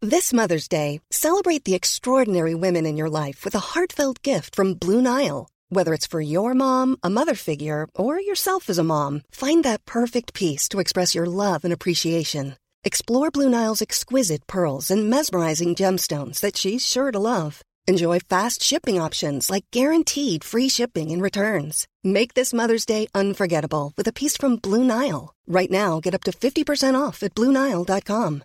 This Mother's Day, celebrate the extraordinary women in your life with a heartfelt gift from Blue Nile. Whether it's for your mom, a mother figure, or yourself as a mom, find that perfect piece to express your love and appreciation. Explore Blue Nile's exquisite pearls and mesmerizing gemstones that she's sure to love. Enjoy fast shipping options like guaranteed free shipping and returns. Make this Mother's Day unforgettable with a piece from Blue Nile. Right now, get up to 50% off at BlueNile.com.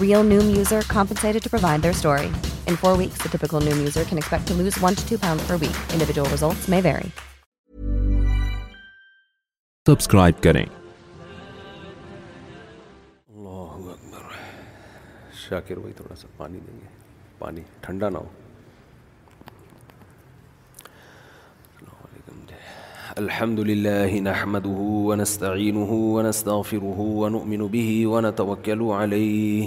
Real Noom user compensated to provide their story. In four weeks, the typical Noom user can expect to lose one to two pounds per week. Individual results may vary. Subscribe کریں اللہ اکبر شاکر بھائی تھوڑا سا پانی دیں گے پانی ٹھنڈا نہ ہو الحمد لله نحمده ونستعينه ونستغفره ونؤمن به ونتوكل عليه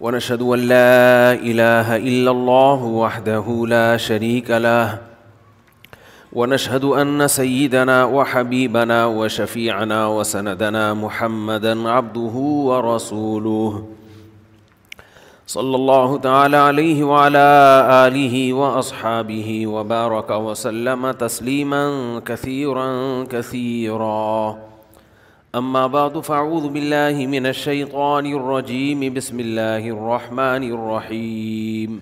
ونشهد أن لا إله إلا الله وحده لا شريك له ونشهد أن سيدنا وحبيبنا وشفيعنا وسندنا محمدا عبده ورسوله صلى الله تعالى عليه وعلى آله وأصحابه وبارك وسلم تسليما كثيرا كثيرا اما بعد فاعوذ باللہ من الشیطان الرجیم بسم اللہ الرحمن الرحیم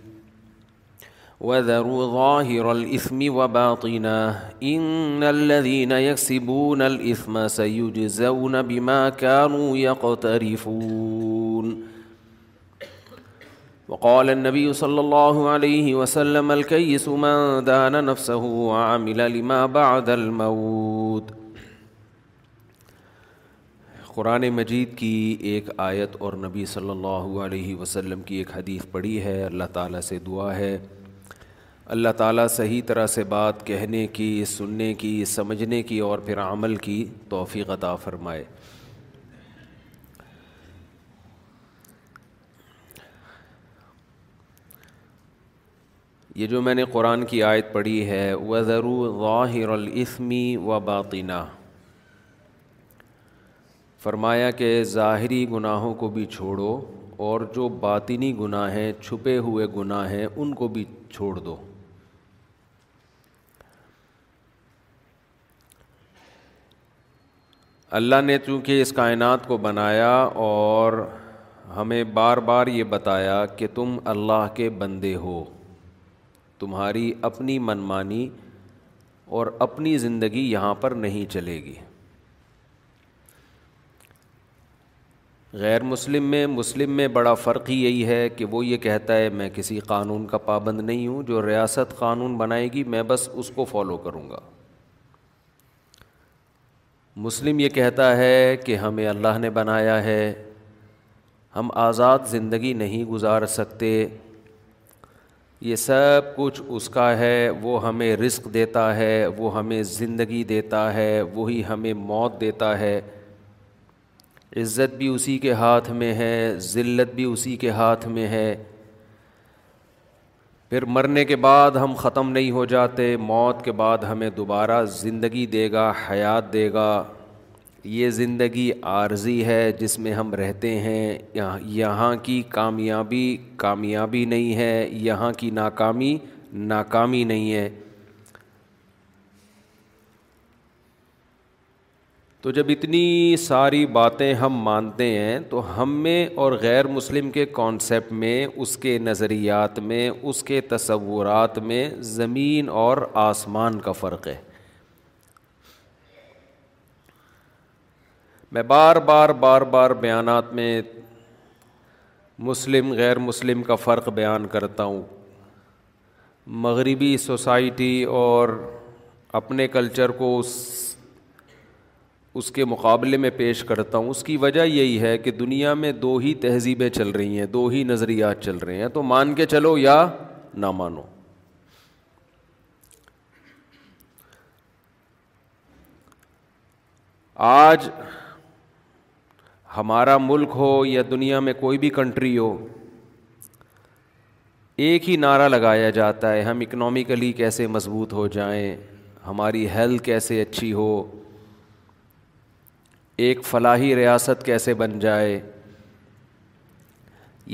وذروا ظاہر الاثم وباطنہ ان الذین یکسبون الاثم سیجزون بما كانوا یقترفون وقال النبي صلى الله عليه وسلم الكيس من دان نفسه وعمل لما بعد الموت قرآن مجید کی ایک آیت اور نبی صلی اللہ علیہ وسلم کی ایک حدیث پڑھی ہے اللہ تعالیٰ سے دعا ہے اللہ تعالیٰ صحیح طرح سے بات کہنے کی سننے کی سمجھنے کی اور پھر عمل کی توفیق عطا فرمائے یہ جو میں نے قرآن کی آیت پڑھی ہے وہ ضرور الْإِثْمِ و باقینہ فرمایا کہ ظاہری گناہوں کو بھی چھوڑو اور جو باطنی گناہ ہیں چھپے ہوئے گناہ ہیں ان کو بھی چھوڑ دو اللہ نے چونکہ اس کائنات کو بنایا اور ہمیں بار بار یہ بتایا کہ تم اللہ کے بندے ہو تمہاری اپنی منمانی اور اپنی زندگی یہاں پر نہیں چلے گی غیر مسلم میں مسلم میں بڑا فرق ہی یہی ہے کہ وہ یہ کہتا ہے میں کسی قانون کا پابند نہیں ہوں جو ریاست قانون بنائے گی میں بس اس کو فالو کروں گا مسلم یہ کہتا ہے کہ ہمیں اللہ نے بنایا ہے ہم آزاد زندگی نہیں گزار سکتے یہ سب کچھ اس کا ہے وہ ہمیں رزق دیتا ہے وہ ہمیں زندگی دیتا ہے وہی ہمیں موت دیتا ہے عزت بھی اسی کے ہاتھ میں ہے ذلت بھی اسی کے ہاتھ میں ہے پھر مرنے کے بعد ہم ختم نہیں ہو جاتے موت کے بعد ہمیں دوبارہ زندگی دے گا حیات دے گا یہ زندگی عارضی ہے جس میں ہم رہتے ہیں یہاں کی کامیابی کامیابی نہیں ہے یہاں کی ناکامی ناکامی نہیں ہے تو جب اتنی ساری باتیں ہم مانتے ہیں تو ہم میں اور غیر مسلم کے کانسیپٹ میں اس کے نظریات میں اس کے تصورات میں زمین اور آسمان کا فرق ہے میں بار بار بار بار بیانات میں مسلم غیر مسلم کا فرق بیان کرتا ہوں مغربی سوسائٹی اور اپنے کلچر کو اس اس کے مقابلے میں پیش کرتا ہوں اس کی وجہ یہی ہے کہ دنیا میں دو ہی تہذیبیں چل رہی ہیں دو ہی نظریات چل رہے ہیں تو مان کے چلو یا نہ مانو آج ہمارا ملک ہو یا دنیا میں کوئی بھی کنٹری ہو ایک ہی نعرہ لگایا جاتا ہے ہم اکنامیکلی کیسے مضبوط ہو جائیں ہماری ہیلتھ کیسے اچھی ہو ایک فلاحی ریاست کیسے بن جائے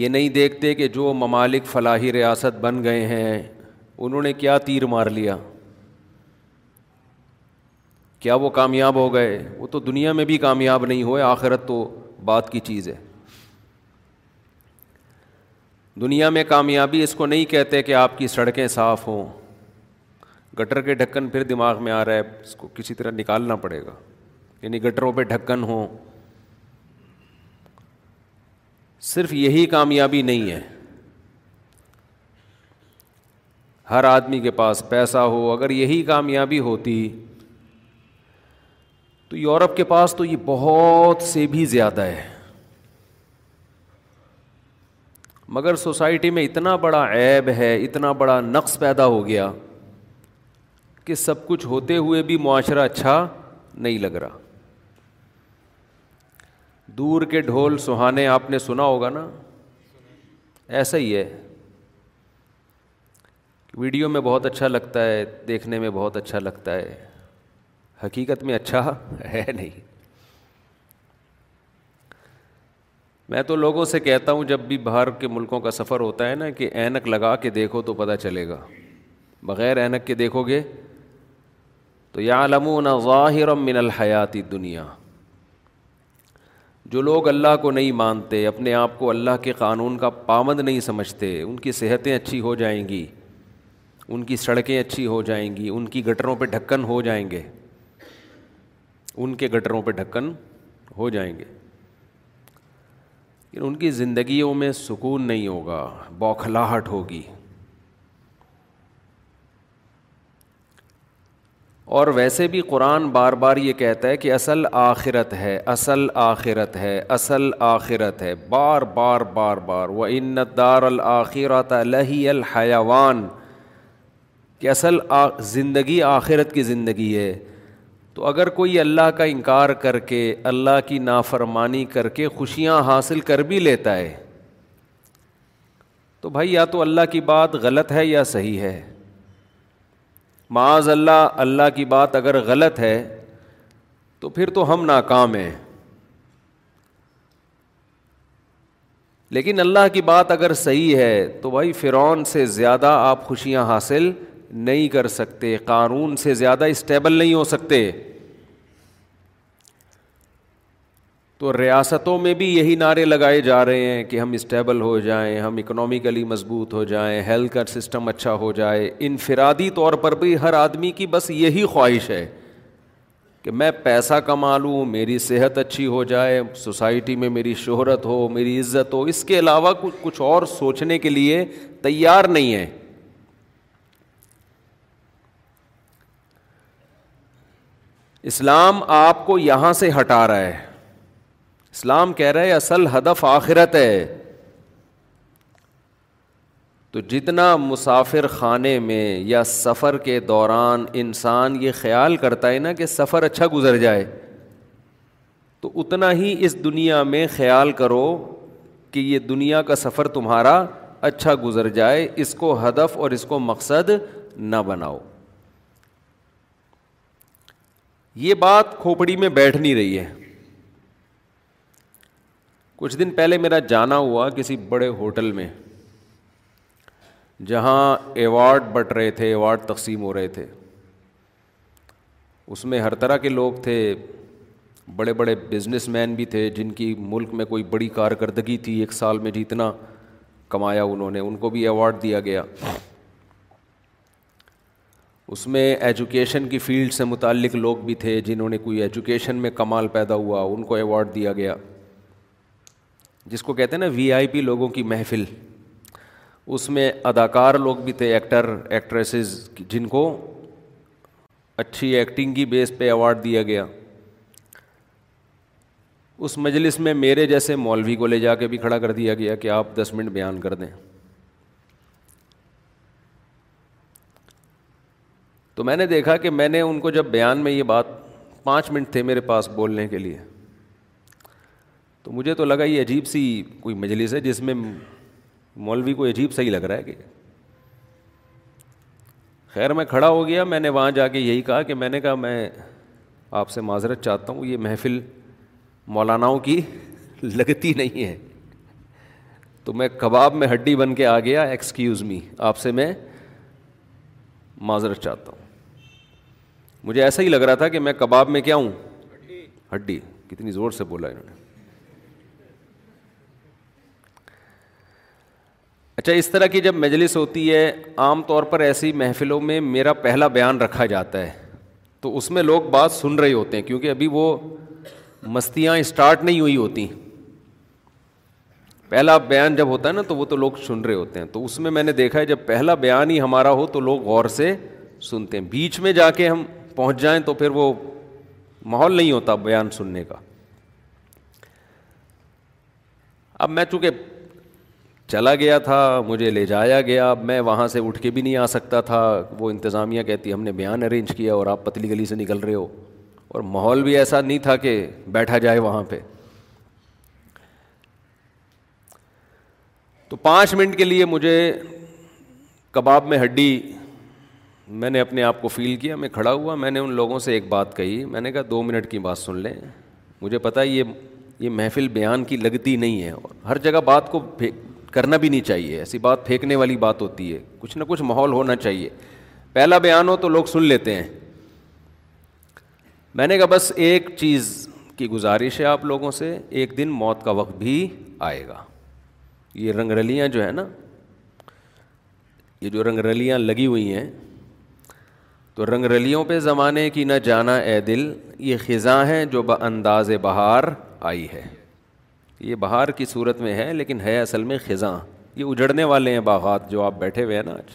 یہ نہیں دیکھتے کہ جو ممالک فلاحی ریاست بن گئے ہیں انہوں نے کیا تیر مار لیا کیا وہ کامیاب ہو گئے وہ تو دنیا میں بھی کامیاب نہیں ہوئے آخرت تو بات کی چیز ہے دنیا میں کامیابی اس کو نہیں کہتے کہ آپ کی سڑکیں صاف ہوں گٹر کے ڈھکن پھر دماغ میں آ رہا ہے اس کو کسی طرح نکالنا پڑے گا یعنی گٹروں پہ ڈھکن ہو صرف یہی کامیابی نہیں ہے ہر آدمی کے پاس پیسہ ہو اگر یہی کامیابی ہوتی تو یورپ کے پاس تو یہ بہت سے بھی زیادہ ہے مگر سوسائٹی میں اتنا بڑا عیب ہے اتنا بڑا نقص پیدا ہو گیا کہ سب کچھ ہوتے ہوئے بھی معاشرہ اچھا نہیں لگ رہا دور کے ڈھول سہانے آپ نے سنا ہوگا نا ایسا ہی ہے ویڈیو میں بہت اچھا لگتا ہے دیکھنے میں بہت اچھا لگتا ہے حقیقت میں اچھا ہے نہیں میں تو لوگوں سے کہتا ہوں جب بھی باہر کے ملکوں کا سفر ہوتا ہے نا کہ اینک لگا کے دیکھو تو پتہ چلے گا بغیر اینک کے دیکھو گے تو یا علم ظاہر من الحیاتی دنیا جو لوگ اللہ کو نہیں مانتے اپنے آپ کو اللہ کے قانون کا پامند نہیں سمجھتے ان کی صحتیں اچھی ہو جائیں گی ان کی سڑکیں اچھی ہو جائیں گی ان کی گٹروں پہ ڈھکن ہو جائیں گے ان کے گٹروں پہ ڈھکن ہو جائیں گے ان کی زندگیوں میں سکون نہیں ہوگا بوکھلاہٹ ہوگی اور ویسے بھی قرآن بار بار یہ کہتا ہے کہ اصل آخرت ہے اصل آخرت ہے اصل آخرت ہے بار بار بار بار وہ انت دار الآخرت علیہ الحیوان کہ اصل زندگی آخرت کی زندگی ہے تو اگر کوئی اللہ کا انکار کر کے اللہ کی نافرمانی کر کے خوشیاں حاصل کر بھی لیتا ہے تو بھائی یا تو اللہ کی بات غلط ہے یا صحیح ہے معاذ اللہ اللہ کی بات اگر غلط ہے تو پھر تو ہم ناکام ہیں لیکن اللہ کی بات اگر صحیح ہے تو بھائی فرعون سے زیادہ آپ خوشیاں حاصل نہیں کر سکتے قانون سے زیادہ اسٹیبل نہیں ہو سکتے تو ریاستوں میں بھی یہی نعرے لگائے جا رہے ہیں کہ ہم اسٹیبل ہو جائیں ہم اکنامیکلی مضبوط ہو جائیں ہیلتھ کا سسٹم اچھا ہو جائے انفرادی طور پر بھی ہر آدمی کی بس یہی خواہش ہے کہ میں پیسہ کما لوں میری صحت اچھی ہو جائے سوسائٹی میں میری شہرت ہو میری عزت ہو اس کے علاوہ کچھ اور سوچنے کے لیے تیار نہیں ہے اسلام آپ کو یہاں سے ہٹا رہا ہے اسلام کہہ رہا ہے اصل ہدف آخرت ہے تو جتنا مسافر خانے میں یا سفر کے دوران انسان یہ خیال کرتا ہے نا کہ سفر اچھا گزر جائے تو اتنا ہی اس دنیا میں خیال کرو کہ یہ دنیا کا سفر تمہارا اچھا گزر جائے اس کو ہدف اور اس کو مقصد نہ بناؤ یہ بات کھوپڑی میں بیٹھ نہیں رہی ہے کچھ دن پہلے میرا جانا ہوا کسی بڑے ہوٹل میں جہاں ایوارڈ بٹ رہے تھے ایوارڈ تقسیم ہو رہے تھے اس میں ہر طرح کے لوگ تھے بڑے بڑے بزنس مین بھی تھے جن کی ملک میں کوئی بڑی کارکردگی تھی ایک سال میں جیتنا کمایا انہوں نے ان کو بھی ایوارڈ دیا گیا اس میں ایجوکیشن کی فیلڈ سے متعلق لوگ بھی تھے جنہوں نے کوئی ایجوکیشن میں کمال پیدا ہوا ان کو ایوارڈ دیا گیا جس کو کہتے ہیں نا وی آئی پی لوگوں کی محفل اس میں اداکار لوگ بھی تھے ایکٹر ایکٹریسز جن کو اچھی ایکٹنگ کی بیس پہ ایوارڈ دیا گیا اس مجلس میں میرے جیسے مولوی کو لے جا کے بھی کھڑا کر دیا گیا کہ آپ دس منٹ بیان کر دیں تو میں نے دیکھا کہ میں نے ان کو جب بیان میں یہ بات پانچ منٹ تھے میرے پاس بولنے کے لیے تو مجھے تو لگا یہ عجیب سی کوئی مجلس ہے جس میں مولوی کو عجیب صحیح لگ رہا ہے کہ خیر میں کھڑا ہو گیا میں نے وہاں جا کے یہی کہا کہ میں نے کہا میں آپ سے معذرت چاہتا ہوں یہ محفل مولاناؤں کی لگتی نہیں ہے تو میں کباب میں ہڈی بن کے آ گیا ایکسکیوز می آپ سے میں معذرت چاہتا ہوں مجھے ایسا ہی لگ رہا تھا کہ میں کباب میں کیا ہوں ہڈی کتنی زور سے بولا انہوں نے اچھا اس طرح کی جب مجلس ہوتی ہے عام طور پر ایسی محفلوں میں میرا پہلا بیان رکھا جاتا ہے تو اس میں لوگ بات سن رہے ہوتے ہیں کیونکہ ابھی وہ مستیاں اسٹارٹ نہیں ہوئی ہوتی پہلا بیان جب ہوتا ہے نا تو وہ تو لوگ سن رہے ہوتے ہیں تو اس میں میں نے دیکھا ہے جب پہلا بیان ہی ہمارا ہو تو لوگ غور سے سنتے ہیں بیچ میں جا کے ہم پہنچ جائیں تو پھر وہ ماحول نہیں ہوتا بیان سننے کا اب میں چونکہ چلا گیا تھا مجھے لے جایا گیا میں وہاں سے اٹھ کے بھی نہیں آ سکتا تھا وہ انتظامیہ کہتی ہم نے بیان ارینج کیا اور آپ پتلی گلی سے نکل رہے ہو اور ماحول بھی ایسا نہیں تھا کہ بیٹھا جائے وہاں پہ تو پانچ منٹ کے لیے مجھے کباب میں ہڈی میں نے اپنے آپ کو فیل کیا میں کھڑا ہوا میں نے ان لوگوں سے ایک بات کہی میں نے کہا دو منٹ کی بات سن لیں مجھے پتا یہ یہ محفل بیان کی لگتی نہیں ہے اور ہر جگہ بات کو کرنا بھی نہیں چاہیے ایسی بات پھینکنے والی بات ہوتی ہے کچھ نہ کچھ ماحول ہونا چاہیے پہلا بیان ہو تو لوگ سن لیتے ہیں میں نے کہا بس ایک چیز کی گزارش ہے آپ لوگوں سے ایک دن موت کا وقت بھی آئے گا یہ رنگ رلیاں جو ہیں نا یہ جو رنگرلیاں لگی ہوئی ہیں تو رنگ رلیوں پہ زمانے کی نہ جانا اے دل یہ خزاں ہیں جو انداز بہار آئی ہے یہ بہار کی صورت میں ہے لیکن ہے اصل میں خزاں یہ اجڑنے والے ہیں باغات جو آپ بیٹھے ہوئے ہیں نا آج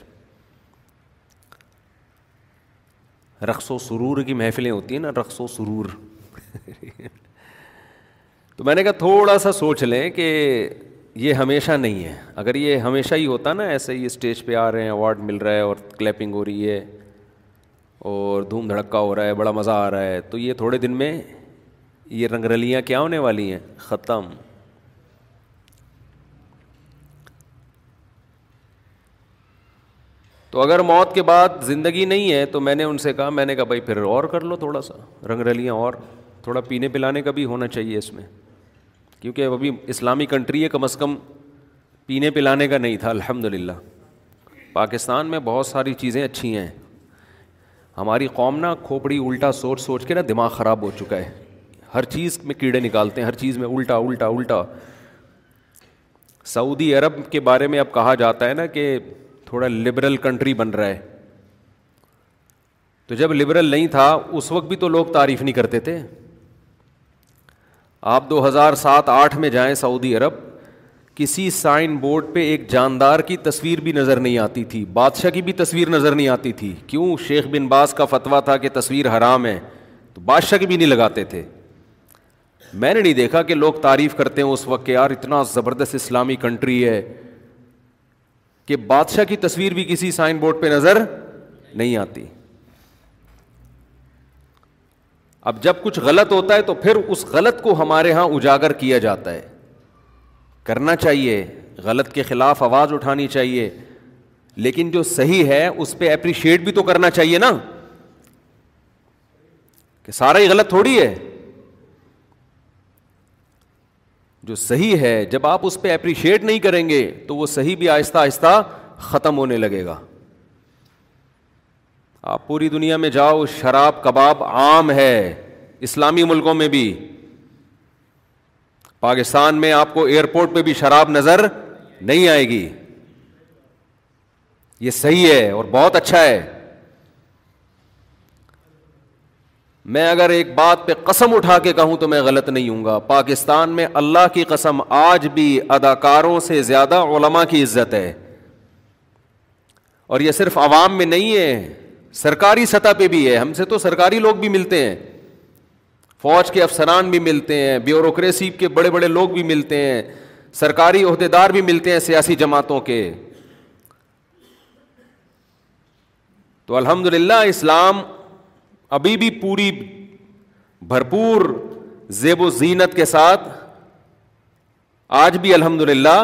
رقص و سرور کی محفلیں ہوتی ہیں نا رقص و سرور تو میں نے کہا تھوڑا سا سوچ لیں کہ یہ ہمیشہ نہیں ہے اگر یہ ہمیشہ ہی ہوتا نا ایسے ہی اسٹیج پہ آ رہے ہیں ایوارڈ مل رہا ہے اور کلیپنگ ہو رہی ہے اور دھوم دھڑکا ہو رہا ہے بڑا مزہ آ رہا ہے تو یہ تھوڑے دن میں یہ رنگ رلیاں کیا ہونے والی ہیں ختم تو اگر موت کے بعد زندگی نہیں ہے تو میں نے ان سے کہا میں نے کہا بھائی پھر اور کر لو تھوڑا سا رنگ رلیاں اور تھوڑا پینے پلانے کا بھی ہونا چاہیے اس میں کیونکہ ابھی اسلامی کنٹری ہے کم از کم پینے پلانے کا نہیں تھا الحمد للہ پاکستان میں بہت ساری چیزیں اچھی ہیں ہماری قوم نا کھوپڑی الٹا سوچ سوچ کے نا دماغ خراب ہو چکا ہے ہر چیز میں کیڑے نکالتے ہیں ہر چیز میں الٹا الٹا الٹا سعودی عرب کے بارے میں اب کہا جاتا ہے نا کہ تھوڑا لبرل کنٹری بن رہا ہے تو جب لبرل نہیں تھا اس وقت بھی تو لوگ تعریف نہیں کرتے تھے آپ دو ہزار سات آٹھ میں جائیں سعودی عرب کسی سائن بورڈ پہ ایک جاندار کی تصویر بھی نظر نہیں آتی تھی بادشاہ کی بھی تصویر نظر نہیں آتی تھی کیوں شیخ بن باز کا فتویٰ تھا کہ تصویر حرام ہے تو بادشاہ کی بھی نہیں لگاتے تھے میں نے نہیں دیکھا کہ لوگ تعریف کرتے ہیں اس وقت کہ یار اتنا زبردست اسلامی کنٹری ہے کہ بادشاہ کی تصویر بھی کسی سائن بورڈ پہ نظر نہیں آتی اب جب کچھ غلط ہوتا ہے تو پھر اس غلط کو ہمارے یہاں اجاگر کیا جاتا ہے کرنا چاہیے غلط کے خلاف آواز اٹھانی چاہیے لیکن جو صحیح ہے اس پہ اپریشیٹ بھی تو کرنا چاہیے نا کہ سارا ہی غلط تھوڑی ہے جو صحیح ہے جب آپ اس پہ اپریشیٹ نہیں کریں گے تو وہ صحیح بھی آہستہ آہستہ ختم ہونے لگے گا آپ پوری دنیا میں جاؤ شراب کباب عام ہے اسلامی ملکوں میں بھی پاکستان میں آپ کو ایئرپورٹ پہ بھی شراب نظر نہیں آئے گی یہ صحیح ہے اور بہت اچھا ہے میں اگر ایک بات پہ قسم اٹھا کے کہوں تو میں غلط نہیں ہوں گا پاکستان میں اللہ کی قسم آج بھی اداکاروں سے زیادہ علماء کی عزت ہے اور یہ صرف عوام میں نہیں ہے سرکاری سطح پہ بھی ہے ہم سے تو سرکاری لوگ بھی ملتے ہیں فوج کے افسران بھی ملتے ہیں بیوروکریسی کے بڑے بڑے لوگ بھی ملتے ہیں سرکاری عہدے دار بھی ملتے ہیں سیاسی جماعتوں کے تو الحمد للہ اسلام ابھی بھی پوری بھرپور زیب و زینت کے ساتھ آج بھی الحمد للہ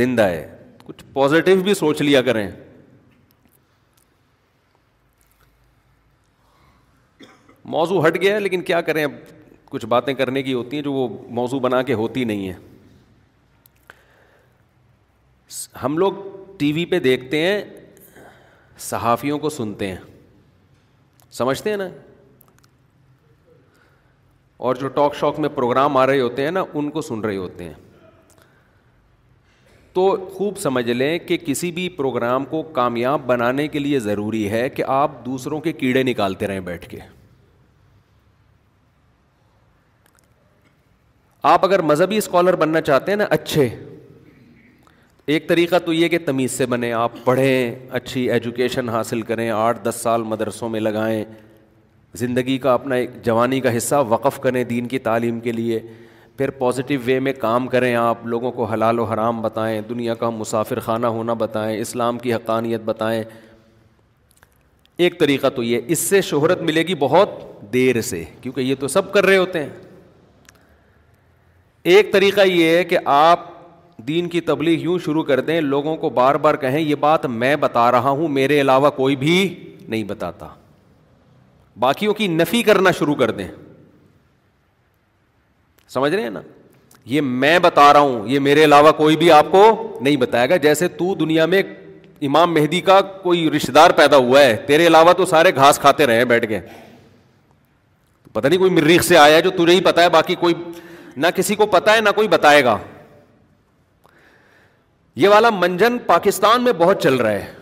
زندہ ہے کچھ پازیٹو بھی سوچ لیا کریں موضوع ہٹ گیا ہے لیکن کیا کریں اب کچھ باتیں کرنے کی ہوتی ہیں جو وہ موضوع بنا کے ہوتی نہیں ہے ہم لوگ ٹی وی پہ دیکھتے ہیں صحافیوں کو سنتے ہیں سمجھتے ہیں نا اور جو ٹاک شاک میں پروگرام آ رہے ہوتے ہیں نا ان کو سن رہے ہوتے ہیں تو خوب سمجھ لیں کہ کسی بھی پروگرام کو کامیاب بنانے کے لیے ضروری ہے کہ آپ دوسروں کے کیڑے نکالتے رہیں بیٹھ کے آپ اگر مذہبی اسکالر بننا چاہتے ہیں نا اچھے ایک طریقہ تو یہ کہ تمیز سے بنے آپ پڑھیں اچھی ایجوکیشن حاصل کریں آٹھ دس سال مدرسوں میں لگائیں زندگی کا اپنا ایک جوانی کا حصہ وقف کریں دین کی تعلیم کے لیے پھر پازیٹیو وے میں کام کریں آپ لوگوں کو حلال و حرام بتائیں دنیا کا مسافر خانہ ہونا بتائیں اسلام کی حقانیت بتائیں ایک طریقہ تو یہ اس سے شہرت ملے گی بہت دیر سے کیونکہ یہ تو سب کر رہے ہوتے ہیں ایک طریقہ یہ ہے کہ آپ دین کی تبلیغ یوں شروع کر دیں لوگوں کو بار بار کہیں یہ بات میں بتا رہا ہوں میرے علاوہ کوئی بھی نہیں بتاتا باقیوں کی نفی کرنا شروع کر دیں سمجھ رہے ہیں نا یہ میں بتا رہا ہوں یہ میرے علاوہ کوئی بھی آپ کو نہیں بتائے گا جیسے تو دنیا میں امام مہدی کا کوئی رشتے دار پیدا ہوا ہے تیرے علاوہ تو سارے گھاس کھاتے رہے بیٹھ کے پتا نہیں کوئی مریخ سے آیا ہے جو تجھے ہی پتا ہے باقی کوئی نہ کسی کو پتا ہے نہ کوئی بتائے گا یہ والا منجن پاکستان میں بہت چل رہا ہے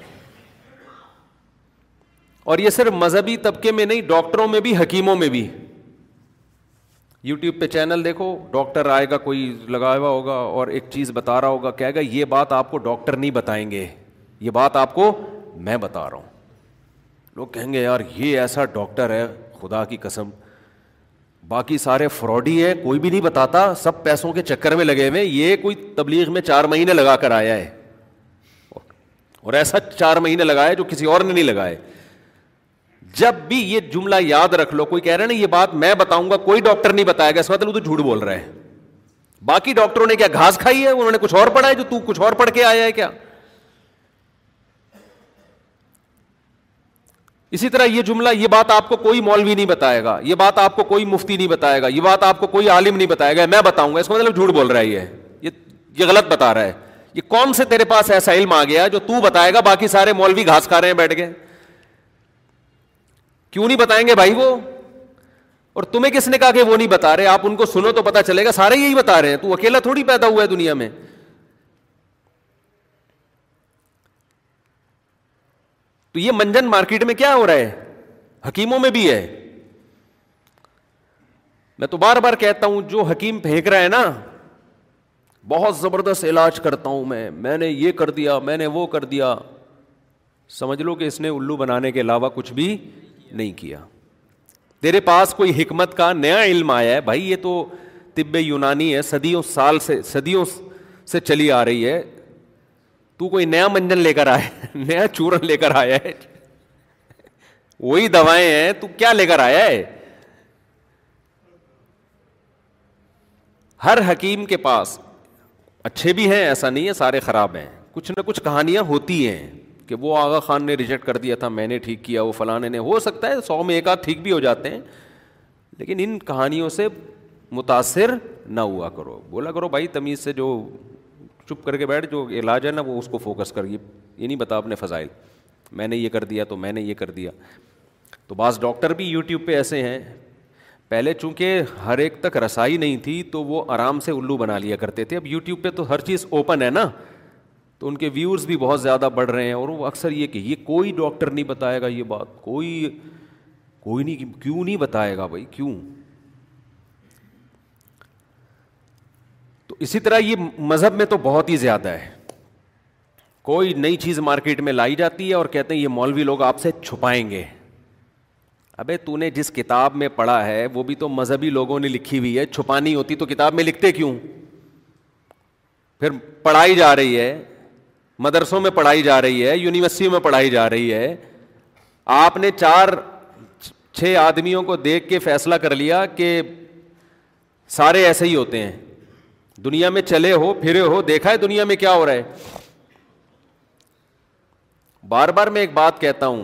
اور یہ صرف مذہبی طبقے میں نہیں ڈاکٹروں میں بھی حکیموں میں بھی یو ٹیوب پہ چینل دیکھو ڈاکٹر آئے گا کوئی لگا ہوا ہوگا اور ایک چیز بتا رہا ہوگا کہے گا یہ بات آپ کو ڈاکٹر نہیں بتائیں گے یہ بات آپ کو میں بتا رہا ہوں لوگ کہیں گے یار یہ ایسا ڈاکٹر ہے خدا کی قسم باقی سارے فراڈ ہی ہے کوئی بھی نہیں بتاتا سب پیسوں کے چکر میں لگے ہوئے یہ کوئی تبلیغ میں چار مہینے لگا کر آیا ہے اور ایسا چار مہینے لگایا جو کسی اور نے نہیں لگائے جب بھی یہ جملہ یاد رکھ لو کوئی کہہ رہا نا یہ بات میں بتاؤں گا کوئی ڈاکٹر نہیں بتایا گیا تو جھوٹ بول رہے ہیں باقی ڈاکٹروں نے کیا گھاس کھائی ہے انہوں نے کچھ اور پڑھا ہے جو تو کچھ اور پڑھ کے آیا ہے کیا اسی طرح یہ جملہ یہ بات آپ کو کوئی مولوی نہیں بتائے گا یہ بات آپ کو کوئی مفتی نہیں بتائے گا یہ بات آپ کو کوئی عالم نہیں بتائے گا میں بتاؤں گا اس کا مطلب جھوٹ بول رہا ہے یہ یہ غلط بتا رہا ہے یہ کون سے تیرے پاس ایسا علم آ گیا جو تو بتائے گا باقی سارے مولوی گھاس کھا رہے ہیں بیٹھ گئے کیوں نہیں بتائیں گے بھائی وہ اور تمہیں کس نے کہا کہ وہ نہیں بتا رہے آپ ان کو سنو تو پتا چلے گا سارے یہی بتا رہے ہیں تو اکیلا تھوڑی پیدا ہوا ہے دنیا میں تو یہ منجن مارکیٹ میں کیا ہو رہا ہے حکیموں میں بھی ہے میں تو بار بار کہتا ہوں جو حکیم پھینک رہا ہے نا بہت زبردست علاج کرتا ہوں میں میں نے یہ کر دیا میں نے وہ کر دیا سمجھ لو کہ اس نے الو بنانے کے علاوہ کچھ بھی نہیں کیا تیرے پاس کوئی حکمت کا نیا علم آیا ہے بھائی یہ تو طب یونانی ہے صدیوں سال سے صدیوں سے چلی آ رہی ہے تو کوئی نیا منجن لے کر آئے نیا چورن لے کر آیا ہے وہی دوائیں ہیں تو کیا لے کر آیا ہے ہر حکیم کے پاس اچھے بھی ہیں ایسا نہیں ہے سارے خراب ہیں کچھ نہ کچھ کہانیاں ہوتی ہیں کہ وہ آغا خان نے ریجیکٹ کر دیا تھا میں نے ٹھیک کیا وہ فلاں نے ہو سکتا ہے سو میں ایک آدھ ٹھیک بھی ہو جاتے ہیں لیکن ان کہانیوں سے متاثر نہ ہوا کرو بولا کرو بھائی تمیز سے جو چپ کر کے بیٹھ جو علاج ہے نا وہ اس کو فوکس کر یہ نہیں بتا آپ نے فضائل میں نے یہ کر دیا تو میں نے یہ کر دیا تو بعض ڈاکٹر بھی یوٹیوب پہ ایسے ہیں پہلے چونکہ ہر ایک تک رسائی نہیں تھی تو وہ آرام سے الو بنا لیا کرتے تھے اب یوٹیوب پہ تو ہر چیز اوپن ہے نا تو ان کے ویورز بھی بہت زیادہ بڑھ رہے ہیں اور وہ اکثر یہ کہ یہ کوئی ڈاکٹر نہیں بتائے گا یہ بات کوئی کوئی نہیں کیوں نہیں بتائے گا بھائی کیوں اسی طرح یہ مذہب میں تو بہت ہی زیادہ ہے کوئی نئی چیز مارکیٹ میں لائی جاتی ہے اور کہتے ہیں یہ مولوی لوگ آپ سے چھپائیں گے ابھی تو نے جس کتاب میں پڑھا ہے وہ بھی تو مذہبی لوگوں نے لکھی ہوئی ہے چھپانی ہوتی تو کتاب میں لکھتے کیوں پھر پڑھائی جا رہی ہے مدرسوں میں پڑھائی جا رہی ہے یونیورسٹیوں میں پڑھائی جا رہی ہے آپ نے چار چھ آدمیوں کو دیکھ کے فیصلہ کر لیا کہ سارے ایسے ہی ہوتے ہیں دنیا میں چلے ہو پھرے ہو دیکھا ہے دنیا میں کیا ہو رہا ہے بار بار میں ایک بات کہتا ہوں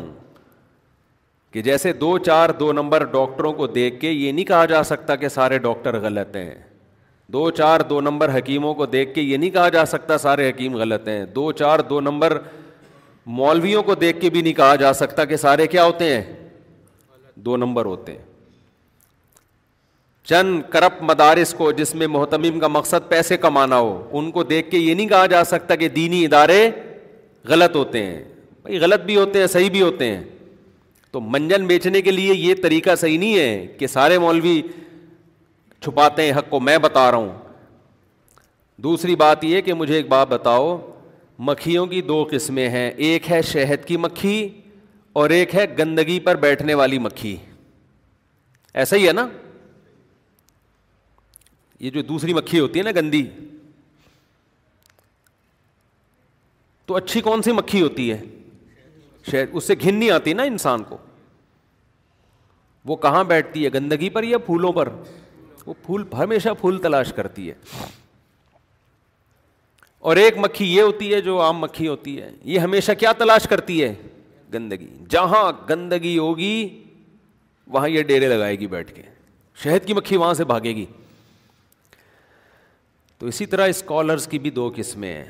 کہ جیسے دو چار دو نمبر ڈاکٹروں کو دیکھ کے یہ نہیں کہا جا سکتا کہ سارے ڈاکٹر غلط ہیں دو چار دو نمبر حکیموں کو دیکھ کے یہ نہیں کہا جا سکتا سارے حکیم غلط ہیں دو چار دو نمبر مولویوں کو دیکھ کے بھی نہیں کہا جا سکتا کہ سارے کیا ہوتے ہیں دو نمبر ہوتے ہیں چند کرپ مدارس کو جس میں محتمیم کا مقصد پیسے کمانا ہو ان کو دیکھ کے یہ نہیں کہا جا سکتا کہ دینی ادارے غلط ہوتے ہیں بھائی غلط بھی ہوتے ہیں صحیح بھی ہوتے ہیں تو منجن بیچنے کے لیے یہ طریقہ صحیح نہیں ہے کہ سارے مولوی چھپاتے ہیں حق کو میں بتا رہا ہوں دوسری بات یہ کہ مجھے ایک بات بتاؤ مکھیوں کی دو قسمیں ہیں ایک ہے شہد کی مکھی اور ایک ہے گندگی پر بیٹھنے والی مکھی ایسا ہی ہے نا یہ جو دوسری مکھی ہوتی ہے نا گندی تو اچھی کون سی مکھی ہوتی ہے شہد اس سے گھن نہیں آتی نا انسان کو وہ کہاں بیٹھتی ہے گندگی پر یا پھولوں پر وہ پھول ہمیشہ پھول تلاش کرتی ہے اور ایک مکھی یہ ہوتی ہے جو عام مکھی ہوتی ہے یہ ہمیشہ کیا تلاش کرتی ہے گندگی جہاں گندگی ہوگی وہاں یہ ڈیرے لگائے گی بیٹھ کے شہد کی مکھی وہاں سے بھاگے گی تو اسی طرح اسکالرس کی بھی دو قسمیں ہیں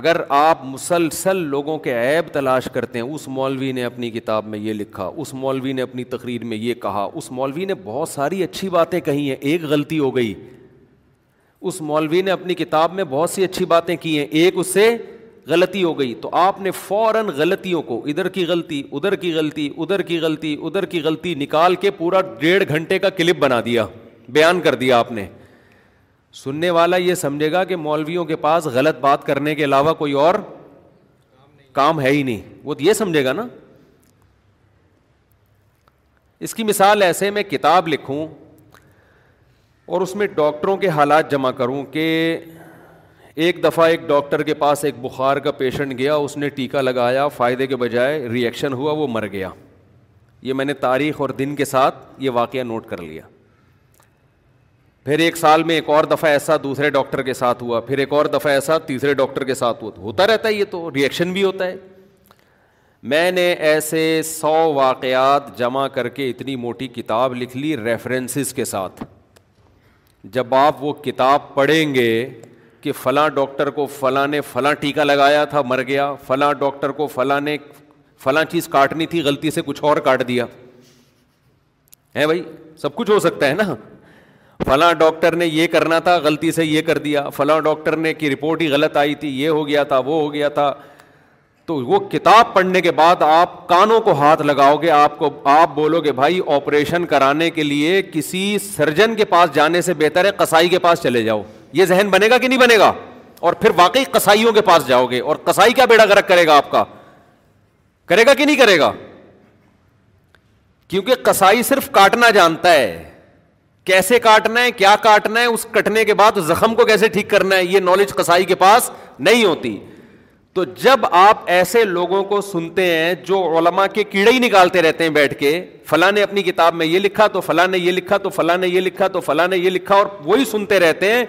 اگر آپ مسلسل لوگوں کے ایب تلاش کرتے ہیں اس مولوی نے اپنی کتاب میں یہ لکھا اس مولوی نے اپنی تقریر میں یہ کہا اس مولوی نے بہت ساری اچھی باتیں کہی ہیں ایک غلطی ہو گئی اس مولوی نے اپنی کتاب میں بہت سی اچھی باتیں کی ہیں ایک اس سے غلطی ہو گئی تو آپ نے فوراً غلطیوں کو ادھر کی غلطی ادھر کی غلطی ادھر کی غلطی ادھر کی غلطی نکال کے پورا ڈیڑھ گھنٹے کا کلپ بنا دیا بیان کر دیا آپ نے سننے والا یہ سمجھے گا کہ مولویوں کے پاس غلط بات کرنے کے علاوہ کوئی اور کام ہے ہی نہیں وہ تو یہ سمجھے گا نا اس کی مثال ایسے میں کتاب لکھوں اور اس میں ڈاکٹروں کے حالات جمع کروں کہ ایک دفعہ ایک ڈاکٹر کے پاس ایک بخار کا پیشنٹ گیا اس نے ٹیکا لگایا فائدے کے بجائے ریئیکشن ہوا وہ مر گیا یہ میں نے تاریخ اور دن کے ساتھ یہ واقعہ نوٹ کر لیا پھر ایک سال میں ایک اور دفعہ ایسا دوسرے ڈاکٹر کے ساتھ ہوا پھر ایک اور دفعہ ایسا تیسرے ڈاکٹر کے ساتھ ہوا تو ہوتا رہتا ہے یہ تو ریئیکشن بھی ہوتا ہے میں نے ایسے سو واقعات جمع کر کے اتنی موٹی کتاب لکھ لی ریفرنسز کے ساتھ جب آپ وہ کتاب پڑھیں گے کہ فلاں ڈاکٹر کو فلاں نے فلاں ٹیکا لگایا تھا مر گیا فلاں ڈاکٹر کو فلاں نے فلاں چیز کاٹنی تھی غلطی سے کچھ اور کاٹ دیا ہے بھائی سب کچھ ہو سکتا ہے نا فلاں ڈاکٹر نے یہ کرنا تھا غلطی سے یہ کر دیا فلاں ڈاکٹر نے کی رپورٹ ہی غلط آئی تھی یہ ہو گیا تھا وہ ہو گیا تھا تو وہ کتاب پڑھنے کے بعد آپ کانوں کو ہاتھ لگاؤ گے آپ کو آپ بولو گے بھائی آپریشن کرانے کے لیے کسی سرجن کے پاس جانے سے بہتر ہے کسائی کے پاس چلے جاؤ یہ ذہن بنے گا کہ نہیں بنے گا اور پھر واقعی کسائیوں کے پاس جاؤ گے اور کسائی کیا بیڑا گرک کرے گا آپ کا کرے گا کہ نہیں کرے گا کیونکہ کسائی صرف کاٹنا جانتا ہے کیسے کاٹنا ہے کیا کاٹنا ہے اس کٹنے کے بعد زخم کو کیسے ٹھیک کرنا ہے یہ نالج کسائی کے پاس نہیں ہوتی تو جب آپ ایسے لوگوں کو سنتے ہیں جو علما کے کیڑے ہی نکالتے رہتے ہیں بیٹھ کے فلاں نے اپنی کتاب میں یہ لکھا تو فلاں نے یہ لکھا تو فلاں نے یہ لکھا تو فلاں نے یہ لکھا اور وہی سنتے رہتے ہیں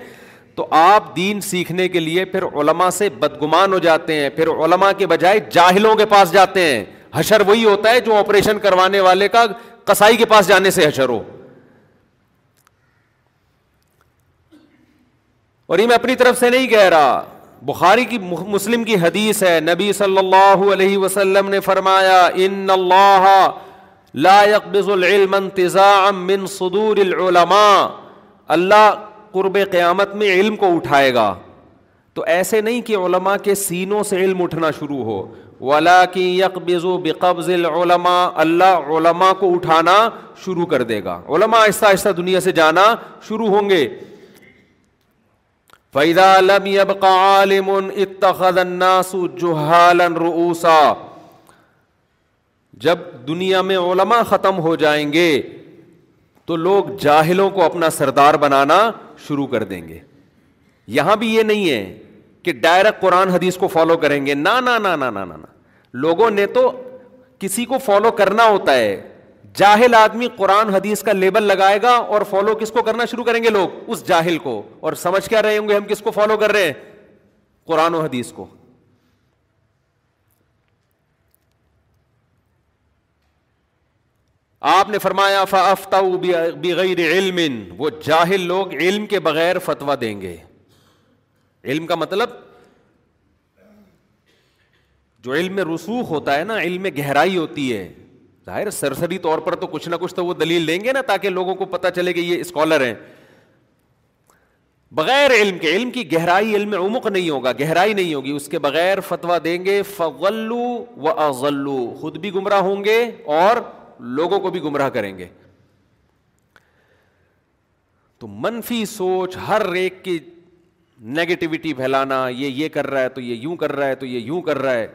تو آپ دین سیکھنے کے لیے پھر علما سے بدگمان ہو جاتے ہیں پھر علما کے بجائے جاہلوں کے پاس جاتے ہیں حشر وہی ہوتا ہے جو آپریشن کروانے والے کا کسائی کے پاس جانے سے حشر ہو اور یہ میں اپنی طرف سے نہیں کہہ رہا بخاری کی مسلم کی حدیث ہے نبی صلی اللہ علیہ وسلم نے فرمایا ان اللہ لا يقبض العلم انتزاعا من صدور العلماء اللہ قرب قیامت میں علم کو اٹھائے گا تو ایسے نہیں کہ علماء کے سینوں سے علم اٹھنا شروع ہو والب و بقبض العلماء اللہ علماء کو اٹھانا شروع کر دے گا علماء آہستہ آہستہ دنیا سے جانا شروع ہوں گے لم روسا جب دنیا میں علما ختم ہو جائیں گے تو لوگ جاہلوں کو اپنا سردار بنانا شروع کر دیں گے یہاں بھی یہ نہیں ہے کہ ڈائریکٹ قرآن حدیث کو فالو کریں گے نہ لوگوں نے تو کسی کو فالو کرنا ہوتا ہے جاہل آدمی قرآن حدیث کا لیبل لگائے گا اور فالو کس کو کرنا شروع کریں گے لوگ اس جاہل کو اور سمجھ کیا رہے ہوں گے ہم کس کو فالو کر رہے ہیں قرآن و حدیث کو آپ نے فرمایا فافتا بغیر علم وہ جاہل لوگ علم کے بغیر فتوا دیں گے علم کا مطلب جو علم میں رسوخ ہوتا ہے نا علم میں گہرائی ہوتی ہے ظاہر سرسری طور پر تو کچھ نہ کچھ تو وہ دلیل لیں گے نا تاکہ لوگوں کو پتا چلے کہ یہ اسکالر ہیں بغیر علم کے علم کی گہرائی علم عمق نہیں ہوگا گہرائی نہیں ہوگی اس کے بغیر فتویٰ دیں گے فغلو و اغلو خود بھی گمراہ ہوں گے اور لوگوں کو بھی گمراہ کریں گے تو منفی سوچ ہر ایک کی نگیٹیوٹی پھیلانا یہ یہ کر رہا ہے تو یہ یوں کر رہا ہے تو یہ یوں کر رہا ہے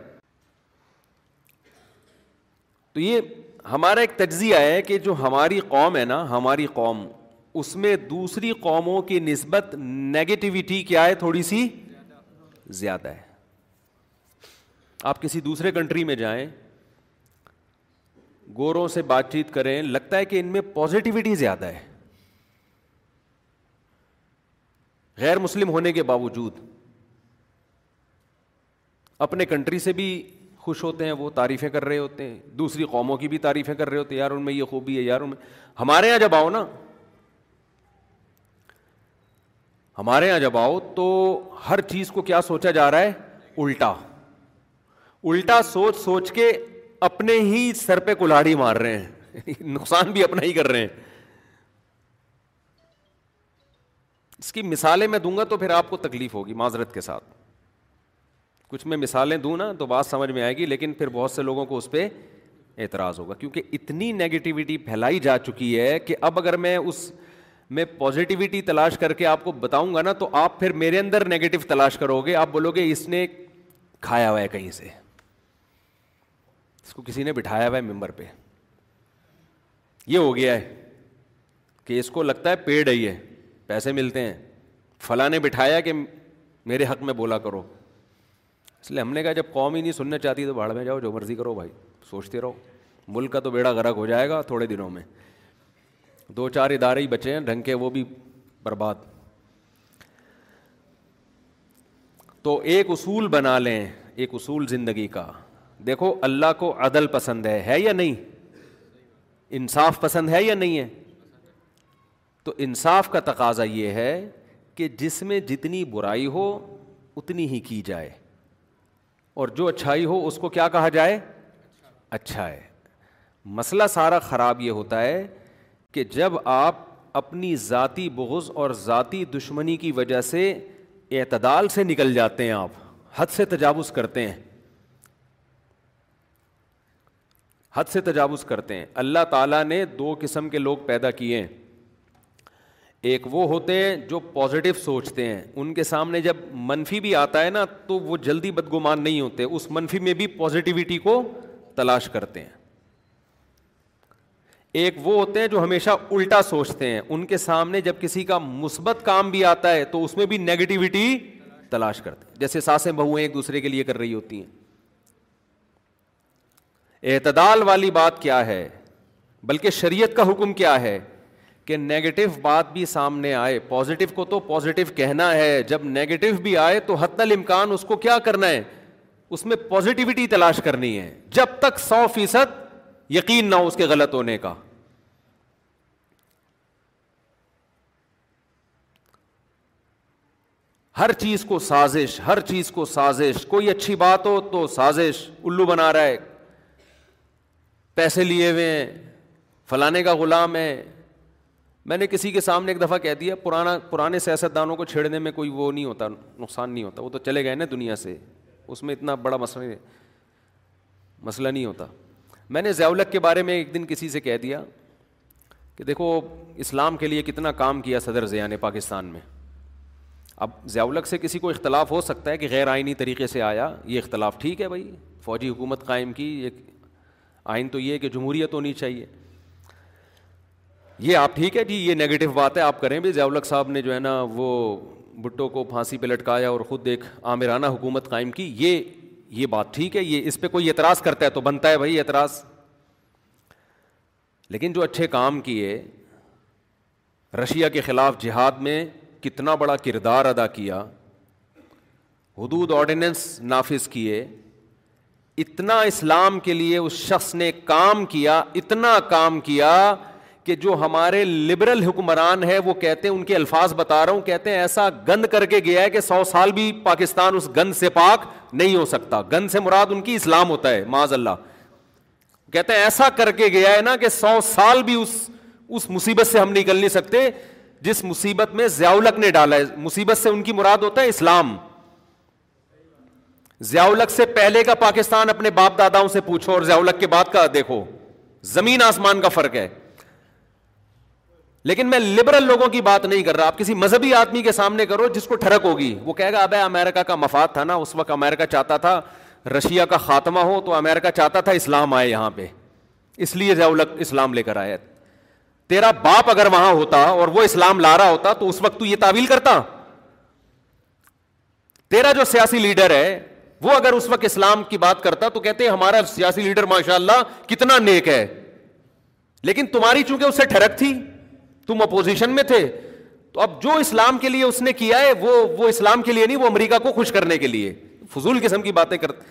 تو یہ ہمارا ایک تجزیہ ہے کہ جو ہماری قوم ہے نا ہماری قوم اس میں دوسری قوموں کی نسبت نگیٹیوٹی کیا ہے تھوڑی سی زیادہ ہے آپ کسی دوسرے کنٹری میں جائیں گوروں سے بات چیت کریں لگتا ہے کہ ان میں پازیٹیوٹی زیادہ ہے غیر مسلم ہونے کے باوجود اپنے کنٹری سے بھی خوش ہوتے ہیں وہ تعریفیں کر رہے ہوتے ہیں دوسری قوموں کی بھی تعریفیں کر رہے ہوتے ہیں یار ان میں یہ خوبی ہے یار ان میں ہمارے یہاں جب آؤ نا ہمارے یہاں جب آؤ تو ہر چیز کو کیا سوچا جا رہا ہے الٹا الٹا سوچ سوچ کے اپنے ہی سر پہ کلاڑی مار رہے ہیں نقصان بھی اپنا ہی کر رہے ہیں اس کی مثالیں میں دوں گا تو پھر آپ کو تکلیف ہوگی معذرت کے ساتھ کچھ میں مثالیں دوں نا تو بات سمجھ میں آئے گی لیکن پھر بہت سے لوگوں کو اس پہ اعتراض ہوگا کیونکہ اتنی نگیٹیوٹی پھیلائی جا چکی ہے کہ اب اگر میں اس میں پازیٹیوٹی تلاش کر کے آپ کو بتاؤں گا نا تو آپ پھر میرے اندر نگیٹو تلاش کرو گے آپ بولو گے اس نے کھایا ہوا ہے کہیں سے اس کو کسی نے بٹھایا ہوا ہے ممبر پہ یہ ہو گیا ہے کہ اس کو لگتا ہے پیڑ ہی ہے پیسے ملتے ہیں فلاں نے بٹھایا کہ میرے حق میں بولا کرو اس لیے ہم نے کہا جب قوم ہی نہیں سننا چاہتی تو بھاڑ میں جاؤ جو مرضی کرو بھائی سوچتے رہو ملک کا تو بیڑا غرق ہو جائے گا تھوڑے دنوں میں دو چار ادارے ہی بچے ہیں ڈھنگ کے وہ بھی برباد تو ایک اصول بنا لیں ایک اصول زندگی کا دیکھو اللہ کو عدل پسند ہے ہے یا نہیں انصاف پسند ہے یا نہیں ہے تو انصاف کا تقاضا یہ ہے کہ جس میں جتنی برائی ہو اتنی ہی کی جائے اور جو اچھائی ہو اس کو کیا کہا جائے اچھا ہے مسئلہ سارا خراب یہ ہوتا ہے کہ جب آپ اپنی ذاتی بغض اور ذاتی دشمنی کی وجہ سے اعتدال سے نکل جاتے ہیں آپ حد سے تجاوز کرتے ہیں حد سے تجاوز کرتے ہیں اللہ تعالیٰ نے دو قسم کے لوگ پیدا کیے ہیں ایک وہ ہوتے ہیں جو پازیٹیو سوچتے ہیں ان کے سامنے جب منفی بھی آتا ہے نا تو وہ جلدی بدگمان نہیں ہوتے اس منفی میں بھی پازیٹیوٹی کو تلاش کرتے ہیں ایک وہ ہوتے ہیں جو ہمیشہ الٹا سوچتے ہیں ان کے سامنے جب کسی کا مثبت کام بھی آتا ہے تو اس میں بھی نگیٹیوٹی تلاش کرتے ہیں جیسے ساسیں بہویں ایک دوسرے کے لیے کر رہی ہوتی ہیں اعتدال والی بات کیا ہے بلکہ شریعت کا حکم کیا ہے کہ نگیٹو بات بھی سامنے آئے پازیٹیو کو تو پازیٹو کہنا ہے جب نیگیٹو بھی آئے تو حت الامکان اس کو کیا کرنا ہے اس میں پازیٹیوٹی تلاش کرنی ہے جب تک سو فیصد یقین نہ ہو اس کے غلط ہونے کا ہر چیز کو سازش ہر چیز کو سازش کوئی اچھی بات ہو تو سازش الو بنا رہا ہے پیسے لیے ہوئے ہیں فلانے کا غلام ہے میں نے کسی کے سامنے ایک دفعہ کہہ دیا پرانا پرانے سیاست دانوں کو چھیڑنے میں کوئی وہ نہیں ہوتا نقصان نہیں ہوتا وہ تو چلے گئے نا دنیا سے اس میں اتنا بڑا مسئلہ مسئلہ نہیں ہوتا میں نے زیولک کے بارے میں ایک دن کسی سے کہہ دیا کہ دیکھو اسلام کے لیے کتنا کام کیا صدر ضیاء نے پاکستان میں اب زیولک سے کسی کو اختلاف ہو سکتا ہے کہ غیر آئینی طریقے سے آیا یہ اختلاف ٹھیک ہے بھائی فوجی حکومت قائم کی ایک آئین تو یہ ہے کہ جمہوریت ہونی چاہیے یہ آپ ٹھیک ہے جی یہ نگیٹو بات ہے آپ کریں بھی ضیاء صاحب نے جو ہے نا وہ بھٹو کو پھانسی پہ لٹکایا اور خود ایک عامرانہ حکومت قائم کی یہ یہ بات ٹھیک ہے یہ اس پہ کوئی اعتراض کرتا ہے تو بنتا ہے بھائی اعتراض لیکن جو اچھے کام کیے رشیا کے خلاف جہاد میں کتنا بڑا کردار ادا کیا حدود آرڈیننس نافذ کیے اتنا اسلام کے لیے اس شخص نے کام کیا اتنا کام کیا کہ جو ہمارے لبرل حکمران ہے وہ کہتے ہیں ان کے الفاظ بتا رہا ہوں کہتے ہیں ایسا گند کر کے گیا ہے کہ سو سال بھی پاکستان اس گند سے پاک نہیں ہو سکتا گند سے مراد ان کی اسلام ہوتا ہے معاذ اللہ کہتے ہیں ایسا کر کے گیا ہے نا کہ سو سال بھی اس اس مصیبت سے ہم نکل نہیں سکتے جس مصیبت میں زیاولک نے ڈالا ہے مصیبت سے ان کی مراد ہوتا ہے اسلام زیاولک سے پہلے کا پاکستان اپنے باپ داداؤں سے پوچھو اور زیاولک کے بعد کا دیکھو زمین آسمان کا فرق ہے لیکن میں لبرل لوگوں کی بات نہیں کر رہا آپ کسی مذہبی آدمی کے سامنے کرو جس کو ٹھڑک ہوگی وہ کہے گا اب امریکہ کا مفاد تھا نا اس وقت امیرکا چاہتا تھا رشیا کا خاتمہ ہو تو امیرکا چاہتا تھا اسلام آئے یہاں پہ اس لیے اسلام لے کر آئے تیرا باپ اگر وہاں ہوتا اور وہ اسلام لا رہا ہوتا تو اس وقت تو یہ تعویل کرتا تیرا جو سیاسی لیڈر ہے وہ اگر اس وقت اسلام کی بات کرتا تو کہتے ہمارا سیاسی لیڈر ماشاء اللہ کتنا نیک ہے لیکن تمہاری چونکہ اس سے ٹھڑک تھی تم اپوزیشن میں تھے تو اب جو اسلام کے لیے اس نے کیا ہے وہ وہ اسلام کے لیے نہیں وہ امریکہ کو خوش کرنے کے لیے فضول قسم کی باتیں کرتے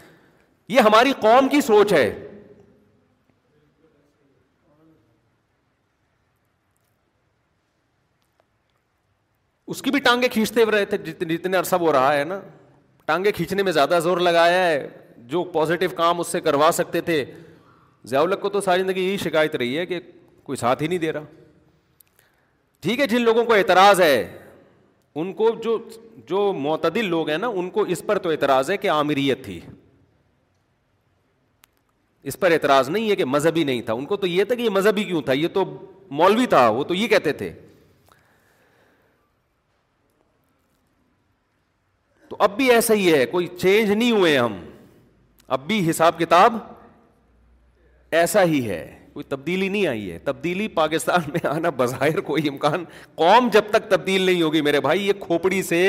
یہ ہماری قوم کی سوچ ہے اس کی بھی ٹانگیں کھینچتے رہے تھے جتنے عرصہ وہ رہا ہے نا ٹانگیں کھینچنے میں زیادہ زور لگایا ہے جو پازیٹو کام اس سے کروا سکتے تھے ضیاء الق کو تو ساری زندگی یہی شکایت رہی ہے کہ کوئی ساتھ ہی نہیں دے رہا ٹھیک ہے جن لوگوں کو اعتراض ہے ان کو جو جو معتدل لوگ ہیں نا ان کو اس پر تو اعتراض ہے کہ عامریت تھی اس پر اعتراض نہیں ہے کہ مذہبی نہیں تھا ان کو تو یہ تھا کہ یہ مذہبی کیوں تھا یہ تو مولوی تھا وہ تو یہ کہتے تھے تو اب بھی ایسا ہی ہے کوئی چینج نہیں ہوئے ہم اب بھی حساب کتاب ایسا ہی ہے کوئی تبدیلی نہیں آئی ہے تبدیلی پاکستان میں آنا بظاہر کوئی امکان قوم جب تک تبدیل نہیں ہوگی میرے بھائی یہ کھوپڑی سے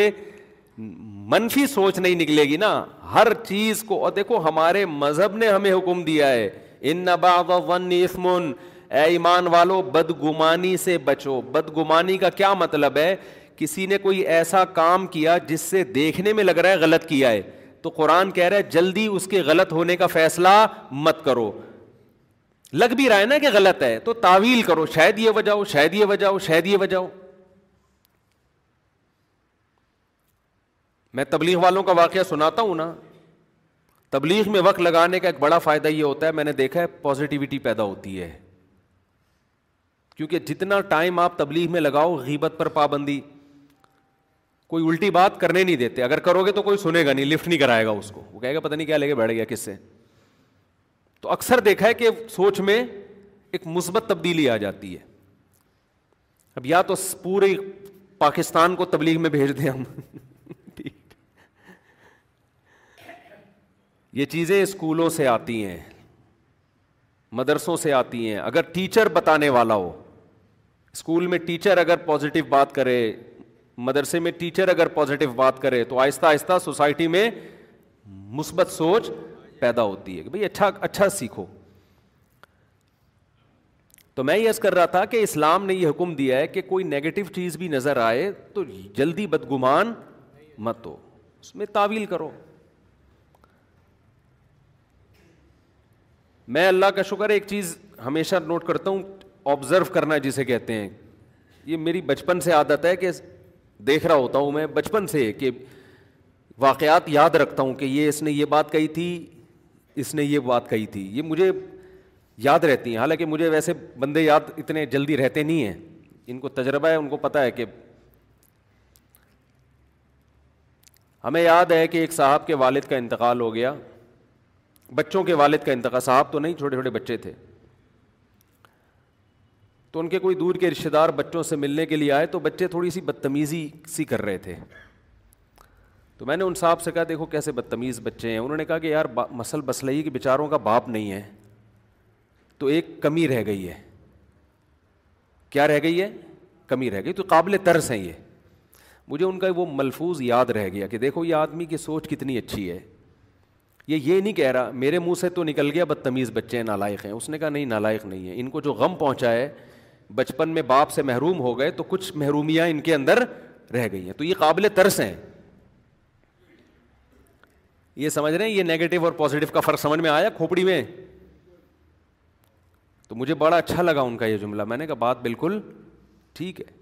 منفی سوچ نہیں نکلے گی نا ہر چیز کو اور دیکھو ہمارے مذہب نے ہمیں حکم دیا ہے ان نبا ون اسمن اے ایمان والو بدگمانی سے بچو بدگمانی کا کیا مطلب ہے کسی نے کوئی ایسا کام کیا جس سے دیکھنے میں لگ رہا ہے غلط کیا ہے تو قرآن کہہ رہا ہے جلدی اس کے غلط ہونے کا فیصلہ مت کرو لگ بھی رہا ہے نا کہ غلط ہے تو تعویل کرو شاید یہ وجہ ہو شاید یہ وجہ ہو شاید یہ وجہ ہو میں تبلیغ والوں کا واقعہ سناتا ہوں نا تبلیغ میں وقت لگانے کا ایک بڑا فائدہ یہ ہوتا ہے میں نے دیکھا ہے پازیٹیوٹی پیدا ہوتی ہے کیونکہ جتنا ٹائم آپ تبلیغ میں لگاؤ غیبت پر پابندی کوئی الٹی بات کرنے نہیں دیتے اگر کرو گے تو کوئی سنے گا نہیں لفٹ نہیں کرائے گا اس کو وہ کہے گا پتہ نہیں کیا لے کے بیٹھ گیا کس سے تو اکثر دیکھا ہے کہ سوچ میں ایک مثبت تبدیلی آ جاتی ہے اب یا تو پورے پاکستان کو تبلیغ میں بھیج دیں ہم یہ چیزیں اسکولوں سے آتی ہیں مدرسوں سے آتی ہیں اگر ٹیچر بتانے والا ہو اسکول میں ٹیچر اگر پازیٹیو بات کرے مدرسے میں ٹیچر اگر پازیٹیو بات کرے تو آہستہ آہستہ سوسائٹی میں مثبت سوچ پیدا ہوتی ہے کہ بھائی اچھا اچھا سیکھو تو میں یس کر رہا تھا کہ اسلام نے یہ حکم دیا ہے کہ کوئی نگیٹو چیز بھی نظر آئے تو جلدی بدگمان مت ہو اس میں تعویل کرو میں اللہ کا شکر ایک چیز ہمیشہ نوٹ کرتا ہوں آبزرو کرنا جسے کہتے ہیں یہ میری بچپن سے عادت ہے کہ دیکھ رہا ہوتا ہوں میں بچپن سے کہ واقعات یاد رکھتا ہوں کہ یہ اس نے یہ بات کہی تھی اس نے یہ بات کہی تھی یہ مجھے یاد رہتی ہیں حالانکہ مجھے ویسے بندے یاد اتنے جلدی رہتے نہیں ہیں ان کو تجربہ ہے ان کو پتہ ہے کہ ہمیں یاد ہے کہ ایک صاحب کے والد کا انتقال ہو گیا بچوں کے والد کا انتقال صاحب تو نہیں چھوٹے چھوٹے بچے تھے تو ان کے کوئی دور کے رشتے دار بچوں سے ملنے کے لیے آئے تو بچے تھوڑی سی بدتمیزی سی کر رہے تھے تو میں نے ان صاحب سے کہا دیکھو کیسے بدتمیز بچے ہیں انہوں نے کہا کہ یار مسل بسلحی کے بیچاروں کا باپ نہیں ہے تو ایک کمی رہ گئی ہے کیا رہ گئی ہے کمی رہ گئی تو قابل طرز ہیں یہ مجھے ان کا وہ ملفوظ یاد رہ گیا کہ دیکھو یہ آدمی کی سوچ کتنی اچھی ہے یہ یہ نہیں کہہ رہا میرے منہ سے تو نکل گیا بدتمیز بچے ہیں نالائق ہیں اس نے کہا نہیں نالائق نہیں ہے ان کو جو غم پہنچا ہے بچپن میں باپ سے محروم ہو گئے تو کچھ محرومیاں ان کے اندر رہ گئی ہیں تو یہ قابل ترس ہیں یہ سمجھ رہے ہیں یہ نیگیٹو اور پازیٹیو کا فرق سمجھ میں آیا کھوپڑی میں تو مجھے بڑا اچھا لگا ان کا یہ جملہ میں نے کہا بات بالکل ٹھیک ہے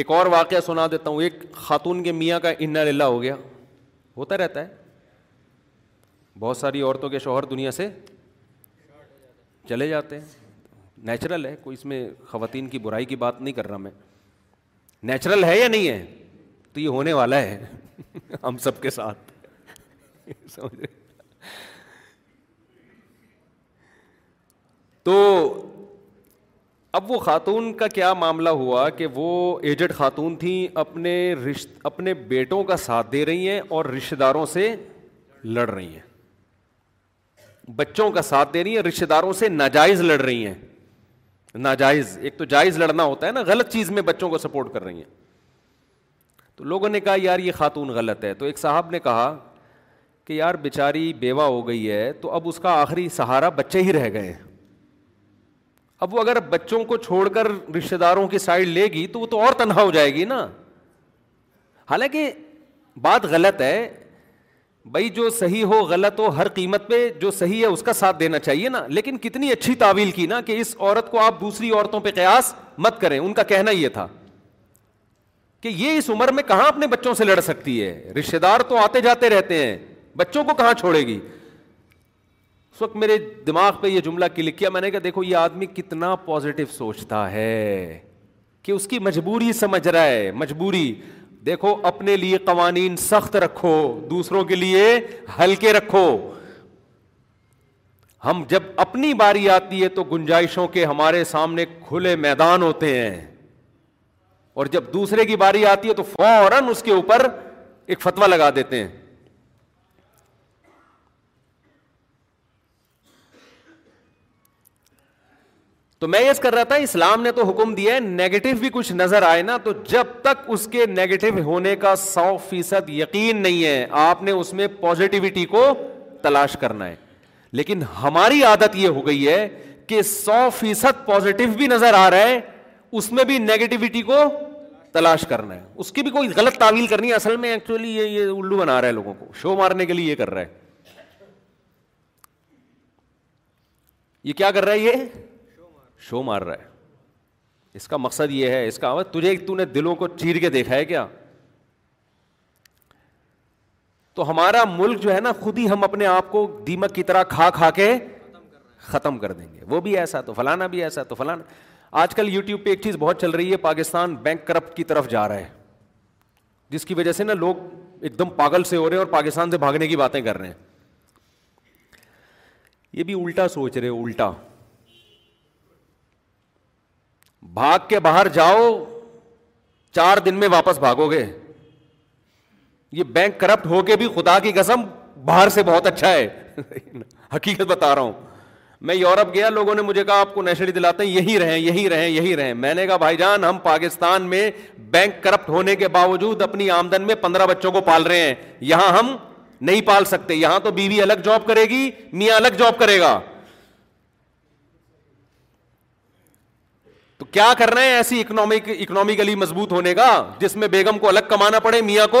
ایک اور واقعہ سنا دیتا ہوں ایک خاتون کے میاں کا انا للہ ہو گیا ہوتا رہتا ہے بہت ساری عورتوں کے شوہر دنیا سے چلے جاتے ہیں نیچرل ہے کوئی اس میں خواتین کی برائی کی بات نہیں کر رہا میں نیچرل ہے یا نہیں ہے تو یہ ہونے والا ہے ہم سب کے ساتھ تو اب وہ خاتون کا کیا معاملہ ہوا کہ وہ ایجڈ خاتون تھیں اپنے رشت اپنے بیٹوں کا ساتھ دے رہی ہیں اور رشتے داروں سے لڑ رہی ہیں بچوں کا ساتھ دے رہی ہیں رشتے داروں سے ناجائز لڑ رہی ہیں ناجائز ایک تو جائز لڑنا ہوتا ہے نا غلط چیز میں بچوں کو سپورٹ کر رہی ہیں تو لوگوں نے کہا یار یہ خاتون غلط ہے تو ایک صاحب نے کہا کہ یار بیچاری بیوہ ہو گئی ہے تو اب اس کا آخری سہارا بچے ہی رہ گئے ہیں اب وہ اگر بچوں کو چھوڑ کر رشتے داروں کی سائڈ لے گی تو وہ تو اور تنہا ہو جائے گی نا حالانکہ بات غلط ہے بھائی جو صحیح ہو غلط ہو ہر قیمت پہ جو صحیح ہے اس کا ساتھ دینا چاہیے نا لیکن کتنی اچھی تعویل کی نا کہ اس عورت کو آپ دوسری عورتوں پہ قیاس مت کریں ان کا کہنا یہ تھا کہ یہ اس عمر میں کہاں اپنے بچوں سے لڑ سکتی ہے رشتے دار تو آتے جاتے رہتے ہیں بچوں کو کہاں چھوڑے گی اس وقت میرے دماغ پہ یہ جملہ کلک کیا میں نے کہا دیکھو یہ آدمی کتنا پازیٹو سوچتا ہے کہ اس کی مجبوری سمجھ رہا ہے مجبوری دیکھو اپنے لیے قوانین سخت رکھو دوسروں کے لیے ہلکے رکھو ہم جب اپنی باری آتی ہے تو گنجائشوں کے ہمارے سامنے کھلے میدان ہوتے ہیں اور جب دوسرے کی باری آتی ہے تو فوراً اس کے اوپر ایک فتوا لگا دیتے ہیں تو میں یہ کر رہا تھا اسلام نے تو حکم دیا ہے نیگیٹو بھی کچھ نظر آئے نا تو جب تک اس کے نیگیٹو ہونے کا سو فیصد یقین نہیں ہے آپ نے اس میں پوزیٹیوٹی کو تلاش کرنا ہے لیکن ہماری عادت یہ ہو گئی ہے کہ سو فیصد پوزیٹو بھی نظر آ رہا ہے اس میں بھی نیگیٹیوٹی کو تلاش کرنا ہے اس کی بھی کوئی غلط تعویل کرنی ہے اصل میں ایکچولی یہ یہ الو بنا رہا ہے لوگوں کو شو مارنے کے لیے یہ کر رہا ہے یہ کیا کر رہا ہے یہ شو مار رہا ہے اس کا مقصد یہ ہے اس کا تجھے تو نے دلوں کو چیر کے دیکھا ہے کیا تو ہمارا ملک جو ہے نا خود ہی ہم اپنے آپ کو دیمک کی طرح کھا کھا کے ختم کر دیں گے وہ بھی ایسا تو فلانا بھی ایسا تو فلانا آج کل یو ٹیوب پہ ایک چیز بہت چل رہی ہے پاکستان بینک کرپٹ کی طرف جا رہا ہے جس کی وجہ سے نا لوگ ایک دم پاگل سے ہو رہے ہیں اور پاکستان سے بھاگنے کی باتیں کر رہے ہیں یہ بھی الٹا سوچ رہے الٹا بھاگ کے باہر جاؤ چار دن میں واپس بھاگو گے یہ بینک کرپٹ ہو کے بھی خدا کی قسم باہر سے بہت اچھا ہے حقیقت بتا رہا ہوں میں یورپ گیا لوگوں نے مجھے کہا آپ کو نیشنل دلاتے ہیں یہی رہیں یہی رہیں یہی رہیں میں نے کہا بھائی جان ہم پاکستان میں بینک کرپٹ ہونے کے باوجود اپنی آمدن میں پندرہ بچوں کو پال رہے ہیں یہاں ہم نہیں پال سکتے یہاں تو بیوی الگ جاب کرے گی میاں الگ جاب کرے گا کیا کرنا ہے ایسی اکنامک اکنامیکلی مضبوط ہونے کا جس میں بیگم کو الگ کمانا پڑے میاں کو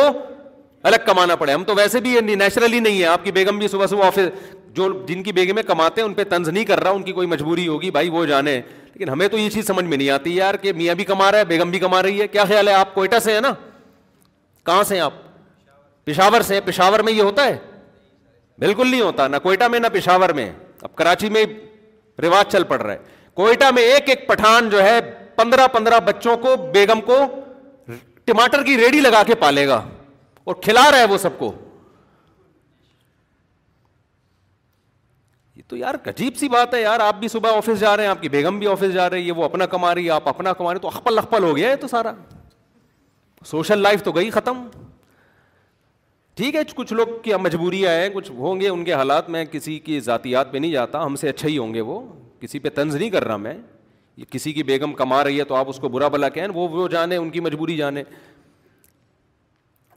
الگ کمانا پڑے ہم تو ویسے بھی نیچرلی نہیں ہے آپ کی بیگم بھی صبح صبح آفس جو جن کی بیگم میں کماتے ہیں ان پہ تنظ نہیں کر رہا ان کی کوئی مجبوری ہوگی بھائی وہ جانے لیکن ہمیں تو یہ چیز سمجھ میں نہیں آتی یار کہ میاں بھی کما رہا ہے بیگم بھی کما رہی ہے کیا خیال ہے آپ کوئٹہ سے ہیں نا کہاں سے آپ پشاور سے پشاور میں یہ ہوتا ہے بالکل نہیں ہوتا نہ کوئٹہ میں نہ پشاور میں اب کراچی میں رواج چل پڑ رہا ہے کوئٹہ میں ایک ایک پٹھان جو ہے پندرہ پندرہ بچوں کو بیگم کو ٹماٹر کی ریڈی لگا کے پالے گا اور کھلا رہا ہے وہ سب کو یہ تو یار عجیب سی بات ہے یار آپ بھی صبح آفس جا رہے ہیں آپ کی بیگم بھی آفس جا رہے یہ وہ اپنا کما رہی ہے آپ اپنا کما رہے تو اخپل اخپل ہو گیا ہے تو سارا سوشل لائف تو گئی ختم ٹھیک ہے کچھ لوگ کیا مجبوریاں ہیں کچھ ہوں گے ان کے حالات میں کسی کی ذاتیات پہ نہیں جاتا ہم سے اچھے ہی ہوں گے وہ کسی پہ طنز نہیں کر رہا میں یہ کسی کی بیگم کما رہی ہے تو آپ اس کو برا بلا کہیں وہ جانے ان کی مجبوری جانے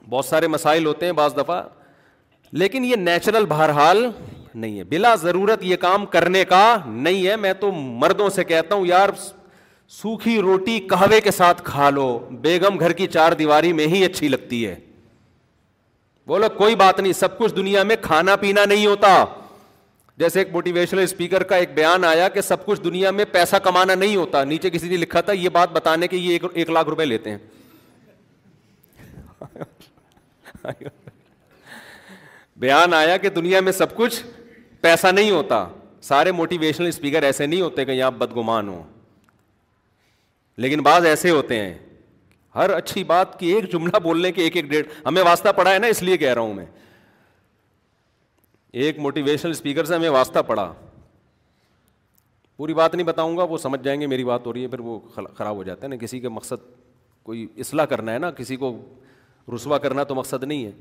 بہت سارے مسائل ہوتے ہیں بعض دفعہ لیکن یہ نیچرل بہرحال نہیں ہے بلا ضرورت یہ کام کرنے کا نہیں ہے میں تو مردوں سے کہتا ہوں یار سوکھی روٹی کہوے کے ساتھ کھا لو بیگم گھر کی چار دیواری میں ہی اچھی لگتی ہے بولو کوئی بات نہیں سب کچھ دنیا میں کھانا پینا نہیں ہوتا جیسے ایک موٹیویشنل اسپیکر کا ایک بیان آیا کہ سب کچھ دنیا میں پیسہ کمانا نہیں ہوتا نیچے کسی نے لکھا تھا یہ بات بتانے کے یہ ایک لاکھ روپئے لیتے ہیں بیان آیا کہ دنیا میں سب کچھ پیسہ نہیں ہوتا سارے موٹیویشنل اسپیکر ایسے نہیں ہوتے کہ یہاں بدگمان ہوں ہو لیکن بعض ایسے ہوتے ہیں ہر اچھی بات کی ایک جملہ بولنے کے ایک ایک ڈیڑھ ہمیں واسطہ پڑا ہے نا اس لیے کہہ رہا ہوں میں ایک موٹیویشنل اسپیکر سے ہمیں واسطہ پڑا پوری بات نہیں بتاؤں گا وہ سمجھ جائیں گے میری بات ہو رہی ہے پھر وہ خراب ہو جاتے ہیں نا کسی کے مقصد کوئی اصلاح کرنا ہے نا کسی کو رسوا کرنا تو مقصد نہیں ہے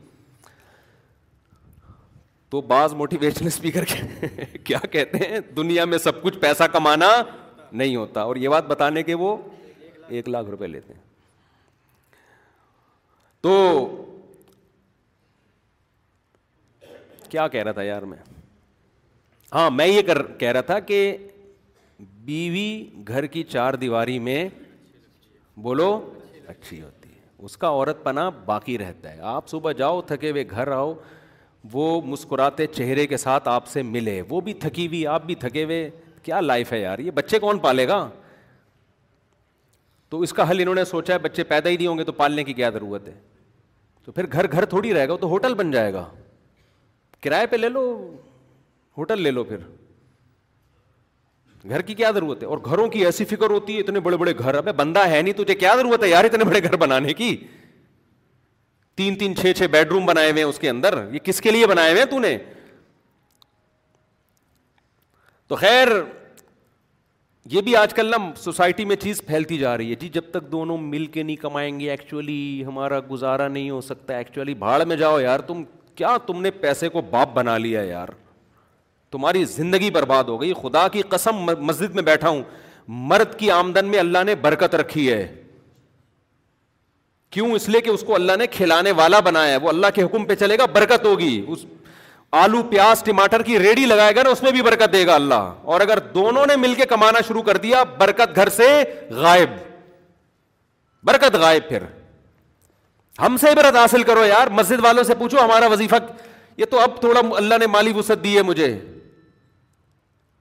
تو بعض موٹیویشنل اسپیکر کیا کہتے ہیں دنیا میں سب کچھ پیسہ کمانا نہیں ہوتا اور یہ بات بتانے کے وہ ایک لاکھ روپے لیتے ہیں تو کیا کہہ رہا تھا یار میں ہاں میں یہ کر کہہ رہا تھا کہ بیوی گھر کی چار دیواری میں بولو اچھی ہوتی ہے اس کا عورت پناہ باقی رہتا ہے آپ صبح جاؤ تھکے ہوئے گھر آؤ وہ مسکراتے چہرے کے ساتھ آپ سے ملے وہ بھی تھکی ہوئی آپ بھی تھکے ہوئے کیا لائف ہے یار یہ بچے کون پالے گا تو اس کا حل انہوں نے سوچا ہے بچے پیدا ہی نہیں ہوں گے تو پالنے کی کیا ضرورت ہے تو پھر گھر گھر تھوڑی رہے گا تو ہوٹل بن جائے گا کرائے پہ لے لو ہوٹل لے لو پھر گھر کی کیا ضرورت ہے اور گھروں کی ایسی فکر ہوتی ہے اتنے بڑے بڑے گھر ابھی بندہ ہے نہیں تجھے کیا ضرورت ہے یار اتنے بڑے گھر بنانے کی تین تین چھ چھ بیڈ روم بنائے ہوئے ہیں اس کے اندر یہ کس کے لیے بنائے ہوئے ہیں تو نے تو خیر یہ بھی آج کل نا سوسائٹی میں چیز پھیلتی جا رہی ہے جی جب تک دونوں مل کے نہیں کمائیں گے ایکچولی ہمارا گزارا نہیں ہو سکتا ایکچولی بھاڑ میں جاؤ یار تم کیا تم نے پیسے کو باپ بنا لیا یار تمہاری زندگی برباد ہو گئی خدا کی قسم مسجد میں بیٹھا ہوں مرد کی آمدن میں اللہ نے برکت رکھی ہے کیوں اس لیے کہ اس کو اللہ نے کھلانے والا بنایا وہ اللہ کے حکم پہ چلے گا برکت ہوگی اس آلو پیاز ٹماٹر کی ریڈی لگائے گا نا اس میں بھی برکت دے گا اللہ اور اگر دونوں نے مل کے کمانا شروع کر دیا برکت گھر سے غائب برکت غائب پھر ہم سے عبرت حاصل کرو یار مسجد والوں سے پوچھو ہمارا وظیفہ یہ تو اب تھوڑا اللہ نے مالی وسعت دی ہے مجھے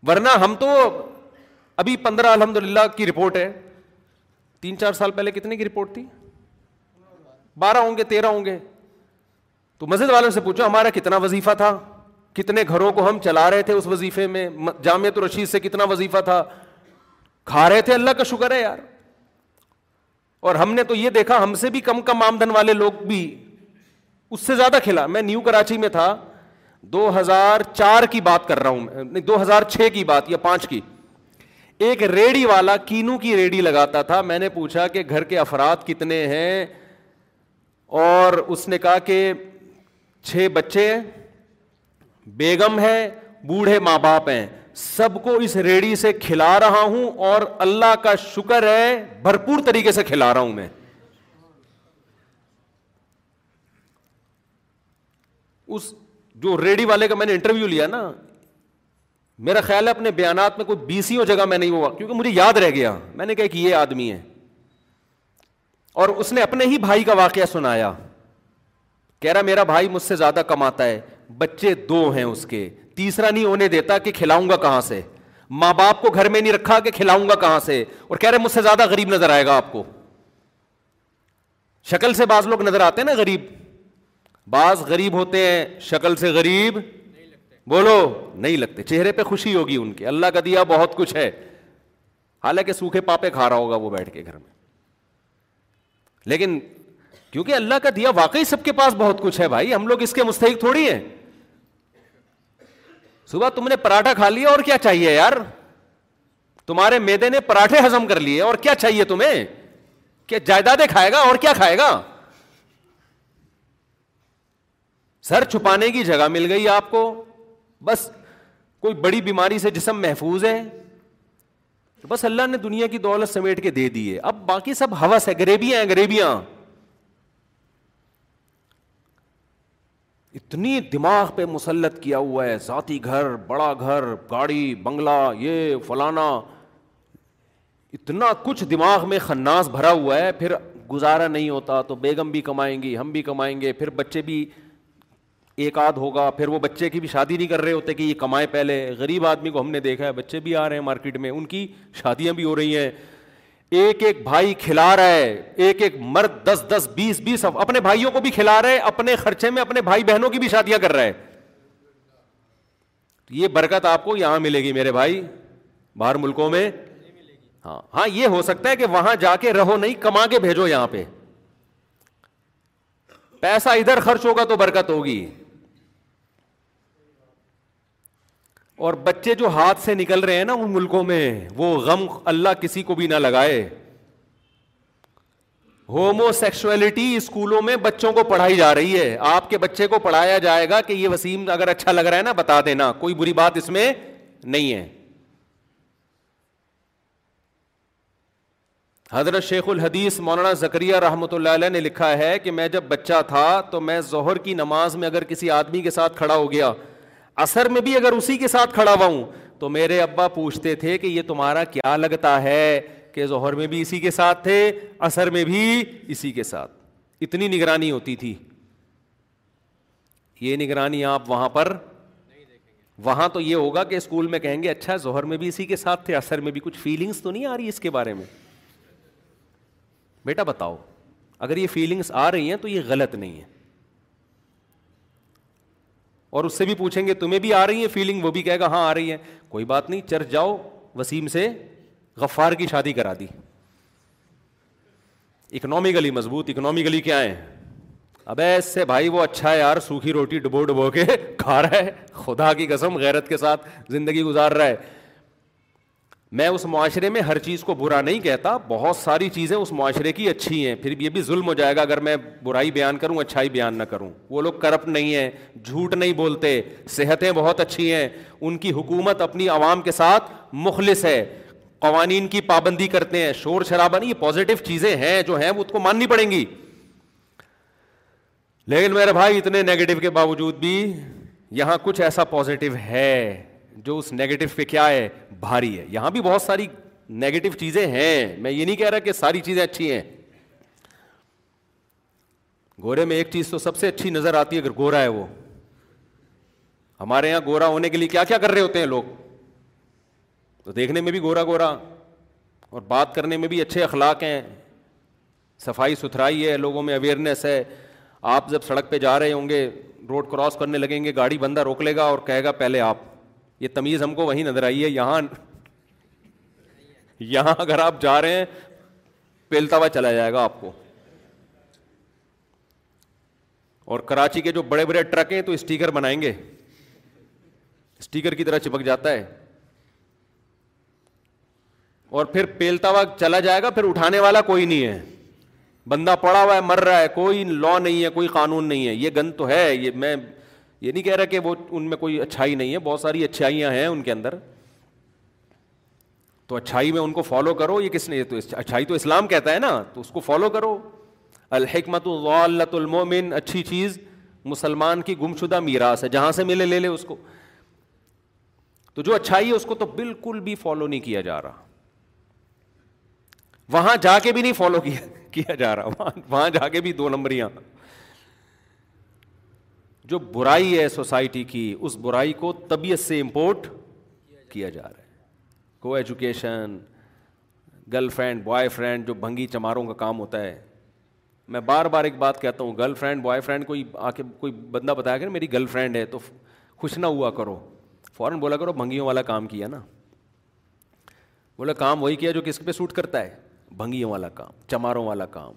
ورنہ ہم تو ابھی پندرہ الحمد للہ کی رپورٹ ہے تین چار سال پہلے کتنے کی رپورٹ تھی بارہ ہوں گے تیرہ ہوں گے تو مسجد والوں سے پوچھو ہمارا کتنا وظیفہ تھا کتنے گھروں کو ہم چلا رہے تھے اس وظیفے میں جامعت الرشید سے کتنا وظیفہ تھا کھا رہے تھے اللہ کا شکر ہے یار اور ہم نے تو یہ دیکھا ہم سے بھی کم کم آمدن والے لوگ بھی اس سے زیادہ کھلا میں نیو کراچی میں تھا دو ہزار چار کی بات کر رہا ہوں دو ہزار چھ کی بات یا پانچ کی ایک ریڑھی والا کینو کی ریڑھی لگاتا تھا میں نے پوچھا کہ گھر کے افراد کتنے ہیں اور اس نے کہا کہ چھ بچے بیگم ہیں بوڑھے ماں باپ ہیں سب کو اس ریڑی سے کھلا رہا ہوں اور اللہ کا شکر ہے بھرپور طریقے سے کھلا رہا ہوں میں اس جو ریڑی والے کا میں نے انٹرویو لیا نا میرا خیال ہے اپنے بیانات میں کوئی بیسیوں جگہ میں نہیں ہوا کیونکہ مجھے یاد رہ گیا میں نے کہا کہ یہ آدمی ہے اور اس نے اپنے ہی بھائی کا واقعہ سنایا کہہ رہا میرا بھائی مجھ سے زیادہ کماتا ہے بچے دو ہیں اس کے تیسرا نہیں ہونے دیتا کہ کھلاؤں گا کہاں سے ماں باپ کو گھر میں نہیں رکھا کہ کھلاؤں گا کہاں سے اور کہہ رہے مجھ سے زیادہ غریب نظر آئے گا آپ کو شکل سے بعض لوگ نظر آتے ہیں نا غریب بعض غریب ہوتے ہیں شکل سے غریب بولو نہیں لگتے چہرے پہ خوشی ہوگی ان کے اللہ کا دیا بہت کچھ ہے حالانکہ سوکھے پاپے کھا رہا ہوگا وہ بیٹھ کے گھر میں لیکن کیونکہ اللہ کا دیا واقعی سب کے پاس بہت کچھ ہے بھائی ہم لوگ اس کے مستحق تھوڑی ہیں صبح تم نے پراٹھا کھا لیا اور کیا چاہیے یار تمہارے میدے نے پراٹھے ہزم کر لیے اور کیا چاہیے تمہیں کیا جائیدادیں کھائے گا اور کیا کھائے گا سر چھپانے کی جگہ مل گئی آپ کو بس کوئی بڑی بیماری سے جسم محفوظ ہے بس اللہ نے دنیا کی دولت سمیٹ کے دے دیے اب باقی سب ہوس ہے گریبیاں ہیں اتنی دماغ پہ مسلط کیا ہوا ہے ذاتی گھر بڑا گھر گاڑی بنگلہ یہ فلانا اتنا کچھ دماغ میں خناس بھرا ہوا ہے پھر گزارا نہیں ہوتا تو بیگم بھی کمائیں گی ہم بھی کمائیں گے پھر بچے بھی ایک آدھ ہوگا پھر وہ بچے کی بھی شادی نہیں کر رہے ہوتے کہ یہ کمائے پہلے غریب آدمی کو ہم نے دیکھا ہے بچے بھی آ رہے ہیں مارکیٹ میں ان کی شادیاں بھی ہو رہی ہیں ایک ایک بھائی کھلا رہا ہے ایک ایک مرد دس دس بیس بیس اپنے بھائیوں کو بھی کھلا رہے اپنے خرچے میں اپنے بھائی بہنوں کی بھی شادیاں کر رہے یہ برکت آپ کو یہاں ملے گی میرے بھائی باہر ملکوں میں ہاں ہاں یہ ہو سکتا ہے کہ وہاں جا کے رہو نہیں کما کے بھیجو یہاں پہ پیسہ ادھر خرچ ہوگا تو برکت ہوگی اور بچے جو ہاتھ سے نکل رہے ہیں نا ان ملکوں میں وہ غم اللہ کسی کو بھی نہ لگائے ہومو سیکسولیٹی اسکولوں میں بچوں کو پڑھائی جا رہی ہے آپ کے بچے کو پڑھایا جائے گا کہ یہ وسیم اگر اچھا لگ رہا ہے نا بتا دینا کوئی بری بات اس میں نہیں ہے حضرت شیخ الحدیث مولانا زکریہ رحمۃ اللہ علیہ نے لکھا ہے کہ میں جب بچہ تھا تو میں ظہر کی نماز میں اگر کسی آدمی کے ساتھ کھڑا ہو گیا اثر میں بھی اگر اسی کے ساتھ کھڑا ہوا ہوں تو میرے ابا پوچھتے تھے کہ یہ تمہارا کیا لگتا ہے کہ ظہر میں بھی اسی کے ساتھ تھے اثر میں بھی اسی کے ساتھ اتنی نگرانی ہوتی تھی یہ نگرانی آپ وہاں پر وہاں تو یہ ہوگا کہ اسکول میں کہیں گے اچھا زہر میں بھی اسی کے ساتھ تھے اثر میں بھی کچھ فیلنگس تو نہیں آ رہی اس کے بارے میں بیٹا بتاؤ اگر یہ فیلنگس آ رہی ہیں تو یہ غلط نہیں ہے اور اس سے بھی پوچھیں گے تمہیں بھی آ رہی ہے فیلنگ وہ بھی کہے گا ہاں آ رہی ہے کوئی بات نہیں چرچ جاؤ وسیم سے غفار کی شادی کرا دی اکنامیکلی مضبوط اکنامیکلی کیا ہے اب سے بھائی وہ اچھا ہے یار سوکھی روٹی ڈبو ڈبو کے کھا رہا ہے خدا کی قسم غیرت کے ساتھ زندگی گزار رہا ہے میں اس معاشرے میں ہر چیز کو برا نہیں کہتا بہت ساری چیزیں اس معاشرے کی اچھی ہیں پھر یہ بھی ظلم ہو جائے گا اگر میں برائی بیان کروں اچھائی بیان نہ کروں وہ لوگ کرپٹ نہیں ہیں جھوٹ نہیں بولتے صحتیں بہت اچھی ہیں ان کی حکومت اپنی عوام کے ساتھ مخلص ہے قوانین کی پابندی کرتے ہیں شور شرابہ نہیں یہ پازیٹیو چیزیں ہیں جو ہیں وہ اس کو ماننی پڑیں گی لیکن میرے بھائی اتنے نگیٹو کے باوجود بھی یہاں کچھ ایسا پازیٹو ہے جو اس نگیٹو پہ کیا ہے بھاری ہے یہاں بھی بہت ساری نیگیٹو چیزیں ہیں میں یہ نہیں کہہ رہا کہ ساری چیزیں اچھی ہیں گورے میں ایک چیز تو سب سے اچھی نظر آتی ہے اگر گورا ہے وہ ہمارے یہاں گورا ہونے کے لیے کیا کیا کر رہے ہوتے ہیں لوگ تو دیکھنے میں بھی گورا گورا اور بات کرنے میں بھی اچھے اخلاق ہیں صفائی ستھرائی ہے لوگوں میں اویئرنیس ہے آپ جب سڑک پہ جا رہے ہوں گے روڈ کراس کرنے لگیں گے گاڑی بندہ روک لے گا اور کہے گا پہلے آپ یہ تمیز ہم کو وہیں نظر آئی ہے یہاں یہاں اگر آپ جا رہے ہیں ہوا چلا جائے گا آپ کو اور کراچی کے جو بڑے بڑے ٹرک ہیں تو اسٹیکر بنائیں گے اسٹیکر کی طرح چپک جاتا ہے اور پھر پیلتا ہوا چلا جائے گا پھر اٹھانے والا کوئی نہیں ہے بندہ پڑا ہوا ہے مر رہا ہے کوئی لا نہیں ہے کوئی قانون نہیں ہے یہ گند تو ہے یہ میں یہ نہیں کہہ رہا کہ وہ ان میں کوئی اچھائی نہیں ہے بہت ساری اچھائیاں ہیں ان کے اندر تو اچھائی میں ان کو فالو کرو یہ کس نے اچھائی تو اسلام کہتا ہے نا تو اس کو فالو کرو الحکمت المومن اچھی چیز مسلمان کی گم شدہ میراث ہے جہاں سے ملے لے لے اس کو تو جو اچھائی ہے اس کو تو بالکل بھی فالو نہیں کیا جا رہا وہاں جا کے بھی نہیں فالو کیا جا رہا وہاں جا کے بھی دو نمبریاں جو برائی ہے سوسائٹی کی اس برائی کو طبیعت سے امپورٹ کیا جا رہا ہے کو education girlfriend boyfriend جو بھنگی چماروں کا کام ہوتا ہے میں بار بار ایک بات کہتا ہوں گرل فرینڈ بوائے فرینڈ کوئی آ کے کوئی بندہ بتایا کہ میری گرل فرینڈ ہے تو خوش نہ ہوا کرو فوراً بولا کرو بھنگیوں والا کام کیا نا بولا کام وہی کیا جو کس پہ سوٹ کرتا ہے بھنگیوں والا کام چماروں والا کام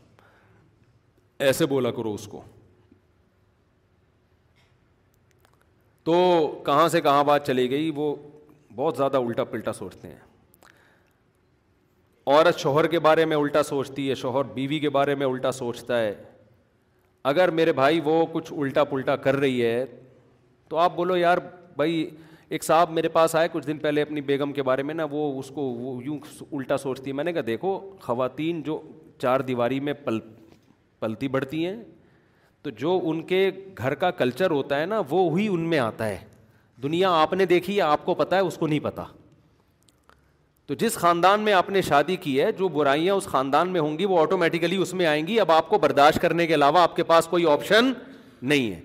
ایسے بولا کرو اس کو تو کہاں سے کہاں بات چلی گئی وہ بہت زیادہ الٹا پلٹا سوچتے ہیں عورت شوہر کے بارے میں الٹا سوچتی ہے شوہر بیوی کے بارے میں الٹا سوچتا ہے اگر میرے بھائی وہ کچھ الٹا پلٹا کر رہی ہے تو آپ بولو یار بھائی ایک صاحب میرے پاس آئے کچھ دن پہلے اپنی بیگم کے بارے میں نا وہ اس کو وہ یوں الٹا سوچتی ہے میں نے کہا دیکھو خواتین جو چار دیواری میں پل پلتی بڑھتی ہیں تو جو ان کے گھر کا کلچر ہوتا ہے نا وہ ہی ان میں آتا ہے دنیا آپ نے دیکھی ہے آپ کو پتا ہے اس کو نہیں پتا تو جس خاندان میں آپ نے شادی کی ہے جو برائیاں اس خاندان میں ہوں گی وہ آٹومیٹیکلی اس میں آئیں گی اب آپ کو برداشت کرنے کے علاوہ آپ کے پاس کوئی آپشن نہیں ہے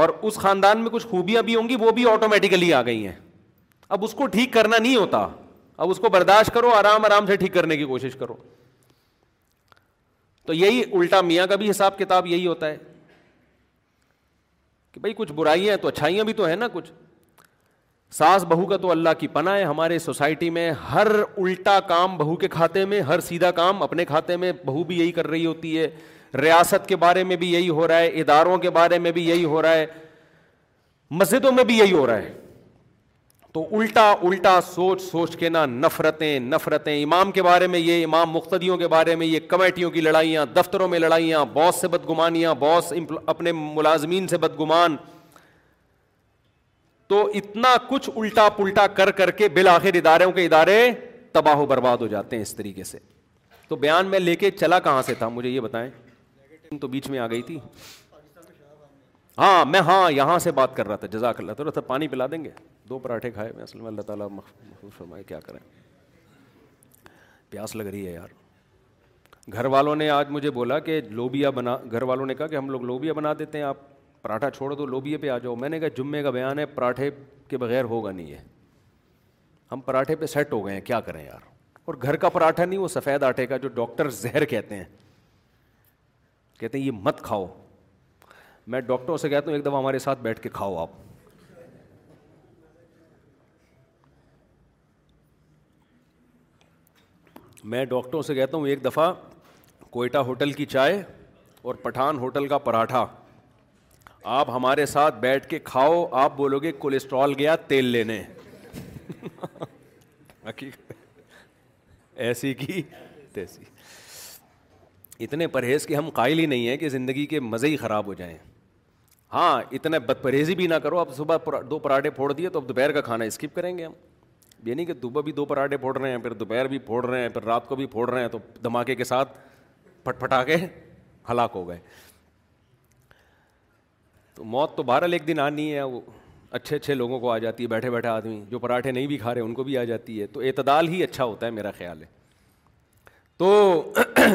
اور اس خاندان میں کچھ خوبیاں بھی ہوں گی وہ بھی آٹومیٹیکلی آ گئی ہیں اب اس کو ٹھیک کرنا نہیں ہوتا اب اس کو برداشت کرو آرام آرام سے ٹھیک کرنے کی کوشش کرو تو یہی الٹا میاں کا بھی حساب کتاب یہی ہوتا ہے کہ بھائی کچھ برائیاں تو اچھائیاں بھی تو ہیں نا کچھ ساس بہو کا تو اللہ کی پناہ ہے ہمارے سوسائٹی میں ہر الٹا کام بہو کے کھاتے میں ہر سیدھا کام اپنے کھاتے میں بہو بھی یہی کر رہی ہوتی ہے ریاست کے بارے میں بھی یہی ہو رہا ہے اداروں کے بارے میں بھی یہی ہو رہا ہے مسجدوں میں بھی یہی ہو رہا ہے تو الٹا الٹا سوچ سوچ کے نا نفرتیں نفرتیں امام کے بارے میں یہ امام مقتدیوں کے بارے میں یہ کمیٹیوں کی لڑائیاں دفتروں میں لڑائیاں باس سے بدگمانیاں باس اپنے ملازمین سے بدگمان تو اتنا کچھ الٹا پلٹا کر کر کے بالآخر اداروں کے ادارے تباہ و برباد ہو جاتے ہیں اس طریقے سے تو بیان میں لے کے چلا کہاں سے تھا مجھے یہ بتائیں تو بیچ میں آ گئی تھی ہاں میں ہاں یہاں سے بات کر رہا تھا جزاک اللہ تعالیٰ تھا پانی پلا دیں گے دو پراٹھے کھائے میں اصل میں اللہ تعالیٰ محفوظ فرمائے کیا کریں پیاس لگ رہی ہے یار گھر والوں نے آج مجھے بولا کہ لوبیا بنا گھر والوں نے کہا کہ ہم لوگ لوبیا بنا دیتے ہیں آپ پراٹھا چھوڑ دو لوبیا پہ آ جاؤ میں نے کہا جمعے کا بیان ہے پراٹھے کے بغیر ہوگا نہیں ہے ہم پراٹھے پہ سیٹ ہو گئے ہیں کیا کریں یار اور گھر کا پراٹھا نہیں وہ سفید آٹے کا جو ڈاکٹر زہر کہتے ہیں کہتے ہیں یہ مت کھاؤ میں ڈاکٹروں سے کہتا ہوں ایک دفعہ ہمارے ساتھ بیٹھ کے کھاؤ آپ میں ڈاکٹروں سے کہتا ہوں ایک دفعہ کوئٹہ ہوٹل کی چائے اور پٹھان ہوٹل کا پراٹھا آپ ہمارے ساتھ بیٹھ کے کھاؤ آپ بولو گے کولیسٹرول گیا تیل لینے ایسی کی تیسی اتنے پرہیز کے ہم قائل ہی نہیں ہیں کہ زندگی کے مزے ہی خراب ہو جائیں ہاں اتنا بد پرہیزی بھی نہ کرو اب صبح دو پراٹھے پھوڑ دیے تو اب دوپہر کا کھانا اسکپ کریں گے ہم یہ نہیں کہ دوبہ بھی دو پراٹھے پھوڑ رہے ہیں پھر دوپہر بھی پھوڑ رہے ہیں پھر رات کو بھی پھوڑ رہے ہیں تو دھماکے کے ساتھ پھٹ پھٹا کے ہلاک ہو گئے تو موت تو بہرحال ایک دن آنی ہے وہ اچھے اچھے لوگوں کو آ جاتی ہے بیٹھے بیٹھے آدمی جو پراٹھے نہیں بھی کھا رہے ان کو بھی آ جاتی ہے تو اعتدال ہی اچھا ہوتا ہے میرا خیال ہے تو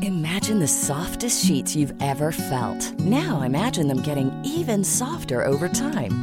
Imagine the softest sheets you've ever felt. Now imagine them getting even softer over time.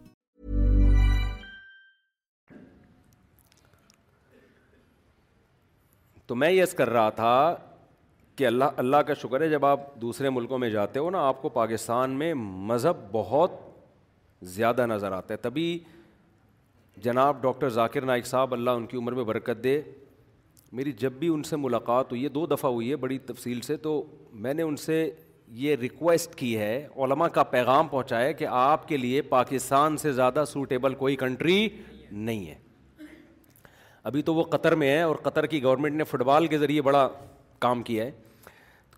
تو میں یس کر رہا تھا کہ اللہ اللہ کا شکر ہے جب آپ دوسرے ملکوں میں جاتے ہو نا آپ کو پاکستان میں مذہب بہت زیادہ نظر آتا ہے تبھی جناب ڈاکٹر ذاکر نائک صاحب اللہ ان کی عمر میں برکت دے میری جب بھی ان سے ملاقات ہوئی ہے دو دفعہ ہوئی ہے بڑی تفصیل سے تو میں نے ان سے یہ ریکویسٹ کی ہے علماء کا پیغام پہنچایا کہ آپ کے لیے پاکستان سے زیادہ سوٹیبل کوئی کنٹری نہیں ہے ابھی تو وہ قطر میں ہے اور قطر کی گورنمنٹ نے فٹ بال کے ذریعے بڑا کام کیا ہے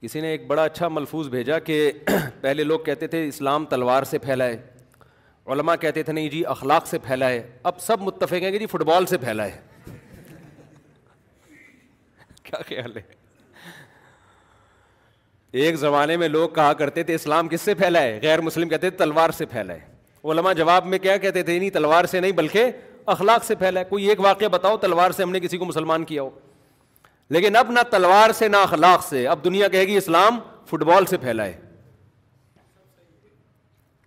کسی نے ایک بڑا اچھا ملفوظ بھیجا کہ پہلے لوگ کہتے تھے اسلام تلوار سے پھیلا ہے علماء کہتے تھے نہیں جی اخلاق سے پھیلا ہے اب سب متفق ہیں کہ جی فٹ بال سے پھیلا ہے کیا خیال ہے ایک زمانے میں لوگ کہا کرتے تھے اسلام کس سے پھیلا ہے غیر مسلم کہتے تھے تلوار سے پھیلا ہے علماء جواب میں کیا کہتے تھے نہیں تلوار سے نہیں بلکہ اخلاق سے پھیلا ہے کوئی ایک واقعہ بتاؤ تلوار سے ہم نے کسی کو مسلمان کیا ہو لیکن اب نہ تلوار سے نہ اخلاق سے اب دنیا کہے گی اسلام فٹ بال سے پھیلا ہے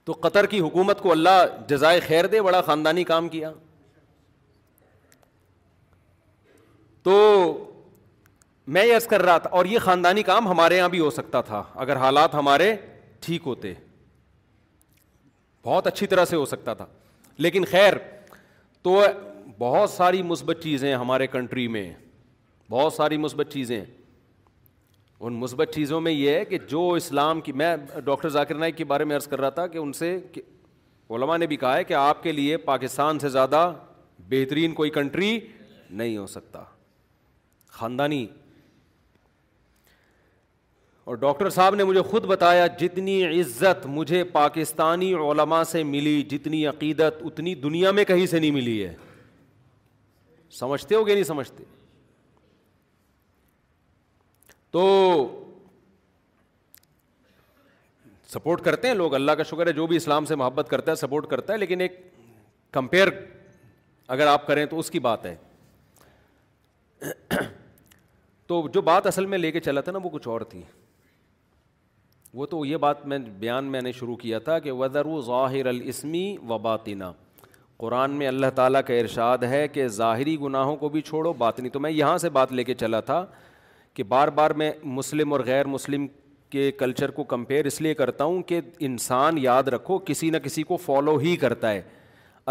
تو قطر کی حکومت کو اللہ جزائے خیر دے بڑا خاندانی کام کیا تو میں یس کر رہا تھا اور یہ خاندانی کام ہمارے یہاں بھی ہو سکتا تھا اگر حالات ہمارے ٹھیک ہوتے بہت اچھی طرح سے ہو سکتا تھا لیکن خیر تو بہت ساری مثبت چیزیں ہمارے کنٹری میں بہت ساری مثبت چیزیں ان مثبت چیزوں میں یہ ہے کہ جو اسلام کی میں ڈاکٹر ذاکر نائک کے بارے میں عرض کر رہا تھا کہ ان سے علماء نے بھی کہا ہے کہ آپ کے لیے پاکستان سے زیادہ بہترین کوئی کنٹری نہیں ہو سکتا خاندانی اور ڈاکٹر صاحب نے مجھے خود بتایا جتنی عزت مجھے پاکستانی علماء سے ملی جتنی عقیدت اتنی دنیا میں کہیں سے نہیں ملی ہے سمجھتے ہو گیا نہیں سمجھتے تو سپورٹ کرتے ہیں لوگ اللہ کا شکر ہے جو بھی اسلام سے محبت کرتا ہے سپورٹ کرتا ہے لیکن ایک کمپیئر اگر آپ کریں تو اس کی بات ہے تو جو بات اصل میں لے کے چلا تھا نا وہ کچھ اور تھی وہ تو یہ بات میں بیان میں نے شروع کیا تھا کہ و ظاہر السمی و باطینہ قرآن میں اللہ تعالیٰ کا ارشاد ہے کہ ظاہری گناہوں کو بھی چھوڑو بات نہیں تو میں یہاں سے بات لے کے چلا تھا کہ بار بار میں مسلم اور غیر مسلم کے کلچر کو کمپیئر اس لیے کرتا ہوں کہ انسان یاد رکھو کسی نہ کسی کو فالو ہی کرتا ہے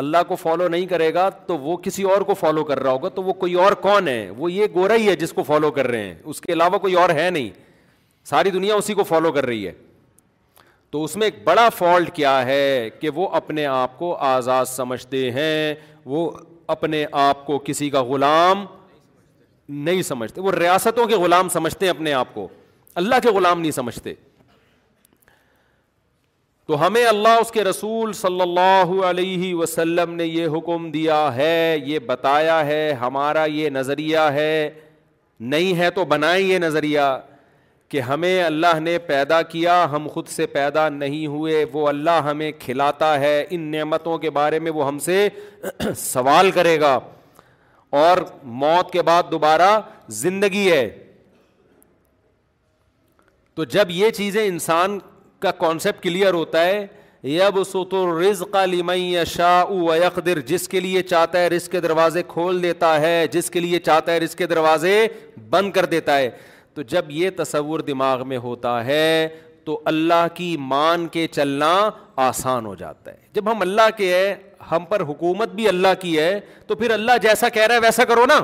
اللہ کو فالو نہیں کرے گا تو وہ کسی اور کو فالو کر رہا ہوگا تو وہ کوئی اور کون ہے وہ یہ گورا ہی ہے جس کو فالو کر رہے ہیں اس کے علاوہ کوئی اور ہے نہیں ساری دنیا اسی کو فالو کر رہی ہے تو اس میں ایک بڑا فالٹ کیا ہے کہ وہ اپنے آپ کو آزاد سمجھتے ہیں وہ اپنے آپ کو کسی کا غلام نہیں سمجھتے وہ ریاستوں کے غلام سمجھتے ہیں اپنے آپ کو اللہ کے غلام نہیں سمجھتے تو ہمیں اللہ اس کے رسول صلی اللہ علیہ وسلم نے یہ حکم دیا ہے یہ بتایا ہے ہمارا یہ نظریہ ہے نہیں ہے تو بنائیں یہ نظریہ کہ ہمیں اللہ نے پیدا کیا ہم خود سے پیدا نہیں ہوئے وہ اللہ ہمیں کھلاتا ہے ان نعمتوں کے بارے میں وہ ہم سے سوال کرے گا اور موت کے بعد دوبارہ زندگی ہے تو جب یہ چیزیں انسان کا کانسیپٹ کلیئر ہوتا ہے یب ست الرزق لمئی شاہ اوق در جس کے لیے چاہتا ہے رزق کے دروازے کھول دیتا ہے جس کے لیے چاہتا ہے رزق کے دروازے بند کر دیتا ہے تو جب یہ تصور دماغ میں ہوتا ہے تو اللہ کی مان کے چلنا آسان ہو جاتا ہے جب ہم اللہ کے ہم پر حکومت بھی اللہ کی ہے تو پھر اللہ جیسا کہہ رہا ہے ویسا کرو نا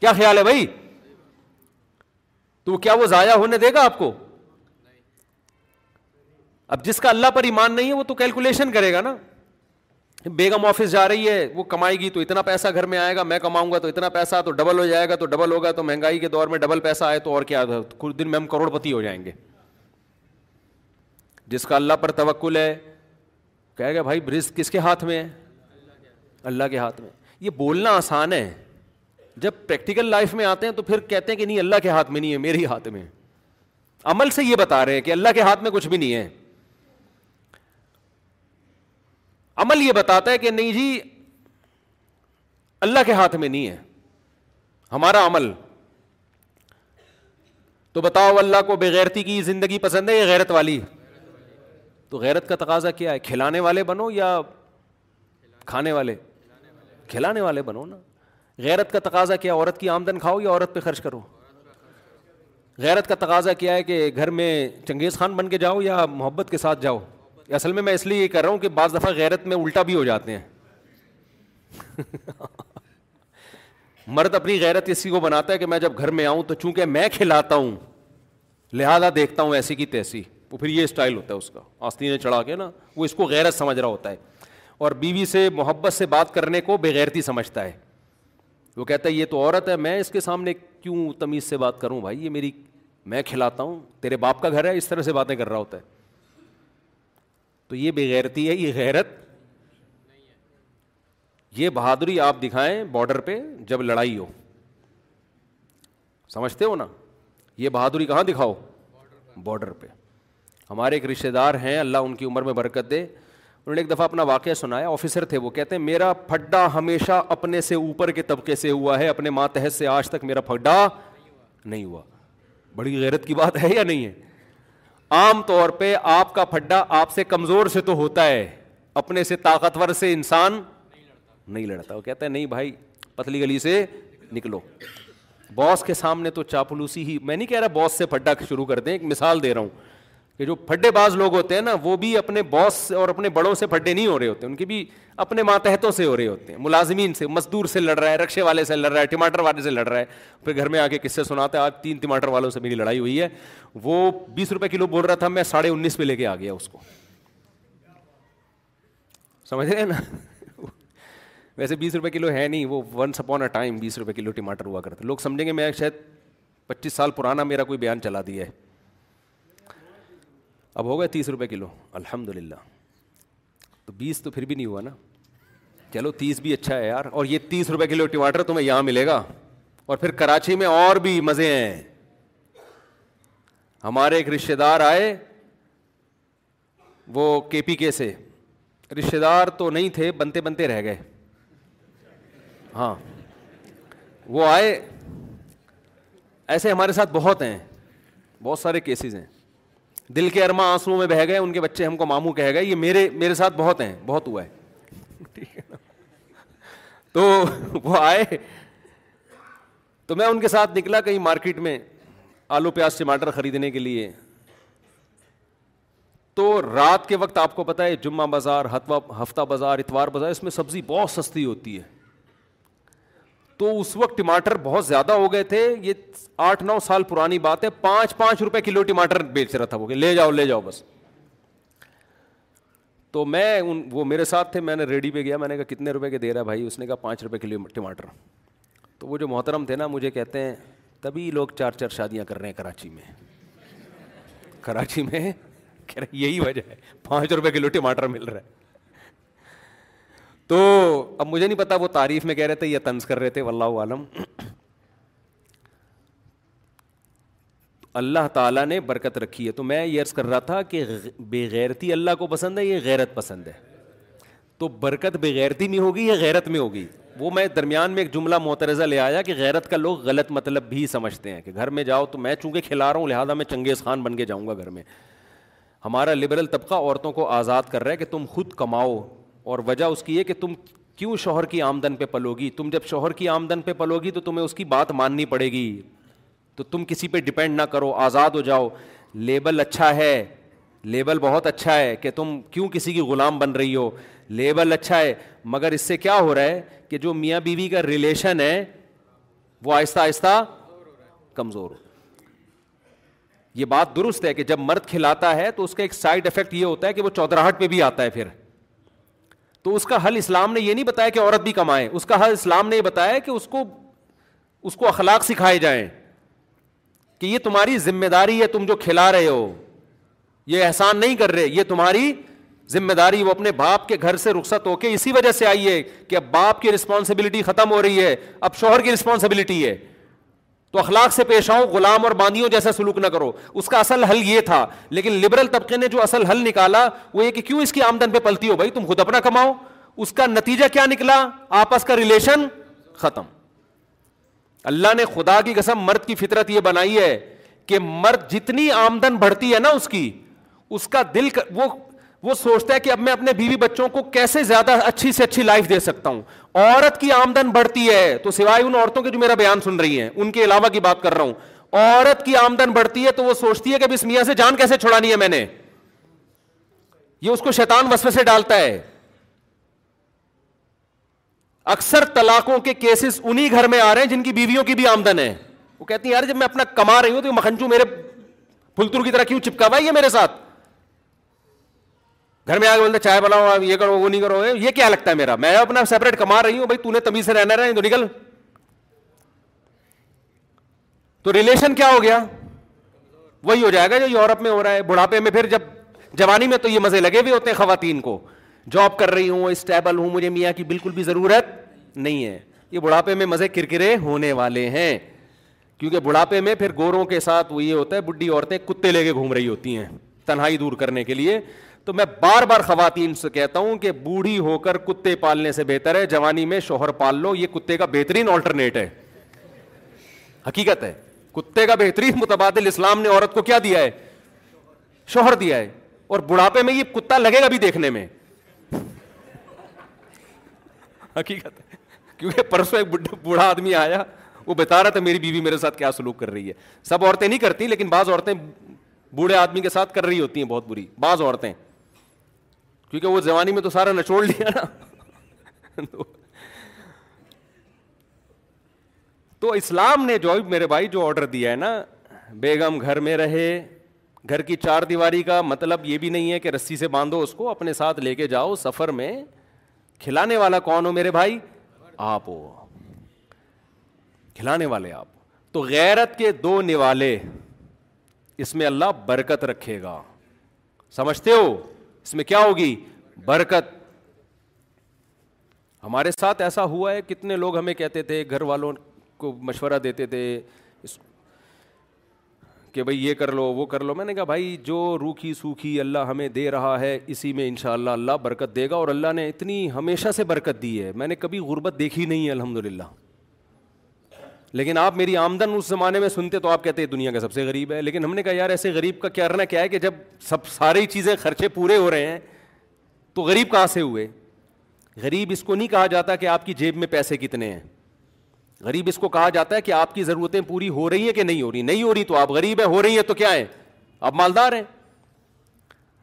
کیا خیال ہے بھائی تو کیا وہ ضائع ہونے دے گا آپ کو اب جس کا اللہ پر ایمان نہیں ہے وہ تو کیلکولیشن کرے گا نا بیگم آفس جا رہی ہے وہ کمائے گی تو اتنا پیسہ گھر میں آئے گا میں کماؤں گا تو اتنا پیسہ تو ڈبل ہو جائے گا تو ڈبل ہوگا تو مہنگائی کے دور میں ڈبل پیسہ آئے تو اور کیا کچھ دن میں ہم کروڑ پتی ہو جائیں گے جس کا اللہ پر توکل ہے کہے گا بھائی برج کس کے ہاتھ میں ہے اللہ کے ہاتھ میں یہ بولنا آسان ہے جب پریکٹیکل لائف میں آتے ہیں تو پھر کہتے ہیں کہ نہیں اللہ کے ہاتھ میں نہیں ہے میرے ہی ہاتھ میں عمل سے یہ بتا رہے ہیں کہ اللہ کے ہاتھ میں کچھ بھی نہیں ہے عمل یہ بتاتا ہے کہ نہیں جی اللہ کے ہاتھ میں نہیں ہے ہمارا عمل تو بتاؤ اللہ کو بےغیرتی کی زندگی پسند ہے یا غیرت والی تو غیرت کا تقاضا کیا ہے کھلانے والے بنو یا کھانے والے کھلانے والے بنو نا غیرت کا تقاضا کیا عورت کی آمدن کھاؤ یا عورت پہ خرچ کرو غیرت کا تقاضا کیا ہے کہ گھر میں چنگیز خان بن کے جاؤ یا محبت کے ساتھ جاؤ اصل میں میں اس لیے یہ کر رہا ہوں کہ بعض دفعہ غیرت میں الٹا بھی ہو جاتے ہیں مرد اپنی غیرت اسی کو بناتا ہے کہ میں جب گھر میں آؤں تو چونکہ میں کھلاتا ہوں لہذا دیکھتا ہوں ایسی کی تیسی وہ پھر یہ اسٹائل ہوتا ہے اس کا آستی نے چڑھا کے نا وہ اس کو غیرت سمجھ رہا ہوتا ہے اور بیوی سے محبت سے بات کرنے کو بغیرتی سمجھتا ہے وہ کہتا ہے یہ تو عورت ہے میں اس کے سامنے کیوں تمیز سے بات کروں بھائی یہ میری میں کھلاتا ہوں تیرے باپ کا گھر ہے اس طرح سے باتیں کر رہا ہوتا ہے تو یہ بےغیرتی ہے یہ غیرت یہ بہادری آپ دکھائیں بارڈر پہ جب لڑائی ہو سمجھتے ہو نا یہ بہادری کہاں دکھاؤ بارڈر پہ ہمارے ایک رشتے دار ہیں اللہ ان کی عمر میں برکت دے انہوں نے ایک دفعہ اپنا واقعہ سنایا آفیسر تھے وہ کہتے ہیں میرا پھڈا ہمیشہ اپنے سے اوپر کے طبقے سے ہوا ہے اپنے ماتحت سے آج تک میرا پھڈا نہیں ہوا بڑی غیرت کی بات ہے یا نہیں ہے عام طور پہ آپ کا پھڈا آپ سے کمزور سے تو ہوتا ہے اپنے سے طاقتور سے انسان نہیں لڑتا وہ کہتا ہے نہیں بھائی پتلی گلی سے نکلو باس کے سامنے تو چاپلوسی ہی میں نہیں کہہ رہا باس سے پھڈا شروع کر دیں ایک مثال دے رہا ہوں کہ جو پھڈے باز لوگ ہوتے ہیں نا وہ بھی اپنے باس اور اپنے بڑوں سے پھڈے نہیں ہو رہے ہوتے ان کے بھی اپنے ماتحتوں سے ہو رہے ہوتے ہیں ملازمین سے مزدور سے لڑ رہا ہے رکشے والے سے لڑ رہا ہے ٹماٹر والے سے لڑ رہا ہے پھر گھر میں آ کے کس سے سناتا ہے آج تین ٹماٹر والوں سے میری لڑائی ہوئی ہے وہ بیس روپئے کلو بول رہا تھا میں ساڑھے انیس پہ لے کے آ گیا اس کو سمجھ رہے ہیں نا ویسے بیس روپئے کلو ہے نہیں وہ ونس اپون اے ٹائم بیس روپئے کلو ٹماٹر ہوا کرتے لوگ سمجھیں گے میں شاید پچیس سال پرانا میرا کوئی بیان چلا دیا ہے اب ہو گئے تیس روپے کلو الحمد للہ تو بیس تو پھر بھی نہیں ہوا نا چلو تیس بھی اچھا ہے یار اور یہ تیس روپے کلو ٹماٹر تمہیں یہاں ملے گا اور پھر کراچی میں اور بھی مزے ہیں ہمارے ایک رشتے دار آئے وہ کے پی کے سے رشتے دار تو نہیں تھے بنتے بنتے رہ گئے ہاں وہ آئے ایسے ہمارے ساتھ بہت ہیں بہت سارے کیسز ہیں دل کے ارما آنسو میں بہہ گئے ان کے بچے ہم کو ماموں کہہ گئے یہ میرے میرے ساتھ بہت ہیں بہت ہوا ہے ٹھیک ہے نا تو وہ آئے تو میں ان کے ساتھ نکلا کہیں مارکیٹ میں آلو پیاز ٹماٹر خریدنے کے لیے تو رات کے وقت آپ کو پتا ہے جمعہ بازار ہفتہ بازار اتوار بازار اس میں سبزی بہت سستی ہوتی ہے تو اس وقت ٹماٹر بہت زیادہ ہو گئے تھے یہ آٹھ نو سال پرانی بات ہے پانچ پانچ روپئے کلو ٹماٹر بیچ رہا تھا وہ کہ لے جاؤ لے جاؤ بس تو میں ان وہ میرے ساتھ تھے میں نے ریڈی پہ گیا میں نے کہا کتنے روپئے کے دے رہا بھائی اس نے کہا پانچ روپئے کلو ٹماٹر تو وہ جو محترم تھے نا مجھے کہتے ہیں تبھی لوگ چار چار شادیاں کر رہے ہیں کراچی میں کراچی میں کہہ رہے یہی وجہ ہے پانچ روپے کلو ٹماٹر مل رہا ہے تو اب مجھے نہیں پتا وہ تعریف میں کہہ رہے تھے یا طنز کر رہے تھے واللہ عالم اللہ تعالیٰ نے برکت رکھی ہے تو میں یہ عرض کر رہا تھا کہ بے غیرتی اللہ کو پسند ہے یہ غیرت پسند ہے تو برکت بے غیرتی میں ہوگی یا غیرت میں ہوگی وہ میں درمیان میں ایک جملہ معترضہ لے آیا کہ غیرت کا لوگ غلط مطلب بھی سمجھتے ہیں کہ گھر میں جاؤ تو میں چونکہ کھلا رہا ہوں لہٰذا میں چنگیز خان بن کے جاؤں گا گھر میں ہمارا لبرل طبقہ عورتوں کو آزاد کر رہا ہے کہ تم خود کماؤ اور وجہ اس کی یہ کہ تم کیوں شوہر کی آمدن پہ پلو گی تم جب شوہر کی آمدن پہ پلو گی تو تمہیں اس کی بات ماننی پڑے گی تو تم کسی پہ ڈپینڈ نہ کرو آزاد ہو جاؤ لیبل اچھا ہے لیبل بہت اچھا ہے کہ تم کیوں کسی کی غلام بن رہی ہو لیبل اچھا ہے مگر اس سے کیا ہو رہا ہے کہ جو میاں بیوی کا ریلیشن ہے وہ آہستہ آہستہ کمزور یہ بات درست ہے کہ جب مرد کھلاتا ہے تو اس کا ایک سائڈ افیکٹ یہ ہوتا ہے کہ وہ چودراہٹ پہ بھی آتا ہے پھر تو اس کا حل اسلام نے یہ نہیں بتایا کہ عورت بھی کمائے اس کا حل اسلام نے یہ بتایا کہ اس کو اس کو اخلاق سکھائے جائیں کہ یہ تمہاری ذمہ داری ہے تم جو کھلا رہے ہو یہ احسان نہیں کر رہے یہ تمہاری ذمہ داری وہ اپنے باپ کے گھر سے رخصت ہو کے اسی وجہ سے آئی ہے کہ اب باپ کی رسپانسبلٹی ختم ہو رہی ہے اب شوہر کی رسپانسبلٹی ہے تو اخلاق سے پیش آؤ غلام اور باندیوں جیسا سلوک نہ کرو اس کا اصل حل یہ تھا لیکن لبرل طبقے نے جو اصل حل نکالا وہ یہ کہ کیوں اس کی آمدن پہ پلتی ہو بھائی تم خود اپنا کماؤ اس کا نتیجہ کیا نکلا آپس کا ریلیشن ختم اللہ نے خدا کی قسم مرد کی فطرت یہ بنائی ہے کہ مرد جتنی آمدن بڑھتی ہے نا اس کی اس کا دل وہ وہ سوچتا ہے کہ اب میں اپنے بیوی بچوں کو کیسے زیادہ اچھی سے اچھی لائف دے سکتا ہوں عورت کی آمدن بڑھتی ہے تو سوائے ان عورتوں کے جو میرا بیان سن رہی ہیں ان کے علاوہ کی بات کر رہا ہوں عورت کی آمدن بڑھتی ہے تو وہ سوچتی ہے کہ اب اس میاں سے جان کیسے چھڑانی ہے میں نے یہ اس کو شیطان وسو سے ڈالتا ہے اکثر طلاقوں کے کیسز انہی گھر میں آ رہے ہیں جن کی بیویوں کی بھی آمدن ہے وہ کہتی ہیں یار جب میں اپنا کما رہی ہوں تو مکھنجو میرے پھلتر کی طرح کیوں ہوا ہے میرے ساتھ گھر میں آ کے بولتے چائے بناؤ یہ کرو وہ نہیں کرو یہ کیا لگتا ہے میرا میں اپنا سیپریٹ کما رہی ہوں بھائی تو نے تمیز سے رہنا رہے تو نکل تو ریلیشن کیا ہو گیا وہی ہو جائے گا جو یورپ میں ہو رہا ہے بڑھاپے میں پھر جب جوانی میں تو یہ مزے لگے ہوئے ہوتے ہیں خواتین کو جاب کر رہی ہوں اسٹیبل ہوں مجھے میاں کی بالکل بھی ضرورت نہیں ہے یہ بڑھاپے میں مزے کرکرے ہونے والے ہیں کیونکہ بڑھاپے میں پھر گوروں کے ساتھ وہ یہ ہوتا ہے بڈھی عورتیں کتے لے کے گھوم رہی ہوتی ہیں تنہائی دور کرنے کے لیے تو میں بار بار خواتین سے کہتا ہوں کہ بوڑھی ہو کر کتے پالنے سے بہتر ہے جوانی میں شوہر پال لو یہ کتے کا بہترین آلٹرنیٹ ہے حقیقت ہے کتے کا بہترین متبادل اسلام نے عورت کو کیا دیا ہے شوہر دیا ہے اور بڑھاپے میں یہ کتا لگے گا بھی دیکھنے میں حقیقت ہے کیونکہ پرسوں ایک بوڑھا آدمی آیا وہ بتا رہا تھا میری بیوی میرے ساتھ کیا سلوک کر رہی ہے سب عورتیں نہیں کرتی لیکن بعض عورتیں بوڑھے آدمی کے ساتھ کر رہی ہوتی ہیں بہت بری بعض عورتیں کیونکہ وہ جوانی میں تو سارا نچوڑ لیا نا تو اسلام نے جو میرے بھائی جو آڈر دیا ہے نا بیگم گھر میں رہے گھر کی چار دیواری کا مطلب یہ بھی نہیں ہے کہ رسی سے باندھو اس کو اپنے ساتھ لے کے جاؤ سفر میں کھلانے والا کون ہو میرے بھائی آپ ہو کھلانے والے آپ تو غیرت کے دو نوالے اس میں اللہ برکت رکھے گا سمجھتے ہو اس میں کیا ہوگی برکت ہمارے ساتھ ایسا ہوا ہے کتنے لوگ ہمیں کہتے تھے گھر والوں کو مشورہ دیتے تھے کہ بھائی یہ کر لو وہ کر لو میں نے کہا بھائی جو روکھی سوکھی اللہ ہمیں دے رہا ہے اسی میں ان شاء اللہ اللہ برکت دے گا اور اللہ نے اتنی ہمیشہ سے برکت دی ہے میں نے کبھی غربت دیکھی نہیں ہے الحمد للہ لیکن آپ میری آمدن اس زمانے میں سنتے تو آپ کہتے ہیں دنیا کا سب سے غریب ہے لیکن ہم نے کہا یار ایسے غریب کا کیا رہنا کیا ہے کہ جب سب ساری چیزیں خرچے پورے ہو رہے ہیں تو غریب کہاں سے ہوئے غریب اس کو نہیں کہا جاتا کہ آپ کی جیب میں پیسے کتنے ہیں غریب اس کو کہا جاتا ہے کہ آپ کی ضرورتیں پوری ہو رہی ہیں کہ نہیں ہو رہی نہیں ہو رہی تو آپ غریب ہیں ہو رہی ہیں تو کیا ہیں آپ مالدار ہیں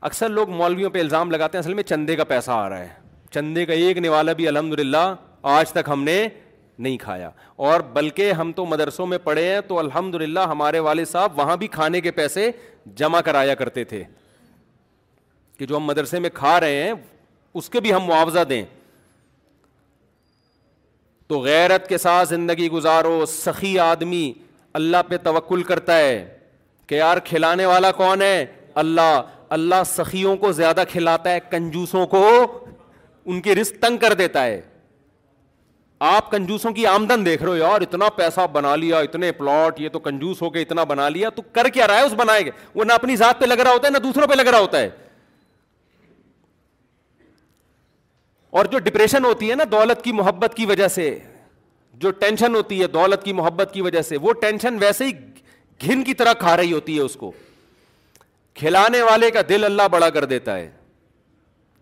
اکثر لوگ مولویوں پہ الزام لگاتے ہیں اصل میں چندے کا پیسہ آ رہا ہے چندے کا ایک نوالا بھی الحمد للہ آج تک ہم نے نہیں کھایا اور بلکہ ہم تو مدرسوں میں پڑھے ہیں تو الحمد للہ ہمارے والد صاحب وہاں بھی کھانے کے پیسے جمع کرایا کرتے تھے کہ جو ہم مدرسے میں کھا رہے ہیں اس کے بھی ہم معاوضہ دیں تو غیرت کے ساتھ زندگی گزارو سخی آدمی اللہ پہ توکل کرتا ہے کہ یار کھلانے والا کون ہے اللہ اللہ سخیوں کو زیادہ کھلاتا ہے کنجوسوں کو ان کی رسک تنگ کر دیتا ہے آپ کنجوسوں کی آمدن دیکھ رہے ہو یار اتنا پیسہ بنا لیا اتنے پلاٹ یہ تو کنجوس ہو کے اتنا بنا لیا تو کر کیا رہا ہے اس بنائے گا وہ نہ اپنی ذات پہ لگ رہا ہوتا ہے نہ دوسروں پہ لگ رہا ہوتا ہے اور جو ڈپریشن ہوتی ہے نا دولت کی محبت کی وجہ سے جو ٹینشن ہوتی ہے دولت کی محبت کی وجہ سے وہ ٹینشن ویسے ہی گھن کی طرح کھا رہی ہوتی ہے اس کو کھلانے والے کا دل اللہ بڑا کر دیتا ہے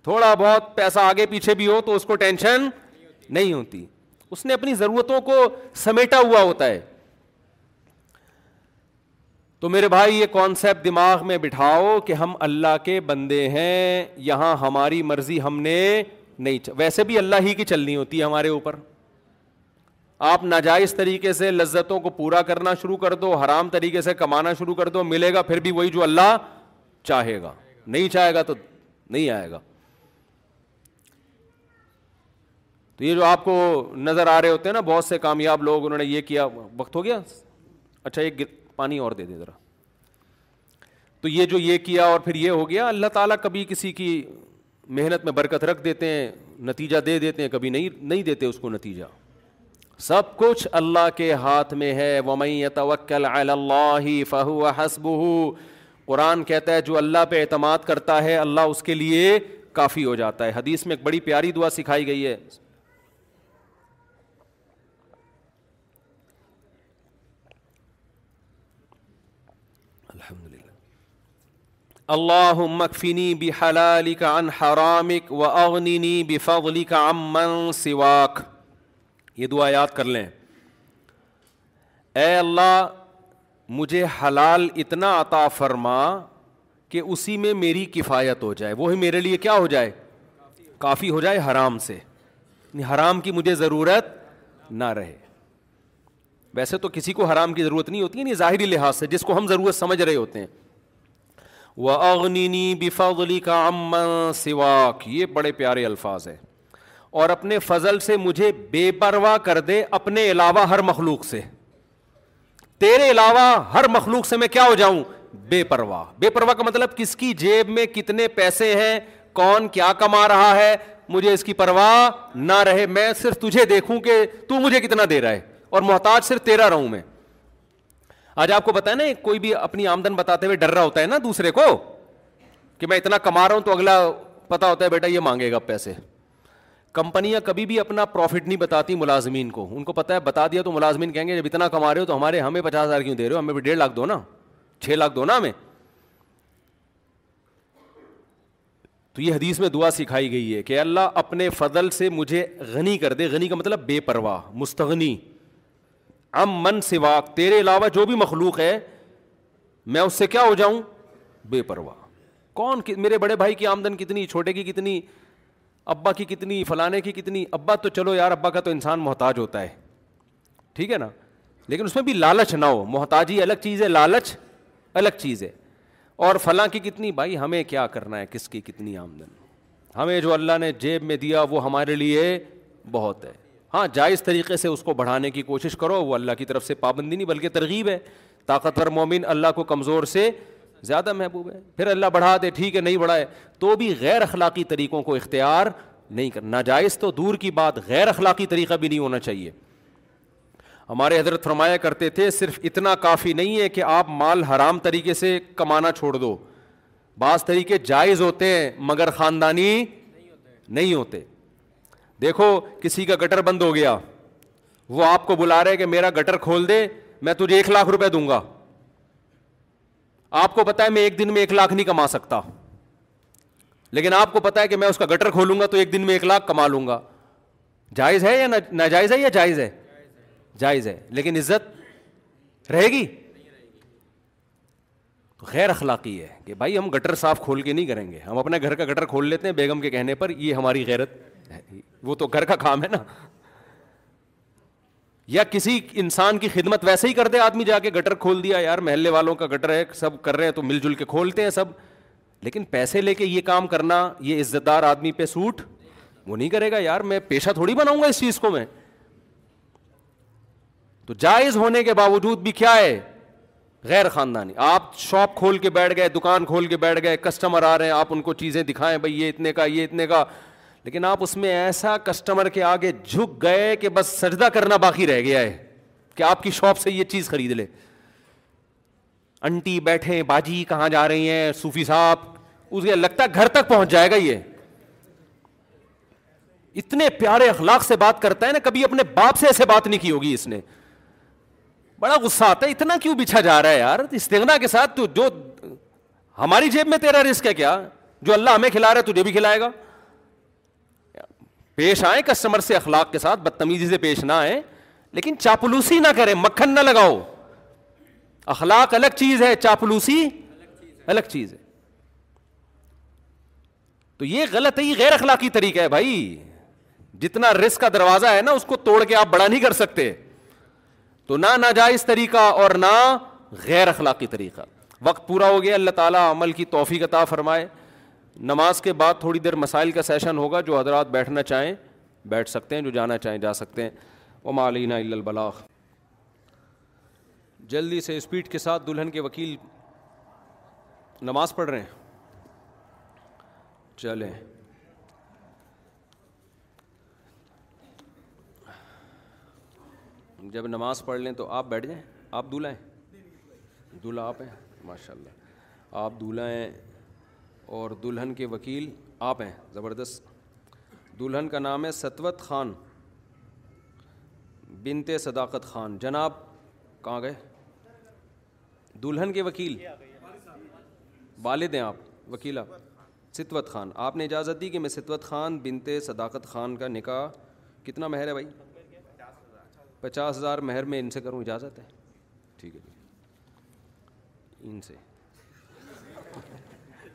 تھوڑا بہت پیسہ آگے پیچھے بھی ہو تو اس کو ٹینشن نہیں ہوتی اس نے اپنی ضرورتوں کو سمیٹا ہوا ہوتا ہے تو میرے بھائی یہ کانسیپٹ دماغ میں بٹھاؤ کہ ہم اللہ کے بندے ہیں یہاں ہماری مرضی ہم نے نہیں ویسے بھی اللہ ہی کی چلنی ہوتی ہے ہمارے اوپر آپ ناجائز طریقے سے لذتوں کو پورا کرنا شروع کر دو حرام طریقے سے کمانا شروع کر دو ملے گا پھر بھی وہی جو اللہ چاہے گا نہیں چاہے گا تو نہیں آئے گا تو یہ جو آپ کو نظر آ رہے ہوتے ہیں نا بہت سے کامیاب لوگ انہوں نے یہ کیا وقت ہو گیا اچھا ایک پانی اور دے دے ذرا تو یہ جو یہ کیا اور پھر یہ ہو گیا اللہ تعالیٰ کبھی کسی کی محنت میں برکت رکھ دیتے ہیں نتیجہ دے دیتے ہیں کبھی نہیں نہیں دیتے اس کو نتیجہ سب کچھ اللہ کے ہاتھ میں ہے توکل فہو حسب قرآن کہتا ہے جو اللہ پہ اعتماد کرتا ہے اللہ اس کے لیے کافی ہو جاتا ہے حدیث میں ایک بڑی پیاری دعا سکھائی گئی ہے اللہ مکفنی بحلالک عن حرامک و اغنی بے فغلی کا امن سواق یہ دعا یاد کر لیں اے اللہ مجھے حلال اتنا عطا فرما کہ اسی میں میری کفایت ہو جائے وہی میرے لیے کیا ہو جائے کافی ہو جائے حرام سے یعنی حرام کی مجھے ضرورت نہ رہے ویسے تو کسی کو حرام کی ضرورت نہیں ہوتی ہے یعنی ظاہری لحاظ سے جس کو ہم ضرورت سمجھ رہے ہوتے ہیں و اغنی بفضلی کا اماں سواق یہ بڑے پیارے الفاظ ہیں اور اپنے فضل سے مجھے بے پرواہ کر دے اپنے علاوہ ہر مخلوق سے تیرے علاوہ ہر مخلوق سے میں کیا ہو جاؤں بے پرواہ بے پرواہ کا مطلب کس کی جیب میں کتنے پیسے ہیں کون کیا کما رہا ہے مجھے اس کی پرواہ نہ رہے میں صرف تجھے دیکھوں کہ تو مجھے کتنا دے رہا ہے اور محتاج صرف تیرا رہوں میں آج آپ کو ہے نا کوئی بھی اپنی آمدن بتاتے ہوئے ڈر رہا ہوتا ہے نا دوسرے کو کہ میں اتنا کما رہا ہوں تو اگلا پتا ہوتا ہے بیٹا یہ مانگے گا پیسے کمپنیاں کبھی بھی اپنا پروفٹ نہیں بتاتی ملازمین کو ان کو پتا ہے بتا دیا تو ملازمین کہیں گے جب اتنا کما رہے ہو تو ہمارے ہمیں پچاس ہزار کیوں دے رہے ہو ہمیں بھی ڈیڑھ لاکھ دو نا چھ لاکھ دو نا ہمیں تو یہ حدیث میں دعا سکھائی گئی ہے کہ اللہ اپنے فضل سے مجھے غنی کر دے غنی کا مطلب بے پرواہ مستغنی ام من سواک تیرے علاوہ جو بھی مخلوق ہے میں اس سے کیا ہو جاؤں بے پرواہ کون میرے بڑے بھائی کی آمدن کتنی چھوٹے کی کتنی ابا کی کتنی فلانے کی کتنی ابا تو چلو یار ابا کا تو انسان محتاج ہوتا ہے ٹھیک ہے نا لیکن اس میں بھی لالچ نہ ہو محتاجی الگ چیز ہے لالچ الگ چیز ہے اور فلاں کی کتنی بھائی ہمیں کیا کرنا ہے کس کی کتنی آمدن ہمیں جو اللہ نے جیب میں دیا وہ ہمارے لیے بہت ہے ہاں جائز طریقے سے اس کو بڑھانے کی کوشش کرو وہ اللہ کی طرف سے پابندی نہیں بلکہ ترغیب ہے طاقتور مومن اللہ کو کمزور سے زیادہ محبوب ہے پھر اللہ بڑھا دے ٹھیک ہے نہیں بڑھائے تو بھی غیر اخلاقی طریقوں کو اختیار نہیں کرنا ناجائز تو دور کی بات غیر اخلاقی طریقہ بھی نہیں ہونا چاہیے ہمارے حضرت فرمایا کرتے تھے صرف اتنا کافی نہیں ہے کہ آپ مال حرام طریقے سے کمانا چھوڑ دو بعض طریقے جائز ہوتے ہیں مگر خاندانی نہیں ہوتے دیکھو کسی کا گٹر بند ہو گیا وہ آپ کو بلا رہے کہ میرا گٹر کھول دے میں تجھے ایک لاکھ روپے دوں گا آپ کو پتا ہے میں ایک دن میں ایک لاکھ نہیں کما سکتا لیکن آپ کو پتا ہے کہ میں اس کا گٹر کھولوں گا تو ایک دن میں ایک لاکھ کما لوں گا جائز ہے یا ناجائز ہے یا جائز ہے جائز ہے لیکن عزت رہے گی غیر اخلاقی ہے کہ بھائی ہم گٹر صاف کھول کے نہیں کریں گے ہم اپنے گھر کا گٹر کھول لیتے ہیں بیگم کے کہنے پر یہ ہماری غیرت وہ تو گھر کا کام ہے نا یا کسی انسان کی خدمت ویسے ہی کر دے آدمی جا کے گٹر کھول دیا یار محلے والوں کا گٹر ہے سب کر رہے ہیں تو مل جل کے کھولتے ہیں سب لیکن پیسے لے کے یہ کام کرنا یہ عزت دار آدمی پہ سوٹ وہ نہیں کرے گا یار میں پیشہ تھوڑی بناؤں گا اس چیز کو میں تو جائز ہونے کے باوجود بھی کیا ہے غیر خاندانی آپ شاپ کھول کے بیٹھ گئے دکان کھول کے بیٹھ گئے کسٹمر آ رہے ہیں آپ ان کو چیزیں دکھائیں بھائی یہ اتنے کا یہ اتنے کا لیکن آپ اس میں ایسا کسٹمر کے آگے جھک گئے کہ بس سجدہ کرنا باقی رہ گیا ہے کہ آپ کی شاپ سے یہ چیز خرید لے انٹی بیٹھے باجی کہاں جا رہی ہیں سوفی صاحب اسے لگتا گھر تک پہنچ جائے گا یہ اتنے پیارے اخلاق سے بات کرتا ہے نا کبھی اپنے باپ سے ایسے بات نہیں کی ہوگی اس نے بڑا غصہ آتا ہے اتنا کیوں بچھا جا رہا ہے یار استغنا کے ساتھ تو جو ہماری جیب میں تیرا رسک ہے کیا جو اللہ ہمیں کھلا رہا ہے تجھے بھی کھلائے گا پیش آئے کسٹمر سے اخلاق کے ساتھ بدتمیزی سے پیش نہ آئے لیکن چاپلوسی نہ کریں مکھن نہ لگاؤ اخلاق الگ چیز ہے چاپلوسی الگ چیز ہے تو یہ غلط ہے یہ غیر اخلاقی طریقہ ہے بھائی جتنا رسک کا دروازہ ہے نا اس کو توڑ کے آپ بڑا نہیں کر سکتے تو نہ ناجائز طریقہ اور نہ غیر اخلاقی طریقہ وقت پورا ہو گیا اللہ تعالیٰ عمل کی توفیق عطا فرمائے نماز کے بعد تھوڑی دیر مسائل کا سیشن ہوگا جو حضرات بیٹھنا چاہیں بیٹھ سکتے ہیں جو جانا چاہیں جا سکتے ہیں وہ مالینا البلاخ جلدی سے اسپیڈ کے ساتھ دلہن کے وکیل نماز پڑھ رہے ہیں چلیں جب نماز پڑھ لیں تو آپ بیٹھ جائیں آپ ہیں دلہا آپ ہیں ماشاء اللہ آپ ہیں اور دلہن کے وکیل آپ ہیں زبردست دلہن کا نام ہے ستوت خان بنت صداقت خان جناب کہاں گئے دلہن کے وکیل والد ہیں آپ وکیل آپ ستوت خان آپ نے اجازت دی کہ میں ستوت خان بنت صداقت خان کا نکاح کتنا مہر ہے بھائی پچاس ہزار مہر میں ان سے کروں اجازت ہے ٹھیک ہے ان سے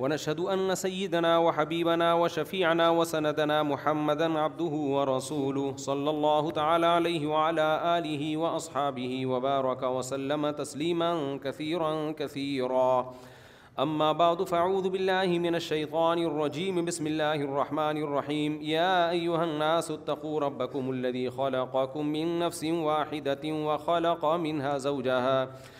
ونشهد أن سيدنا وحبيبنا وشفيعنا وسندنا محمدا عبده ورسوله صلى الله تعالى عليه وعلى آله وأصحابه وبارك وسلم تسليما كثيرا كثيرا أما بعد فأعوذ بالله من الشيطان الرجيم بسم الله الرحمن الرحيم يا أيها الناس اتقوا ربكم الذي خلقكم من نفس واحدة وخلق منها زوجها وخلق منها زوجها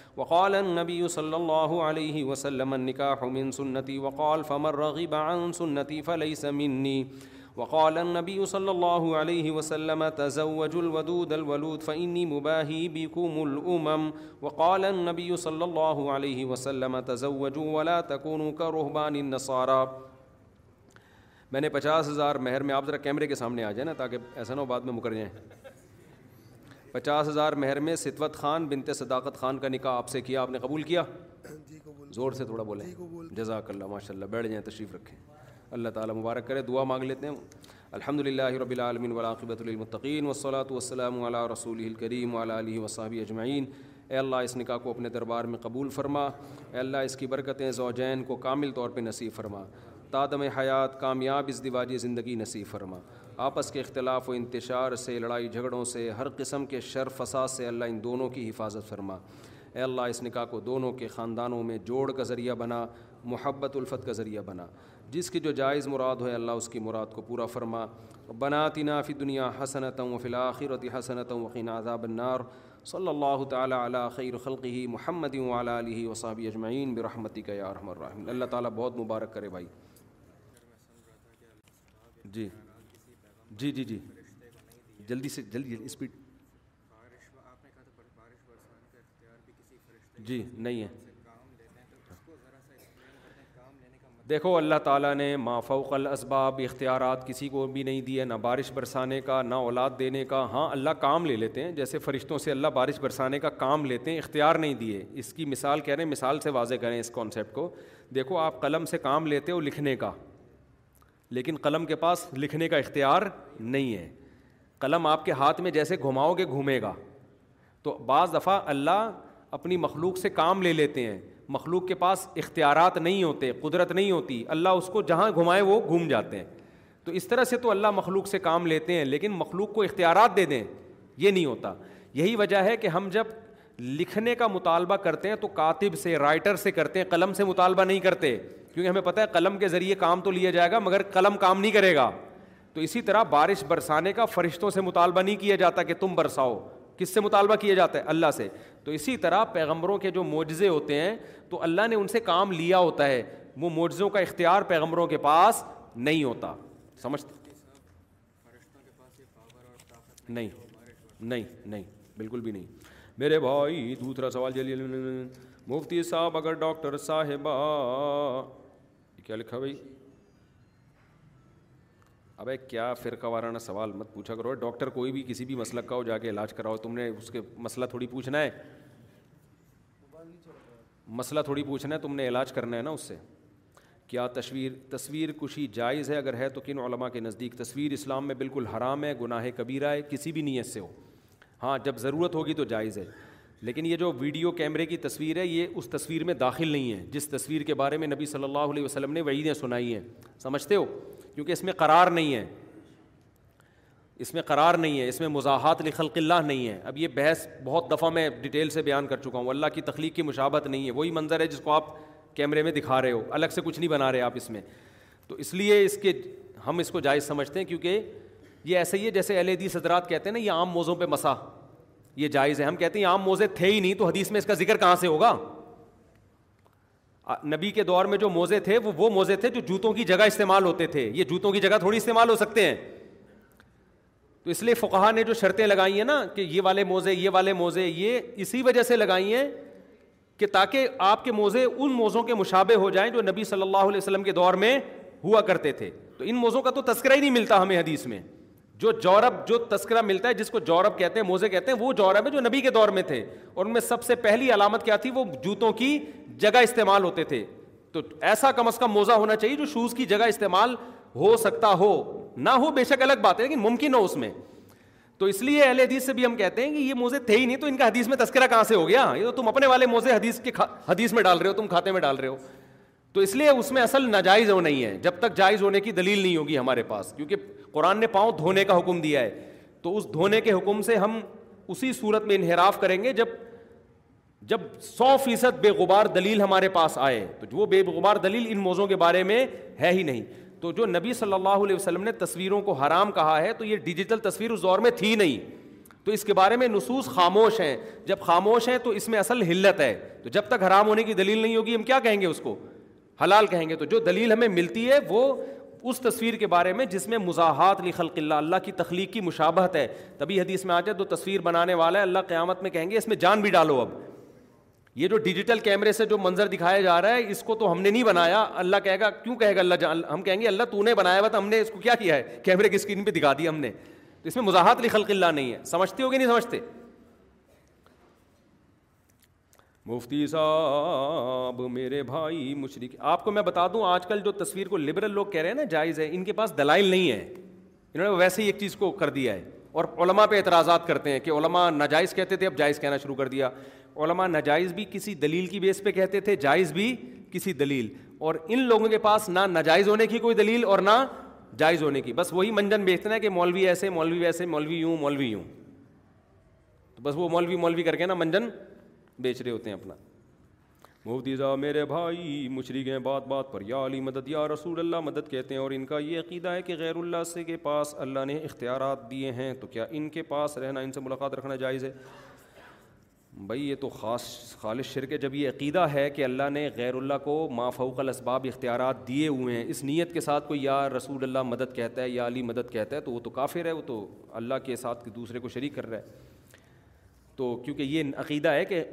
وقال النبي صلى الله عليه وسلم النكاح من سنتي وقال فمن رغب عن سنتي فليس مني وقال النبي صلى الله عليه وسلم تزوج الودود الولود فإني مباهي بكم الأمم وقال النبي صلى الله عليه وسلم تزوجوا ولا تكونوا كرهبان النصارى میں نے پچاس ہزار مہر میں آپ ذرا کیمرے کے سامنے آ جائیں نا تاکہ ایسا نہ ہو بعد میں مکر جائیں پچاس ہزار مہر میں ستوت خان بنت صداقت خان کا نکاح آپ سے کیا آپ نے قبول کیا جی، زور سے تھوڑا بولیں جی، جزاک اللہ ماشاء اللہ بیٹھ جائیں تشریف رکھیں اللہ تعالیٰ مبارک کرے دعا مانگ لیتے ہیں الحمد للہ رب العالمین ولاقبۃ المطقین وصلاۃ وسلم علیہ رسول الکریم اللہ علیہ وصحب اجمعین اے اللہ اس نکاح کو اپنے دربار میں قبول فرما اے اللہ اس کی برکتیں زوجین کو کامل طور پہ نصیب فرما تادم حیات کامیاب اس دیواجی زندگی نصیب فرما آپس کے اختلاف و انتشار سے لڑائی جھگڑوں سے ہر قسم کے شر فساد سے اللہ ان دونوں کی حفاظت فرما اے اللہ اس نکاح کو دونوں کے خاندانوں میں جوڑ کا ذریعہ بنا محبت الفت کا ذریعہ بنا جس کی جو جائز مراد ہوئے اللہ اس کی مراد کو پورا فرما بنا فی دنیا حسنت و فلاخرتی حسنت عذاب النار صلی اللہ تعالیٰ علیٰ خیر خلقہ محمد عالیٰ علیہ و صحاب اجمعین برحمتی کا رحم الرحم اللہ تعالیٰ بہت مبارک کرے بھائی جی جی جی جی جلدی سے جلدی اسپیڈ جی نہیں ہے دیکھو اللہ تعالیٰ نے ما فوق الاسباب اختیارات کسی کو بھی نہیں دیے نہ بارش برسانے کا نہ اولاد دینے کا ہاں اللہ کام لے لیتے ہیں جیسے فرشتوں سے اللہ بارش برسانے کا کام لیتے ہیں اختیار نہیں دیے اس کی مثال کہہ رہے ہیں مثال سے واضح کریں اس کانسیپٹ کو دیکھو آپ قلم سے کام لیتے ہو لکھنے کا لیکن قلم کے پاس لکھنے کا اختیار نہیں ہے قلم آپ کے ہاتھ میں جیسے گھماؤ گے گھومے گا تو بعض دفعہ اللہ اپنی مخلوق سے کام لے لیتے ہیں مخلوق کے پاس اختیارات نہیں ہوتے قدرت نہیں ہوتی اللہ اس کو جہاں گھمائے وہ گھوم جاتے ہیں تو اس طرح سے تو اللہ مخلوق سے کام لیتے ہیں لیکن مخلوق کو اختیارات دے دیں یہ نہیں ہوتا یہی وجہ ہے کہ ہم جب لکھنے کا مطالبہ کرتے ہیں تو کاتب سے رائٹر سے کرتے ہیں قلم سے مطالبہ نہیں کرتے کیونکہ ہمیں پتا ہے قلم کے ذریعے کام تو لیا جائے گا مگر قلم کام نہیں کرے گا تو اسی طرح بارش برسانے کا فرشتوں سے مطالبہ نہیں کیا جاتا کہ تم برساؤ کس سے مطالبہ کیا جاتا ہے اللہ سے تو اسی طرح پیغمبروں کے جو معجزے ہوتے ہیں تو اللہ نے ان سے کام لیا ہوتا ہے وہ معجزوں کا اختیار پیغمبروں کے پاس نہیں ہوتا سمجھتے بالکل بھی نہیں میرے بھائی دوسرا سوال مفتی صاحب اگر ڈاکٹر صاحبہ کیا لکھا بھائی ابے کیا فرقہ وارانہ سوال مت پوچھا کرو ڈاکٹر کوئی بھی کسی بھی مسلک کا ہو جا کے علاج کراؤ تم نے اس کے مسئلہ تھوڑی پوچھنا ہے مسئلہ تھوڑی پوچھنا ہے تم نے علاج کرنا ہے نا اس سے کیا تصویر تصویر کشی جائز ہے اگر ہے تو کن علماء کے نزدیک تصویر اسلام میں بالکل حرام ہے گناہ کبیرہ ہے کسی بھی نیت سے ہو ہاں جب ضرورت ہوگی تو جائز ہے لیکن یہ جو ویڈیو کیمرے کی تصویر ہے یہ اس تصویر میں داخل نہیں ہے جس تصویر کے بارے میں نبی صلی اللہ علیہ وسلم نے وعیدیں سنائی ہیں سمجھتے ہو کیونکہ اس میں قرار نہیں ہے اس میں قرار نہیں ہے اس میں مزاحت لخلق قلعہ نہیں ہے اب یہ بحث بہت دفعہ میں ڈیٹیل سے بیان کر چکا ہوں اللہ کی تخلیق کی مشابت نہیں ہے وہی منظر ہے جس کو آپ کیمرے میں دکھا رہے ہو الگ سے کچھ نہیں بنا رہے آپ اس میں تو اس لیے اس کے ہم اس کو جائز سمجھتے ہیں کیونکہ یہ ایسا ہی ہے جیسے حدیث حضرات کہتے ہیں نا یہ عام موزوں پہ مسا یہ جائز ہے ہم کہتے ہیں عام موزے تھے ہی نہیں تو حدیث میں اس کا ذکر کہاں سے ہوگا نبی کے دور میں جو موزے تھے وہ وہ موزے تھے جو جوتوں کی جگہ استعمال ہوتے تھے یہ جوتوں کی جگہ تھوڑی استعمال ہو سکتے ہیں تو اس لیے فقہ نے جو شرطیں لگائی ہیں نا کہ یہ والے موزے یہ والے موزے یہ اسی وجہ سے لگائی ہیں کہ تاکہ آپ کے موزے ان موزوں کے مشابے ہو جائیں جو نبی صلی اللہ علیہ وسلم کے دور میں ہوا کرتے تھے تو ان موزوں کا تو تذکرہ ہی نہیں ملتا ہمیں حدیث میں جو جورب جو تذکرہ ملتا ہے جس کو جورب جورب کہتے کہتے ہیں ہیں موزے وہ ہے جو نبی کے دور میں تھے اور ان میں سب سے پہلی علامت کیا تھی وہ جوتوں کی جگہ استعمال ہوتے تھے تو ایسا کم از کم موزہ ہونا چاہیے جو شوز کی جگہ استعمال ہو سکتا ہو نہ ہو بے شک الگ بات ہے لیکن ممکن ہو اس میں تو اس لیے اہل حدیث سے بھی ہم کہتے ہیں کہ یہ موزے تھے ہی نہیں تو ان کا حدیث میں تذکرہ کہاں سے ہو گیا یہ تو تم اپنے والے موزے حدیث کے حدیث میں ڈال رہے ہو تم کھاتے میں ڈال رہے ہو تو اس لیے اس میں اصل ناجائز وہ نہیں ہے جب تک جائز ہونے کی دلیل نہیں ہوگی ہمارے پاس کیونکہ قرآن نے پاؤں دھونے کا حکم دیا ہے تو اس دھونے کے حکم سے ہم اسی صورت میں انحراف کریں گے جب جب سو فیصد بے غبار دلیل ہمارے پاس آئے تو وہ بے غبار دلیل ان موضوع کے بارے میں ہے ہی نہیں تو جو نبی صلی اللہ علیہ وسلم نے تصویروں کو حرام کہا ہے تو یہ ڈیجیٹل تصویر اس دور میں تھی نہیں تو اس کے بارے میں نصوص خاموش ہیں جب خاموش ہیں تو اس میں اصل حلت ہے تو جب تک حرام ہونے کی دلیل نہیں ہوگی ہم کیا کہیں گے اس کو حلال کہیں گے تو جو دلیل ہمیں ملتی ہے وہ اس تصویر کے بارے میں جس میں مزاحات لکھ خلق اللہ کی تخلیق کی مشابہت ہے تبھی حدیث میں آ جائے تو تصویر بنانے والا ہے اللہ قیامت میں کہیں گے اس میں جان بھی ڈالو اب یہ جو ڈیجیٹل کیمرے سے جو منظر دکھایا جا رہا ہے اس کو تو ہم نے نہیں بنایا اللہ کہے گا کیوں کہے گا اللہ جان ہم کہیں گے اللہ تو نے بنایا ہوا تو ہم نے اس کو کیا کیا ہے کیمرے کی اسکرین پہ دکھا دی ہم نے تو اس میں مزاحت خلق اللہ نہیں ہے سمجھتے ہو کہ نہیں سمجھتے مفتی صاحب میرے بھائی مشرق آپ کو میں بتا دوں آج کل جو تصویر کو لبرل لوگ کہہ رہے ہیں نا جائز ہے ان کے پاس دلائل نہیں ہے انہوں نے ویسے ہی ایک چیز کو کر دیا ہے اور علماء پہ اعتراضات کرتے ہیں کہ علماء ناجائز کہتے تھے اب جائز کہنا شروع کر دیا علماء ناجائز بھی کسی دلیل کی بیس پہ کہتے تھے جائز بھی کسی دلیل اور ان لوگوں کے پاس نہ ناجائز ہونے کی کوئی دلیل اور نہ جائز ہونے کی بس وہی منجن بیچتے ہیں کہ مولوی ایسے مولوی ویسے مولوی یوں مولوی یوں تو بس وہ مولوی مولوی کر کے نا منجن بیچ رہے ہوتے ہیں اپنا صاحب میرے بھائی مشرق ہیں بات بات پر یا علی مدد یا رسول اللہ مدد کہتے ہیں اور ان کا یہ عقیدہ ہے کہ غیر اللہ سے کے پاس اللہ نے اختیارات دیے ہیں تو کیا ان کے پاس رہنا ان سے ملاقات رکھنا جائز ہے بھائی یہ تو خاص خالص شرک ہے جب یہ عقیدہ ہے کہ اللہ نے غیر اللہ کو ما فوق الاسباب اختیارات دیے ہوئے ہیں اس نیت کے ساتھ کوئی یا رسول اللہ مدد کہتا ہے یا علی مدد کہتا ہے تو وہ تو کافر ہے وہ تو اللہ کے ساتھ دوسرے کو شریک کر رہا ہے تو کیونکہ یہ عقیدہ ہے کہ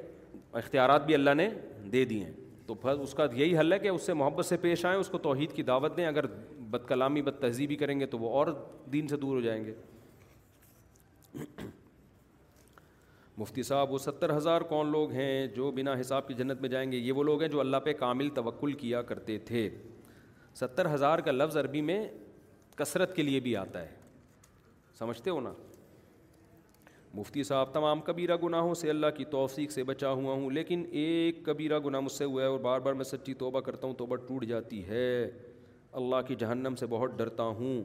اختیارات بھی اللہ نے دے دیے ہیں تو پھر اس کا یہی حل ہے کہ اس سے محبت سے پیش آئیں اس کو توحید کی دعوت دیں اگر بد کلامی بد تہذیبی کریں گے تو وہ اور دین سے دور ہو جائیں گے مفتی صاحب وہ ستر ہزار کون لوگ ہیں جو بنا حساب کی جنت میں جائیں گے یہ وہ لوگ ہیں جو اللہ پہ کامل توقل کیا کرتے تھے ستر ہزار کا لفظ عربی میں کثرت کے لیے بھی آتا ہے سمجھتے ہو نا مفتی صاحب تمام کبیرہ گناہوں سے اللہ کی توفیق سے بچا ہوا ہوں لیکن ایک کبیرہ گناہ مجھ سے ہوا ہے اور بار بار میں سچی توبہ کرتا ہوں توبہ ٹوٹ جاتی ہے اللہ کی جہنم سے بہت ڈرتا ہوں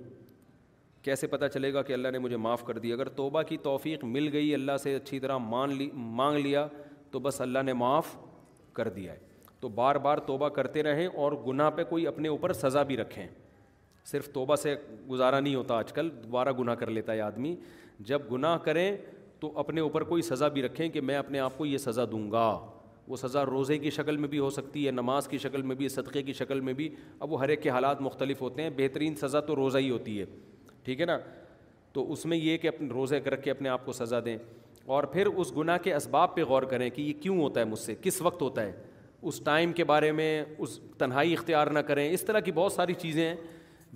کیسے پتہ چلے گا کہ اللہ نے مجھے معاف کر دی اگر توبہ کی توفیق مل گئی اللہ سے اچھی طرح مان لی مانگ لیا تو بس اللہ نے معاف کر دیا ہے تو بار بار توبہ کرتے رہیں اور گناہ پہ کوئی اپنے اوپر سزا بھی رکھیں صرف توبہ سے گزارا نہیں ہوتا آج کل دوبارہ گناہ کر لیتا ہے آدمی جب گناہ کریں تو اپنے اوپر کوئی سزا بھی رکھیں کہ میں اپنے آپ کو یہ سزا دوں گا وہ سزا روزے کی شکل میں بھی ہو سکتی ہے نماز کی شکل میں بھی صدقے کی شکل میں بھی اب وہ ہر ایک کے حالات مختلف ہوتے ہیں بہترین سزا تو روزہ ہی ہوتی ہے ٹھیک ہے نا تو اس میں یہ کہ اپنے روزے رکھ کے اپنے آپ کو سزا دیں اور پھر اس گناہ کے اسباب پہ غور کریں کہ یہ کیوں ہوتا ہے مجھ سے کس وقت ہوتا ہے اس ٹائم کے بارے میں اس تنہائی اختیار نہ کریں اس طرح کی بہت ساری چیزیں ہیں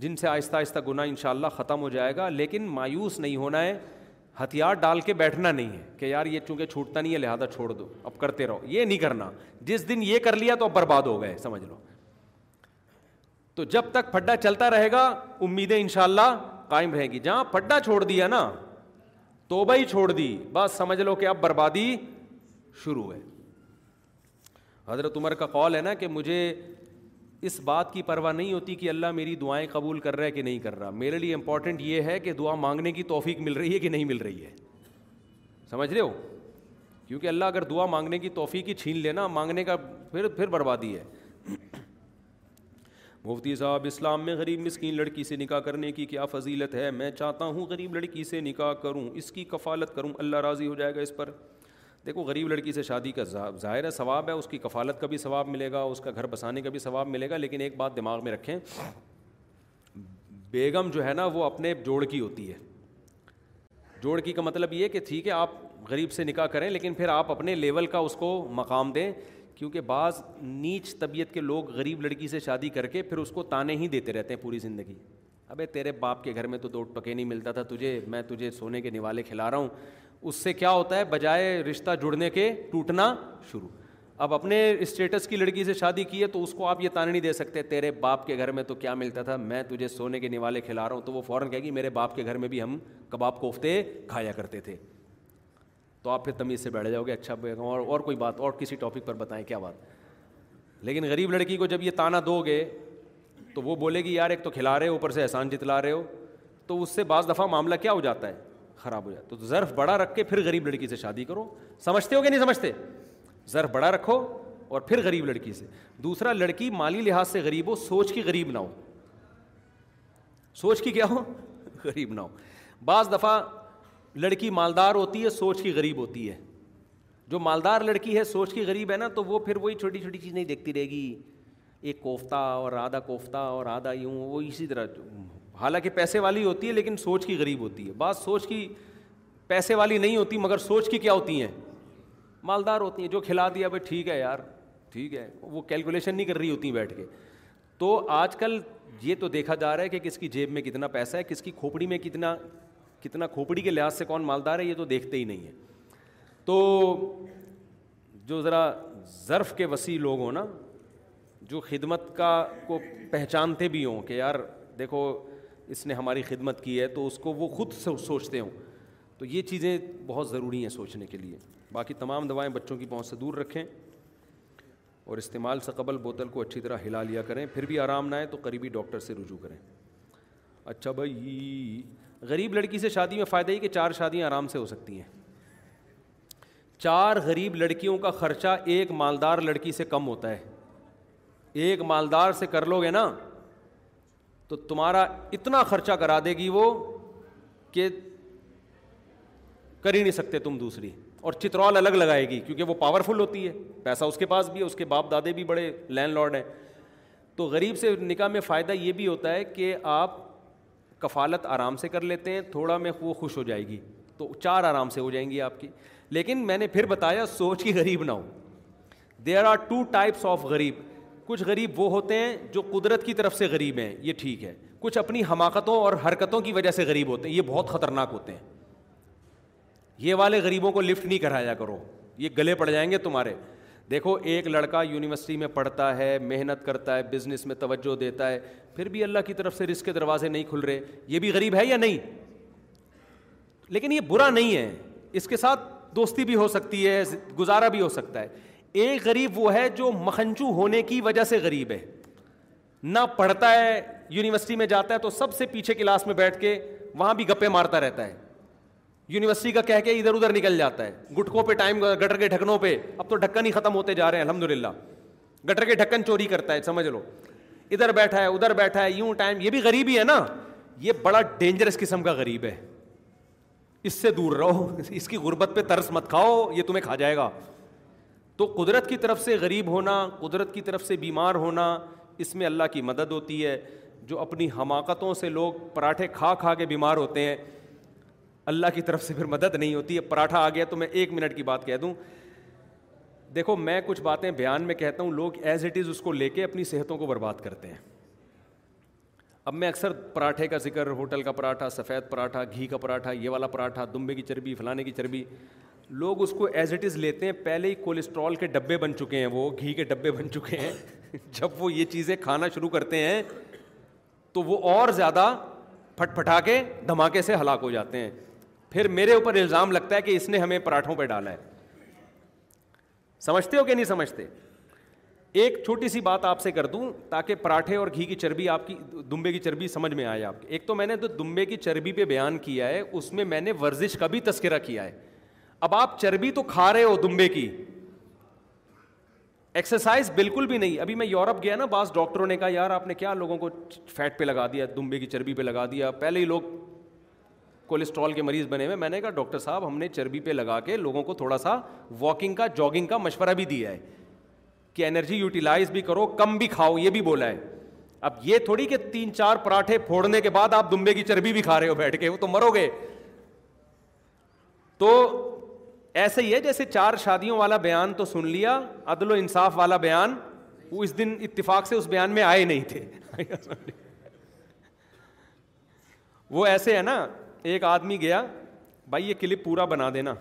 جن سے آہستہ آہستہ گناہ ان شاء اللہ ختم ہو جائے گا لیکن مایوس نہیں ہونا ہے ہتھیار ڈال کے بیٹھنا نہیں ہے کہ یار یہ چونکہ چھوٹتا نہیں ہے لہٰذا چھوڑ دو اب کرتے رہو یہ نہیں کرنا جس دن یہ کر لیا تو اب برباد ہو گئے سمجھ لو تو جب تک پھڈا چلتا رہے گا امیدیں انشاءاللہ اللہ قائم رہے گی جہاں پھڈا چھوڑ دیا نا توبہ ہی چھوڑ دی بس سمجھ لو کہ اب بربادی شروع ہے حضرت عمر کا قول ہے نا کہ مجھے اس بات کی پرواہ نہیں ہوتی کہ اللہ میری دعائیں قبول کر رہا ہے کہ نہیں کر رہا میرے لیے امپورٹنٹ یہ ہے کہ دعا مانگنے کی توفیق مل رہی ہے کہ نہیں مل رہی ہے سمجھ رہے ہو کیونکہ اللہ اگر دعا مانگنے کی توفیق ہی چھین لینا مانگنے کا پھر پھر بربادی ہے مفتی صاحب اسلام میں غریب مسکین لڑکی سے نکاح کرنے کی کیا فضیلت ہے میں چاہتا ہوں غریب لڑکی سے نکاح کروں اس کی کفالت کروں اللہ راضی ہو جائے گا اس پر دیکھو غریب لڑکی سے شادی کا ظاہر ہے ثواب ہے اس کی کفالت کا بھی ثواب ملے گا اس کا گھر بسانے کا بھی ثواب ملے گا لیکن ایک بات دماغ میں رکھیں بیگم جو ہے نا وہ اپنے جوڑ کی ہوتی ہے جوڑ کی کا مطلب یہ کہ ٹھیک ہے آپ غریب سے نکاح کریں لیکن پھر آپ اپنے لیول کا اس کو مقام دیں کیونکہ بعض نیچ طبیعت کے لوگ غریب لڑکی سے شادی کر کے پھر اس کو تانے ہی دیتے رہتے ہیں پوری زندگی ابے تیرے باپ کے گھر میں تو دو ٹکے نہیں ملتا تھا تجھے میں تجھے سونے کے نوالے کھلا رہا ہوں اس سے کیا ہوتا ہے بجائے رشتہ جڑنے کے ٹوٹنا شروع اب اپنے اسٹیٹس کی لڑکی سے شادی کی ہے تو اس کو آپ یہ تانے نہیں دے سکتے تیرے باپ کے گھر میں تو کیا ملتا تھا میں تجھے سونے کے نوالے کھلا رہا ہوں تو وہ فوراً کہے گی میرے باپ کے گھر میں بھی ہم کباب کوفتے کھایا کرتے تھے تو آپ پھر تمیز سے بیٹھ جاؤ گے اچھا اور اور کوئی بات اور کسی ٹاپک پر بتائیں کیا بات لیکن غریب لڑکی کو جب یہ تانا دو گے تو وہ بولے گی یار ایک تو کھلا رہے ہو اوپر سے احسان جتلا رہے ہو تو اس سے بعض دفعہ معاملہ کیا ہو جاتا ہے خراب ہو جاتا ہے تو ضرف بڑا رکھ کے پھر غریب لڑکی سے شادی کرو سمجھتے ہو کہ نہیں سمجھتے ضرف بڑا رکھو اور پھر غریب لڑکی سے دوسرا لڑکی مالی لحاظ سے غریب ہو سوچ کی غریب نہ ہو سوچ کی کیا ہو غریب نہ ہو بعض دفعہ لڑکی مالدار ہوتی ہے سوچ کی غریب ہوتی ہے جو مالدار لڑکی ہے سوچ کی غریب ہے نا تو وہ پھر وہی چھوٹی چھوٹی چیز نہیں دیکھتی رہے گی ایک کوفتہ اور آدھا کوفتہ اور آدھا یوں وہ اسی طرح حالانکہ پیسے والی ہوتی ہے لیکن سوچ کی غریب ہوتی ہے بات سوچ کی پیسے والی نہیں ہوتی مگر سوچ کی کیا ہوتی ہیں مالدار ہوتی ہیں جو کھلا دیا بھائی ٹھیک ہے یار ٹھیک ہے وہ کیلکولیشن نہیں کر رہی ہوتی بیٹھ کے تو آج کل یہ تو دیکھا جا رہا ہے کہ کس کی جیب میں کتنا پیسہ ہے کس کی کھوپڑی میں کتنا کتنا کھوپڑی کے لحاظ سے کون مالدار ہے یہ تو دیکھتے ہی نہیں ہیں تو جو ذرا ظرف کے وسیع لوگ ہوں نا جو خدمت کا کو پہچانتے بھی ہوں کہ یار دیکھو اس نے ہماری خدمت کی ہے تو اس کو وہ خود سوچتے ہوں تو یہ چیزیں بہت ضروری ہیں سوچنے کے لیے باقی تمام دوائیں بچوں کی پہنچ سے دور رکھیں اور استعمال سے قبل بوتل کو اچھی طرح ہلا لیا کریں پھر بھی آرام نہ آئے تو قریبی ڈاکٹر سے رجوع کریں اچھا بھائی غریب لڑکی سے شادی میں فائدہ یہ کہ چار شادیاں آرام سے ہو سکتی ہیں چار غریب لڑکیوں کا خرچہ ایک مالدار لڑکی سے کم ہوتا ہے ایک مالدار سے کر لو گے نا تو تمہارا اتنا خرچہ کرا دے گی وہ کہ کر ہی نہیں سکتے تم دوسری اور چترول الگ لگائے گی کیونکہ وہ پاورفل ہوتی ہے پیسہ اس کے پاس بھی ہے اس کے باپ دادے بھی بڑے لینڈ لارڈ ہیں تو غریب سے نکاح میں فائدہ یہ بھی ہوتا ہے کہ آپ کفالت آرام سے کر لیتے ہیں تھوڑا میں وہ خوش ہو جائے گی تو چار آرام سے ہو جائیں گی آپ کی لیکن میں نے پھر بتایا سوچ کی غریب نہ ہو there are two types of غریب کچھ غریب وہ ہوتے ہیں جو قدرت کی طرف سے غریب ہیں یہ ٹھیک ہے کچھ اپنی حماقتوں اور حرکتوں کی وجہ سے غریب ہوتے ہیں یہ بہت خطرناک ہوتے ہیں یہ والے غریبوں کو لفٹ نہیں کرایا کرو یہ گلے پڑ جائیں گے تمہارے دیکھو ایک لڑکا یونیورسٹی میں پڑھتا ہے محنت کرتا ہے بزنس میں توجہ دیتا ہے پھر بھی اللہ کی طرف سے رزق کے دروازے نہیں کھل رہے یہ بھی غریب ہے یا نہیں لیکن یہ برا نہیں ہے اس کے ساتھ دوستی بھی ہو سکتی ہے گزارا بھی ہو سکتا ہے ایک غریب وہ ہے جو مکھنچو ہونے کی وجہ سے غریب ہے نہ پڑھتا ہے یونیورسٹی میں جاتا ہے تو سب سے پیچھے کلاس میں بیٹھ کے وہاں بھی گپے مارتا رہتا ہے یونیورسٹی کا کہہ کے ادھر ادھر نکل جاتا ہے گٹکوں پہ ٹائم گٹر کے ڈھکنوں پہ اب تو ڈھکن ہی ختم ہوتے جا رہے ہیں الحمد للہ گٹر کے ڈھکن چوری کرتا ہے سمجھ لو ادھر بیٹھا ہے ادھر بیٹھا ہے یوں ٹائم یہ بھی غریب ہی ہے نا یہ بڑا ڈینجرس قسم کا غریب ہے اس سے دور رہو اس کی غربت پہ ترس مت کھاؤ یہ تمہیں کھا جائے گا تو قدرت کی طرف سے غریب ہونا قدرت کی طرف سے بیمار ہونا اس میں اللہ کی مدد ہوتی ہے جو اپنی حماقتوں سے لوگ پراٹھے کھا کھا کے بیمار ہوتے ہیں اللہ کی طرف سے پھر مدد نہیں ہوتی ہے پراٹھا آ گیا تو میں ایک منٹ کی بات کہہ دوں دیکھو میں کچھ باتیں بیان میں کہتا ہوں لوگ ایز اٹ از اس کو لے کے اپنی صحتوں کو برباد کرتے ہیں اب میں اکثر پراٹھے کا ذکر ہوٹل کا پراٹھا سفید پراٹھا گھی کا پراٹھا یہ والا پراٹھا دمبے کی چربی فلانے کی چربی لوگ اس کو ایز اٹ از لیتے ہیں پہلے ہی کولیسٹرول کے ڈبے بن چکے ہیں وہ گھی کے ڈبے بن چکے ہیں جب وہ یہ چیزیں کھانا شروع کرتے ہیں تو وہ اور زیادہ پھٹ پھٹا کے دھماکے سے ہلاک ہو جاتے ہیں پھر میرے اوپر الزام لگتا ہے کہ اس نے ہمیں پراٹھوں پہ ڈالا ہے سمجھتے ہو کہ نہیں سمجھتے ایک چھوٹی سی بات آپ سے کر دوں تاکہ پراٹھے اور گھی کی چربی آپ کی دمبے کی چربی سمجھ میں آئے آپ ایک تو میں نے تو دمبے کی چربی پہ بیان کیا ہے اس میں میں نے ورزش کا بھی تذکرہ کیا ہے اب آپ چربی تو کھا رہے ہو دمبے کی ایکسرسائز بالکل بھی نہیں ابھی میں یورپ گیا نا بعض ڈاکٹروں نے کہا یار آپ نے کیا لوگوں کو فیٹ پہ لگا دیا دمبے کی چربی پہ لگا دیا پہلے ہی لوگ کولیسٹرول کے مریض بنے ہوئے میں نے کہا ڈاکٹر صاحب ہم نے چربی پہ لگا کے لوگوں کو تھوڑا سا واکنگ کا جاگنگ کا مشورہ بھی دیا ہے کہ انرجی یوٹیلائز بھی کرو کم بھی کھاؤ یہ بھی بولا ہے اب یہ تھوڑی کہ تین چار پراٹھے پھوڑنے کے بعد آپ دمبے کی چربی بھی کھا رہے ہو بیٹھ کے وہ تو مرو گے تو ایسے ہی ہے جیسے چار شادیوں والا بیان تو سن لیا عدل و انصاف والا بیان وہ اس دن اتفاق سے اس بیان میں آئے نہیں تھے وہ ایسے ہے نا ایک آدمی گیا بھائی یہ کلپ پورا بنا دینا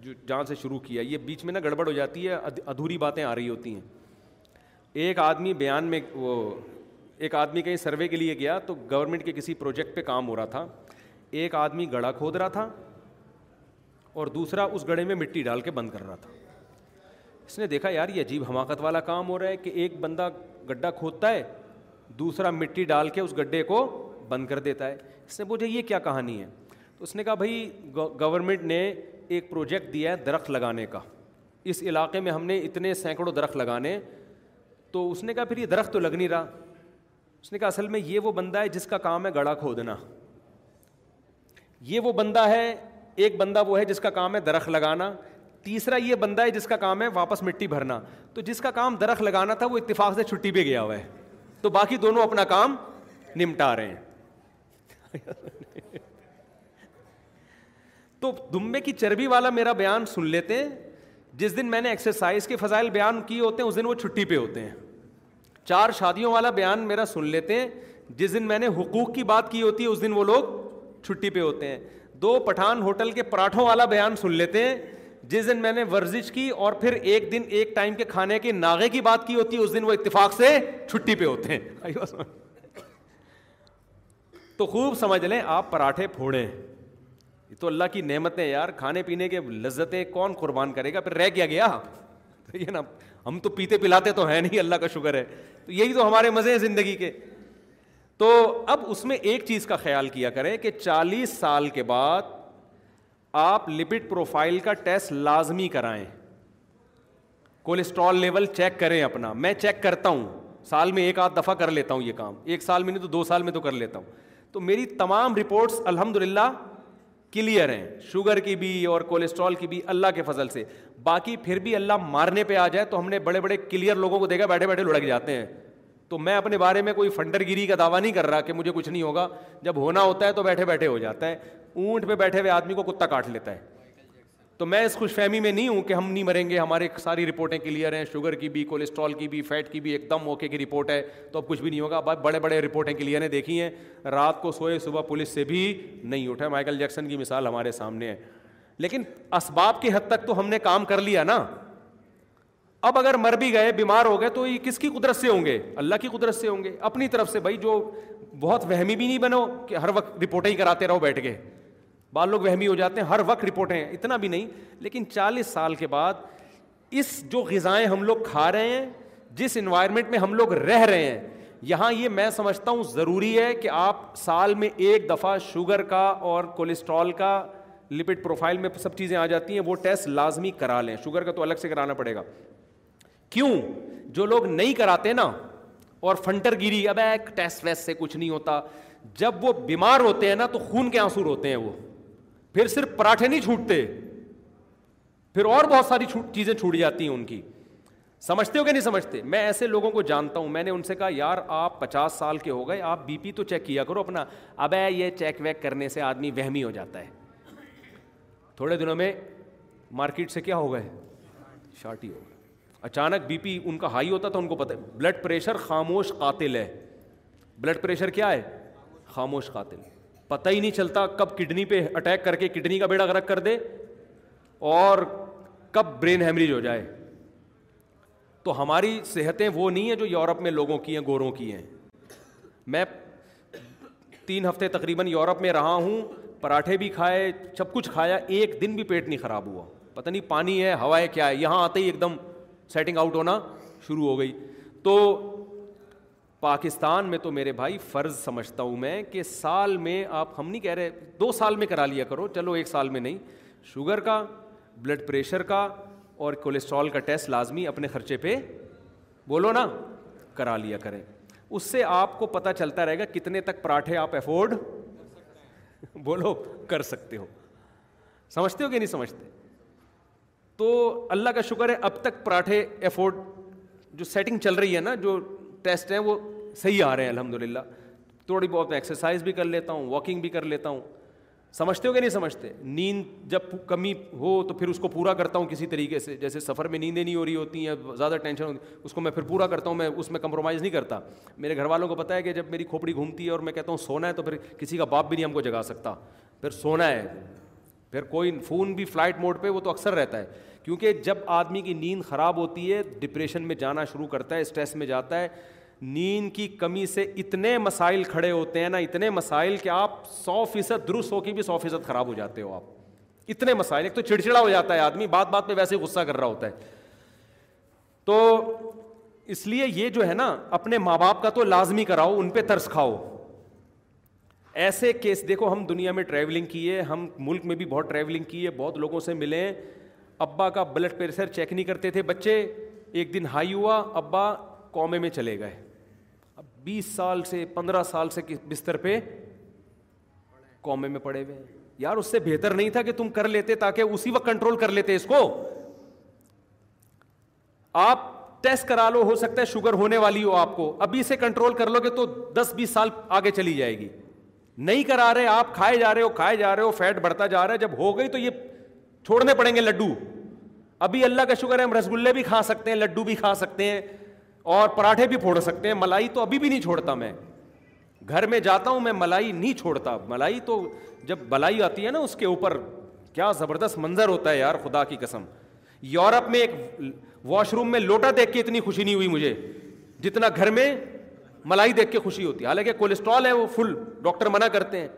جو جہاں سے شروع کیا یہ بیچ میں نا گڑبڑ ہو جاتی ہے ادھوری باتیں آ رہی ہوتی ہیں ایک آدمی بیان میں وہ ایک آدمی کہیں سروے کے لیے گیا تو گورنمنٹ کے کسی پروجیکٹ پہ کام ہو رہا تھا ایک آدمی گڑھا کھود رہا تھا اور دوسرا اس گڑھے میں مٹی ڈال کے بند کر رہا تھا اس نے دیکھا یار یہ عجیب حماقت والا کام ہو رہا ہے کہ ایک بندہ گڈھا کھودتا ہے دوسرا مٹی ڈال کے اس گڈھے کو بند کر دیتا ہے اس نے پوچھا یہ کیا کہانی ہے تو اس نے کہا بھائی گورنمنٹ نے ایک پروجیکٹ دیا ہے درخت لگانے کا اس علاقے میں ہم نے اتنے سینکڑوں درخت لگانے تو اس نے کہا پھر یہ درخت تو لگ نہیں رہا اس نے کہا اصل میں یہ وہ بندہ ہے جس کا کام ہے گڑھا کھودنا یہ وہ بندہ ہے ایک بندہ وہ ہے جس کا کام ہے درخت لگانا تیسرا یہ بندہ ہے جس کا کام ہے واپس مٹی بھرنا تو جس کا کام درخت لگانا تھا وہ اتفاق سے چھٹی پہ گیا ہوا ہے تو باقی دونوں اپنا کام نمٹا رہے ہیں تو دمبے کی چربی والا میرا بیان سن لیتے ہیں جس دن میں نے ایکسرسائز کے فضائل بیان کیے ہوتے ہیں اس دن وہ چھٹی پہ ہوتے ہیں چار شادیوں والا بیان میرا سن لیتے ہیں جس دن میں نے حقوق کی بات کی ہوتی ہے اس دن وہ لوگ چھٹی پہ ہوتے ہیں دو پٹھان ہوٹل کے پراٹھوں والا بیان سن لیتے ہیں جس دن میں نے ورزش کی اور پھر ایک دن ایک ٹائم کے کھانے کے ناغے کی بات کی ہوتی ہے اس دن وہ اتفاق سے چھٹی پہ ہوتے ہیں تو خوب سمجھ لیں آپ پراٹھے پھوڑے یہ تو اللہ کی نعمتیں یار کھانے پینے کے لذتیں کون قربان کرے گا پھر رہ گیا گیا نا ہم تو پیتے پلاتے تو ہیں نہیں اللہ کا شکر ہے تو یہی تو ہمارے مزے ہیں زندگی کے تو اب اس میں ایک چیز کا خیال کیا کریں کہ چالیس سال کے بعد آپ لپڈ پروفائل کا ٹیسٹ لازمی کرائیں کولیسٹرول لیول چیک کریں اپنا میں چیک کرتا ہوں سال میں ایک آدھ دفعہ کر لیتا ہوں یہ کام ایک سال میں نہیں تو دو سال میں تو کر لیتا ہوں تو میری تمام رپورٹس الحمد للہ کلیئر ہیں شوگر کی بھی اور کولیسٹرول کی بھی اللہ کے فضل سے باقی پھر بھی اللہ مارنے پہ آ جائے تو ہم نے بڑے بڑے کلیئر لوگوں کو دیکھا بیٹھے بیٹھے لڑک جاتے ہیں تو میں اپنے بارے میں کوئی فنڈر گیری کا دعویٰ نہیں کر رہا کہ مجھے کچھ نہیں ہوگا جب ہونا ہوتا ہے تو بیٹھے بیٹھے ہو جاتا ہے اونٹ پہ بیٹھے ہوئے آدمی کو کتا کاٹ لیتا ہے تو میں اس خوش فہمی میں نہیں ہوں کہ ہم نہیں مریں گے ہمارے ساری رپورٹیں کلیئر ہیں شوگر کی بھی کولیسٹرول کی بھی فیٹ کی بھی ایک دم اوکے کی رپورٹ ہے تو اب کچھ بھی نہیں ہوگا اب بڑے بڑے رپورٹیں کلیئر ہیں دیکھی ہیں رات کو سوئے صبح پولیس سے بھی نہیں اٹھا مائیکل جیکسن کی مثال ہمارے سامنے ہے لیکن اسباب کی حد تک تو ہم نے کام کر لیا نا اب اگر مر بھی گئے بیمار ہو گئے تو یہ کس کی قدرت سے ہوں گے اللہ کی قدرت سے ہوں گے اپنی طرف سے بھائی جو بہت وہمی بھی نہیں بنو کہ ہر وقت رپورٹیں ہی کراتے رہو بیٹھ کے بعض لوگ وہمی ہو جاتے ہیں ہر وقت رپورٹیں ہیں اتنا بھی نہیں لیکن چالیس سال کے بعد اس جو غذائیں ہم لوگ کھا رہے ہیں جس انوائرمنٹ میں ہم لوگ رہ رہے ہیں یہاں یہ میں سمجھتا ہوں ضروری ہے کہ آپ سال میں ایک دفعہ شوگر کا اور کولیسٹرول کا لپڈ پروفائل میں سب چیزیں آ جاتی ہیں وہ ٹیسٹ لازمی کرا لیں شوگر کا تو الگ سے کرانا پڑے گا کیوں جو لوگ نہیں کراتے نا اور فنٹر گیری اب ایک ٹیسٹ ویسٹ سے کچھ نہیں ہوتا جب وہ بیمار ہوتے ہیں نا تو خون کے آنسو روتے ہیں وہ پھر صرف پراٹھے نہیں چھوٹتے پھر اور بہت ساری چیزیں چھوٹ جاتی ہیں ان کی سمجھتے ہو کہ نہیں سمجھتے میں ایسے لوگوں کو جانتا ہوں میں نے ان سے کہا یار آپ پچاس سال کے ہو گئے آپ بی پی تو چیک کیا کرو اپنا ابے یہ چیک ویک کرنے سے آدمی وہمی ہو جاتا ہے تھوڑے دنوں میں مارکیٹ سے کیا ہو گئے شارٹ ہی ہو گئے اچانک بی پی ان کا ہائی ہوتا تھا ان کو پتہ بلڈ پریشر خاموش قاتل ہے بلڈ پریشر کیا ہے خاموش قاتل پتہ ہی نہیں چلتا کب کڈنی پہ اٹیک کر کے کڈنی کا بیڑا غرق کر دے اور کب برین ہیمریج ہو جائے تو ہماری صحتیں وہ نہیں ہیں جو یورپ میں لوگوں کی ہیں گوروں کی ہیں میں تین ہفتے تقریباً یورپ میں رہا ہوں پراٹھے بھی کھائے سب کچھ کھایا ایک دن بھی پیٹ نہیں خراب ہوا پتہ نہیں پانی ہے ہوا ہے کیا ہے یہاں آتے ہی ایک دم سیٹنگ آؤٹ ہونا شروع ہو گئی تو پاکستان میں تو میرے بھائی فرض سمجھتا ہوں میں کہ سال میں آپ ہم نہیں کہہ رہے دو سال میں کرا لیا کرو چلو ایک سال میں نہیں شوگر کا بلڈ پریشر کا اور کولیسٹرول کا ٹیسٹ لازمی اپنے خرچے پہ بولو نا کرا لیا کریں اس سے آپ کو پتہ چلتا رہے گا کتنے تک پراٹھے آپ افورڈ بولو کر سکتے ہو سمجھتے ہو کہ نہیں سمجھتے تو اللہ کا شکر ہے اب تک پراٹھے افورڈ جو سیٹنگ چل رہی ہے نا جو ٹیسٹ ہیں وہ صحیح آ رہے ہیں الحمد للہ تھوڑی بہت میں ایکسرسائز بھی کر لیتا ہوں واکنگ بھی کر لیتا ہوں سمجھتے ہو کہ نہیں سمجھتے نیند جب کمی ہو تو پھر اس کو پورا کرتا ہوں کسی طریقے سے جیسے سفر میں نیندیں نہیں ہو رہی ہوتی ہیں زیادہ ٹینشن ہوتی اس کو میں پھر پورا کرتا ہوں میں اس میں کمپرومائز نہیں کرتا میرے گھر والوں کو پتا ہے کہ جب میری کھوپڑی گھومتی ہے اور میں کہتا ہوں سونا ہے تو پھر کسی کا باپ بھی نہیں ہم کو جگا سکتا پھر سونا ہے پھر کوئی فون بھی فلائٹ موڈ پہ وہ تو اکثر رہتا ہے کیونکہ جب آدمی کی نیند خراب ہوتی ہے ڈپریشن میں جانا شروع کرتا ہے اسٹریس میں جاتا ہے نیند کی کمی سے اتنے مسائل کھڑے ہوتے ہیں نا اتنے مسائل کہ آپ سو فیصد درست ہو کے بھی سو فیصد خراب ہو جاتے ہو آپ اتنے مسائل ایک تو چڑچڑا ہو جاتا ہے آدمی بات بات پہ ویسے غصہ کر رہا ہوتا ہے تو اس لیے یہ جو ہے نا اپنے ماں باپ کا تو لازمی کراؤ ان پہ ترس کھاؤ ایسے کیس دیکھو ہم دنیا میں ٹریولنگ کیے ہم ملک میں بھی بہت ٹریولنگ کی ہے بہت لوگوں سے ملے ابا کا بلڈ پریشر چیک نہیں کرتے تھے بچے ایک دن ہائی ہوا ابا کومے میں چلے گئے اب بیس سال سے پندرہ سال سے بستر پہ قومے میں پڑے ہوئے یار اس سے بہتر نہیں تھا کہ تم کر لیتے تاکہ اسی وقت کنٹرول کر لیتے اس کو آپ ٹیسٹ کرا لو ہو سکتا ہے شوگر ہونے والی ہو آپ کو ابھی اسے کنٹرول کر لو گے تو دس بیس سال آگے چلی جائے گی نہیں کرا رہے آپ کھائے جا رہے ہو کھائے جا رہے ہو فیٹ بڑھتا جا رہا ہے جب ہو گئی تو یہ چھوڑنے پڑیں گے لڈو ابھی اللہ کا شکر ہے ہم رس گلے بھی کھا سکتے ہیں لڈو بھی کھا سکتے ہیں اور پراٹھے بھی پھوڑ سکتے ہیں ملائی تو ابھی بھی نہیں چھوڑتا میں گھر میں جاتا ہوں میں ملائی نہیں چھوڑتا ملائی تو جب بلائی آتی ہے نا اس کے اوپر کیا زبردست منظر ہوتا ہے یار خدا کی قسم یورپ میں ایک واش روم میں لوٹا دیکھ کے اتنی خوشی نہیں ہوئی مجھے جتنا گھر میں ملائی دیکھ کے خوشی ہوتی ہے حالانکہ کولیسٹرول ہے وہ فل ڈاکٹر منع کرتے ہیں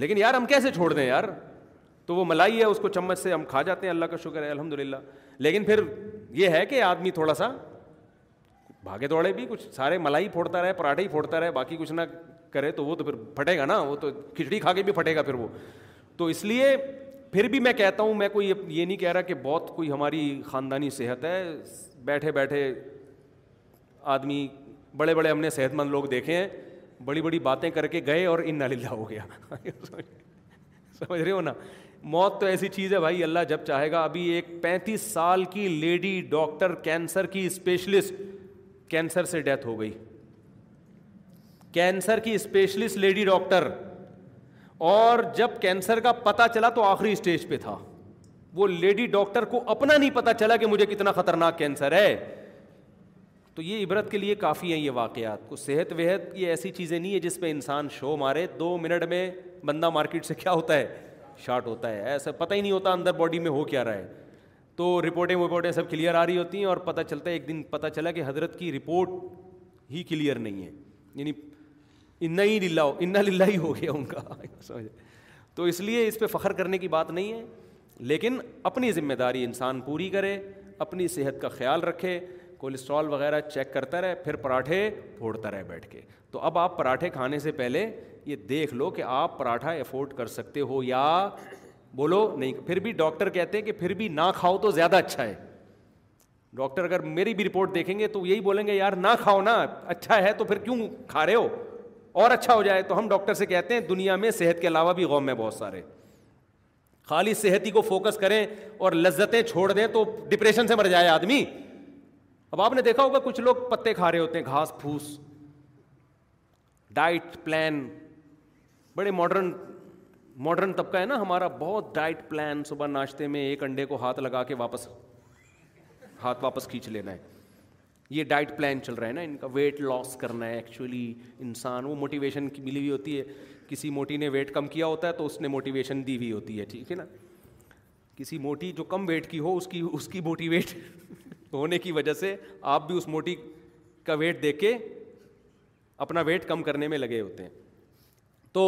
لیکن یار ہم کیسے چھوڑ دیں یار تو وہ ملائی ہے اس کو چمچ سے ہم کھا جاتے ہیں اللہ کا شکر ہے الحمد للہ لیکن پھر یہ ہے کہ آدمی تھوڑا سا بھاگے دوڑے بھی کچھ سارے ملائی پھوڑتا رہے پراٹھے ہی پھوڑتا رہے باقی کچھ نہ کرے تو وہ تو پھر پھٹے گا نا وہ تو کھچڑی کھا کے بھی پھٹے گا پھر وہ تو اس لیے پھر بھی میں کہتا ہوں میں کوئی یہ نہیں کہہ رہا کہ بہت کوئی ہماری خاندانی صحت ہے بیٹھے بیٹھے آدمی بڑے بڑے ہم نے صحت مند لوگ دیکھے ہیں بڑی بڑی باتیں کر کے گئے اور ان نالدہ ہو گیا سمجھ رہے ہو نا موت تو ایسی چیز ہے بھائی اللہ جب چاہے گا ابھی ایک پینتیس سال کی لیڈی ڈاکٹر کینسر کی اسپیشلسٹ کینسر سے ڈیتھ ہو گئی کینسر کی اسپیشلسٹ لیڈی ڈاکٹر اور جب کینسر کا پتا چلا تو آخری اسٹیج پہ تھا وہ لیڈی ڈاکٹر کو اپنا نہیں پتا چلا کہ مجھے کتنا خطرناک کینسر ہے تو یہ عبرت کے لیے کافی ہیں یہ واقعات کو صحت وحت یہ ایسی چیزیں نہیں ہے جس پہ انسان شو مارے دو منٹ میں بندہ مارکیٹ سے کیا ہوتا ہے شارٹ ہوتا ہے ایسا پتہ ہی نہیں ہوتا اندر باڈی میں ہو کیا رہا ہے تو رپورٹیں وپورٹیں سب کلیئر آ رہی ہوتی ہیں اور پتہ چلتا ہے ایک دن پتہ چلا کہ حضرت کی رپورٹ ہی کلیئر نہیں ہے یعنی ان ہی للہ ہو ان للہ ہی ہو گیا ان کا سمجھ تو اس لیے اس پہ فخر کرنے کی بات نہیں ہے لیکن اپنی ذمہ داری انسان پوری کرے اپنی صحت کا خیال رکھے کولیسٹرول وغیرہ چیک کرتا رہے پھر پراٹھے پھوڑتا رہے بیٹھ کے تو اب آپ پراٹھے کھانے سے پہلے یہ دیکھ لو کہ آپ پراٹھا افورڈ کر سکتے ہو یا بولو نہیں پھر بھی ڈاکٹر کہتے ہیں کہ پھر بھی نہ کھاؤ تو زیادہ اچھا ہے ڈاکٹر اگر میری بھی رپورٹ دیکھیں گے تو یہی بولیں گے یار نہ کھاؤ نا اچھا ہے تو پھر کیوں کھا رہے ہو اور اچھا ہو جائے تو ہم ڈاکٹر سے کہتے ہیں دنیا میں صحت کے علاوہ بھی غم ہے بہت سارے خالی صحت ہی کو فوکس کریں اور لذتیں چھوڑ دیں تو ڈپریشن سے مر جائے آدمی اب آپ نے دیکھا ہوگا کچھ لوگ پتے کھا رہے ہوتے ہیں گھاس پھوس ڈائٹ پلان بڑے ماڈرن ماڈرن طبقہ ہے نا ہمارا بہت ڈائٹ پلان صبح ناشتے میں ایک انڈے کو ہاتھ لگا کے واپس ہاتھ واپس کھینچ لینا ہے یہ ڈائٹ پلان چل رہا ہے نا ان کا ویٹ لاس کرنا ہے ایکچولی انسان وہ موٹیویشن کی ملی ہوئی ہوتی ہے کسی موٹی نے ویٹ کم کیا ہوتا ہے تو اس نے موٹیویشن دی ہوئی ہوتی ہے ٹھیک ہے نا کسی موٹی جو کم ویٹ کی ہو اس کی اس کی موٹیویٹ ہونے کی وجہ سے آپ بھی اس موٹی کا ویٹ دے کے اپنا ویٹ کم کرنے میں لگے ہوتے ہیں تو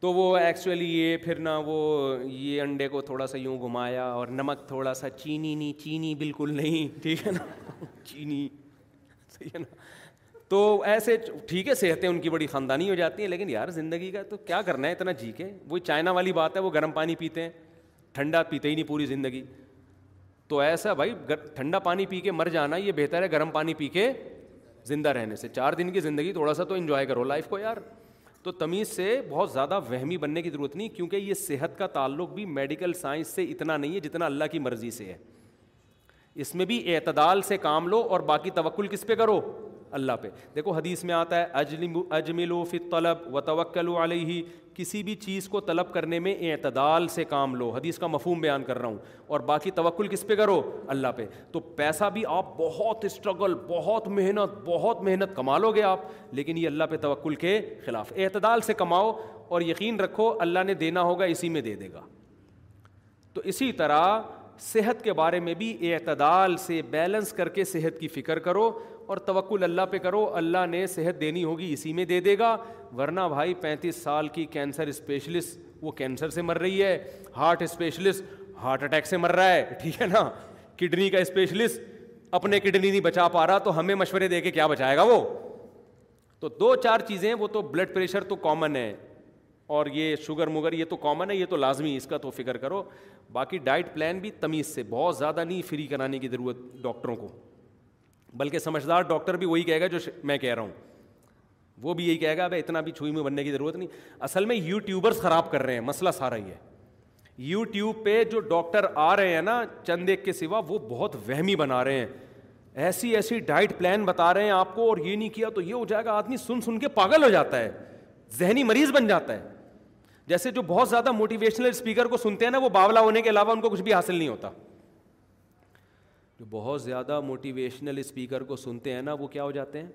تو وہ ایکچولی یہ پھر نہ وہ یہ انڈے کو تھوڑا سا یوں گھمایا اور نمک تھوڑا سا چینی نہیں چینی بالکل نہیں ٹھیک ہے نا چینی صحیح ہے نا تو ایسے ٹھیک ہے صحتیں ان کی بڑی خاندانی ہو جاتی ہیں لیکن یار زندگی کا تو کیا کرنا ہے اتنا جی کے وہ چائنا والی بات ہے وہ گرم پانی پیتے ہیں ٹھنڈا پیتے ہی نہیں پوری زندگی تو ایسا بھائی ٹھنڈا پانی پی کے مر جانا یہ بہتر ہے گرم پانی پی کے زندہ رہنے سے چار دن کی زندگی تھوڑا سا تو انجوائے کرو لائف کو یار تو تمیز سے بہت زیادہ وہمی بننے کی ضرورت نہیں کیونکہ یہ صحت کا تعلق بھی میڈیکل سائنس سے اتنا نہیں ہے جتنا اللہ کی مرضی سے ہے اس میں بھی اعتدال سے کام لو اور باقی توکل کس پہ کرو اللہ پہ دیکھو حدیث میں آتا ہے اجلم اجمل و فط طلب و و علیہ ہی کسی بھی چیز کو طلب کرنے میں اعتدال سے کام لو حدیث کا مفہوم بیان کر رہا ہوں اور باقی توکل کس پہ کرو اللہ پہ تو پیسہ بھی آپ بہت اسٹرگل بہت محنت بہت محنت کما لو گے آپ لیکن یہ اللہ پہ توکل کے خلاف اعتدال سے کماؤ اور یقین رکھو اللہ نے دینا ہوگا اسی میں دے دے گا تو اسی طرح صحت کے بارے میں بھی اعتدال سے بیلنس کر کے صحت کی فکر کرو اور توکل اللہ پہ کرو اللہ نے صحت دینی ہوگی اسی میں دے دے گا ورنہ بھائی پینتیس سال کی کینسر اسپیشلسٹ وہ کینسر سے مر رہی ہے ہارٹ اسپیشلسٹ ہارٹ اٹیک سے مر رہا ہے ٹھیک ہے نا کڈنی کا اسپیشلسٹ اپنے کڈنی نہیں بچا پا رہا تو ہمیں مشورے دے کے کیا بچائے گا وہ تو دو چار چیزیں وہ تو بلڈ پریشر تو کامن ہے اور یہ شوگر موگر یہ تو کامن ہے یہ تو لازمی اس کا تو فکر کرو باقی ڈائٹ پلان بھی تمیز سے بہت زیادہ نہیں فری کرانے کی ضرورت ڈاکٹروں کو بلکہ سمجھدار ڈاکٹر بھی وہی کہے گا جو میں کہہ رہا ہوں وہ بھی یہی کہے گا بھائی اتنا بھی چھوئی میں بننے کی ضرورت نہیں اصل میں یوٹیوبرس خراب کر رہے ہیں مسئلہ سارا ہی ہے یوٹیوب پہ جو ڈاکٹر آ رہے ہیں نا چند ایک کے سوا وہ بہت وہمی بنا رہے ہیں ایسی ایسی ڈائٹ پلان بتا رہے ہیں آپ کو اور یہ نہیں کیا تو یہ ہو جائے گا آدمی سن سن کے پاگل ہو جاتا ہے ذہنی مریض بن جاتا ہے جیسے جو بہت زیادہ موٹیویشنل اسپیکر کو سنتے ہیں نا وہ باولا ہونے کے علاوہ ان کو کچھ بھی حاصل نہیں ہوتا جو بہت زیادہ موٹیویشنل اسپیکر کو سنتے ہیں نا وہ کیا ہو جاتے ہیں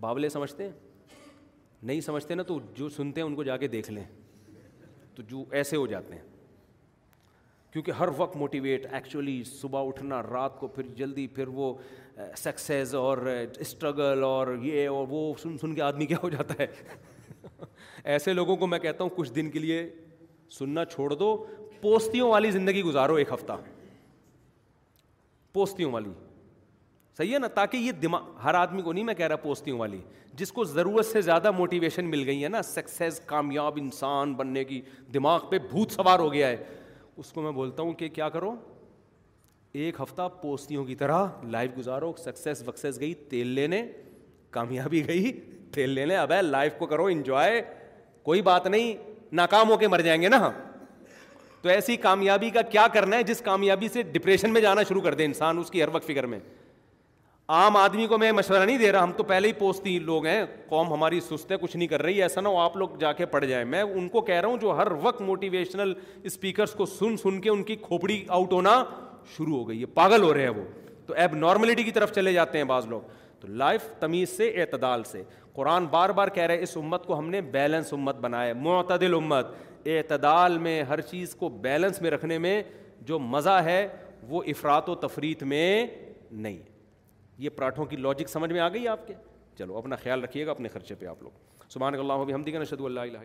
باولے سمجھتے ہیں نہیں سمجھتے نا تو جو سنتے ہیں ان کو جا کے دیکھ لیں تو جو ایسے ہو جاتے ہیں کیونکہ ہر وقت موٹیویٹ ایکچولی صبح اٹھنا رات کو پھر جلدی پھر وہ سکسیز اور اسٹرگل اور یہ اور وہ سن سن کے آدمی کیا ہو جاتا ہے ایسے لوگوں کو میں کہتا ہوں کچھ دن کے لیے سننا چھوڑ دو پوستیوں والی زندگی گزارو ایک ہفتہ پوستیوں والی صحیح ہے نا تاکہ یہ دماغ ہر آدمی کو نہیں میں کہہ رہا پوستیوں والی جس کو ضرورت سے زیادہ موٹیویشن مل گئی ہے نا سکسیز کامیاب انسان بننے کی دماغ پہ بھوت سوار ہو گیا ہے اس کو میں بولتا ہوں کہ کیا کرو ایک ہفتہ پوستیوں کی طرح لائف گزارو سکسیز وکسیز گئی تیل لینے کامیابی گئی تیل لینے اب ہے لائف کو کرو انجوائے کوئی بات نہیں ناکام ہو کے مر جائیں گے نا تو ایسی کامیابی کا کیا کرنا ہے جس کامیابی سے ڈپریشن میں جانا شروع کر دے انسان اس کی ہر وقت فکر میں عام آدمی کو میں مشورہ نہیں دے رہا ہم تو پہلے ہی پوچھتی لوگ ہیں قوم ہماری سست ہے کچھ نہیں کر رہی ایسا نہ ہو آپ لوگ جا کے پڑ جائیں میں ان کو کہہ رہا ہوں جو ہر وقت موٹیویشنل اسپیکرس کو سن سن کے ان کی کھوپڑی آؤٹ ہونا شروع ہو گئی ہے پاگل ہو رہے ہیں وہ تو ایب نارملٹی کی طرف چلے جاتے ہیں بعض لوگ تو لائف تمیز سے اعتدال سے قرآن بار بار کہہ رہے اس امت کو ہم نے بیلنس امت بنایا معتدل امت اعتدال میں ہر چیز کو بیلنس میں رکھنے میں جو مزہ ہے وہ افراد و تفریح میں نہیں یہ پراٹھوں کی لاجک سمجھ میں آ گئی آپ کے چلو اپنا خیال رکھیے گا اپنے خرچے پہ آپ لوگ سبحان اللہ ہم دیکھیں شدود اللہ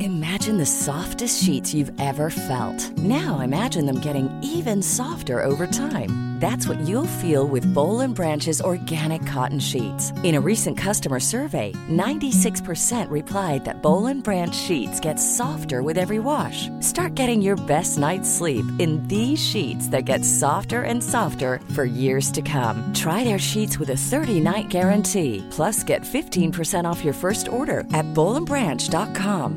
Imagine the softest sheets you've ever felt. Now imagine them getting even softer over time. That's what you'll feel with Bowl and Branch's organic cotton sheets. In a recent customer survey, 96% replied that Bowl and Branch sheets get softer with every wash. Start getting your best night's sleep in these sheets that get softer and softer for years to come. Try their sheets with a 30-night guarantee. Plus, get 15% off your first order at bowlandbranch.com.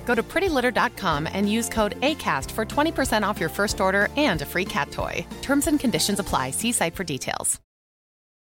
Apply site for dates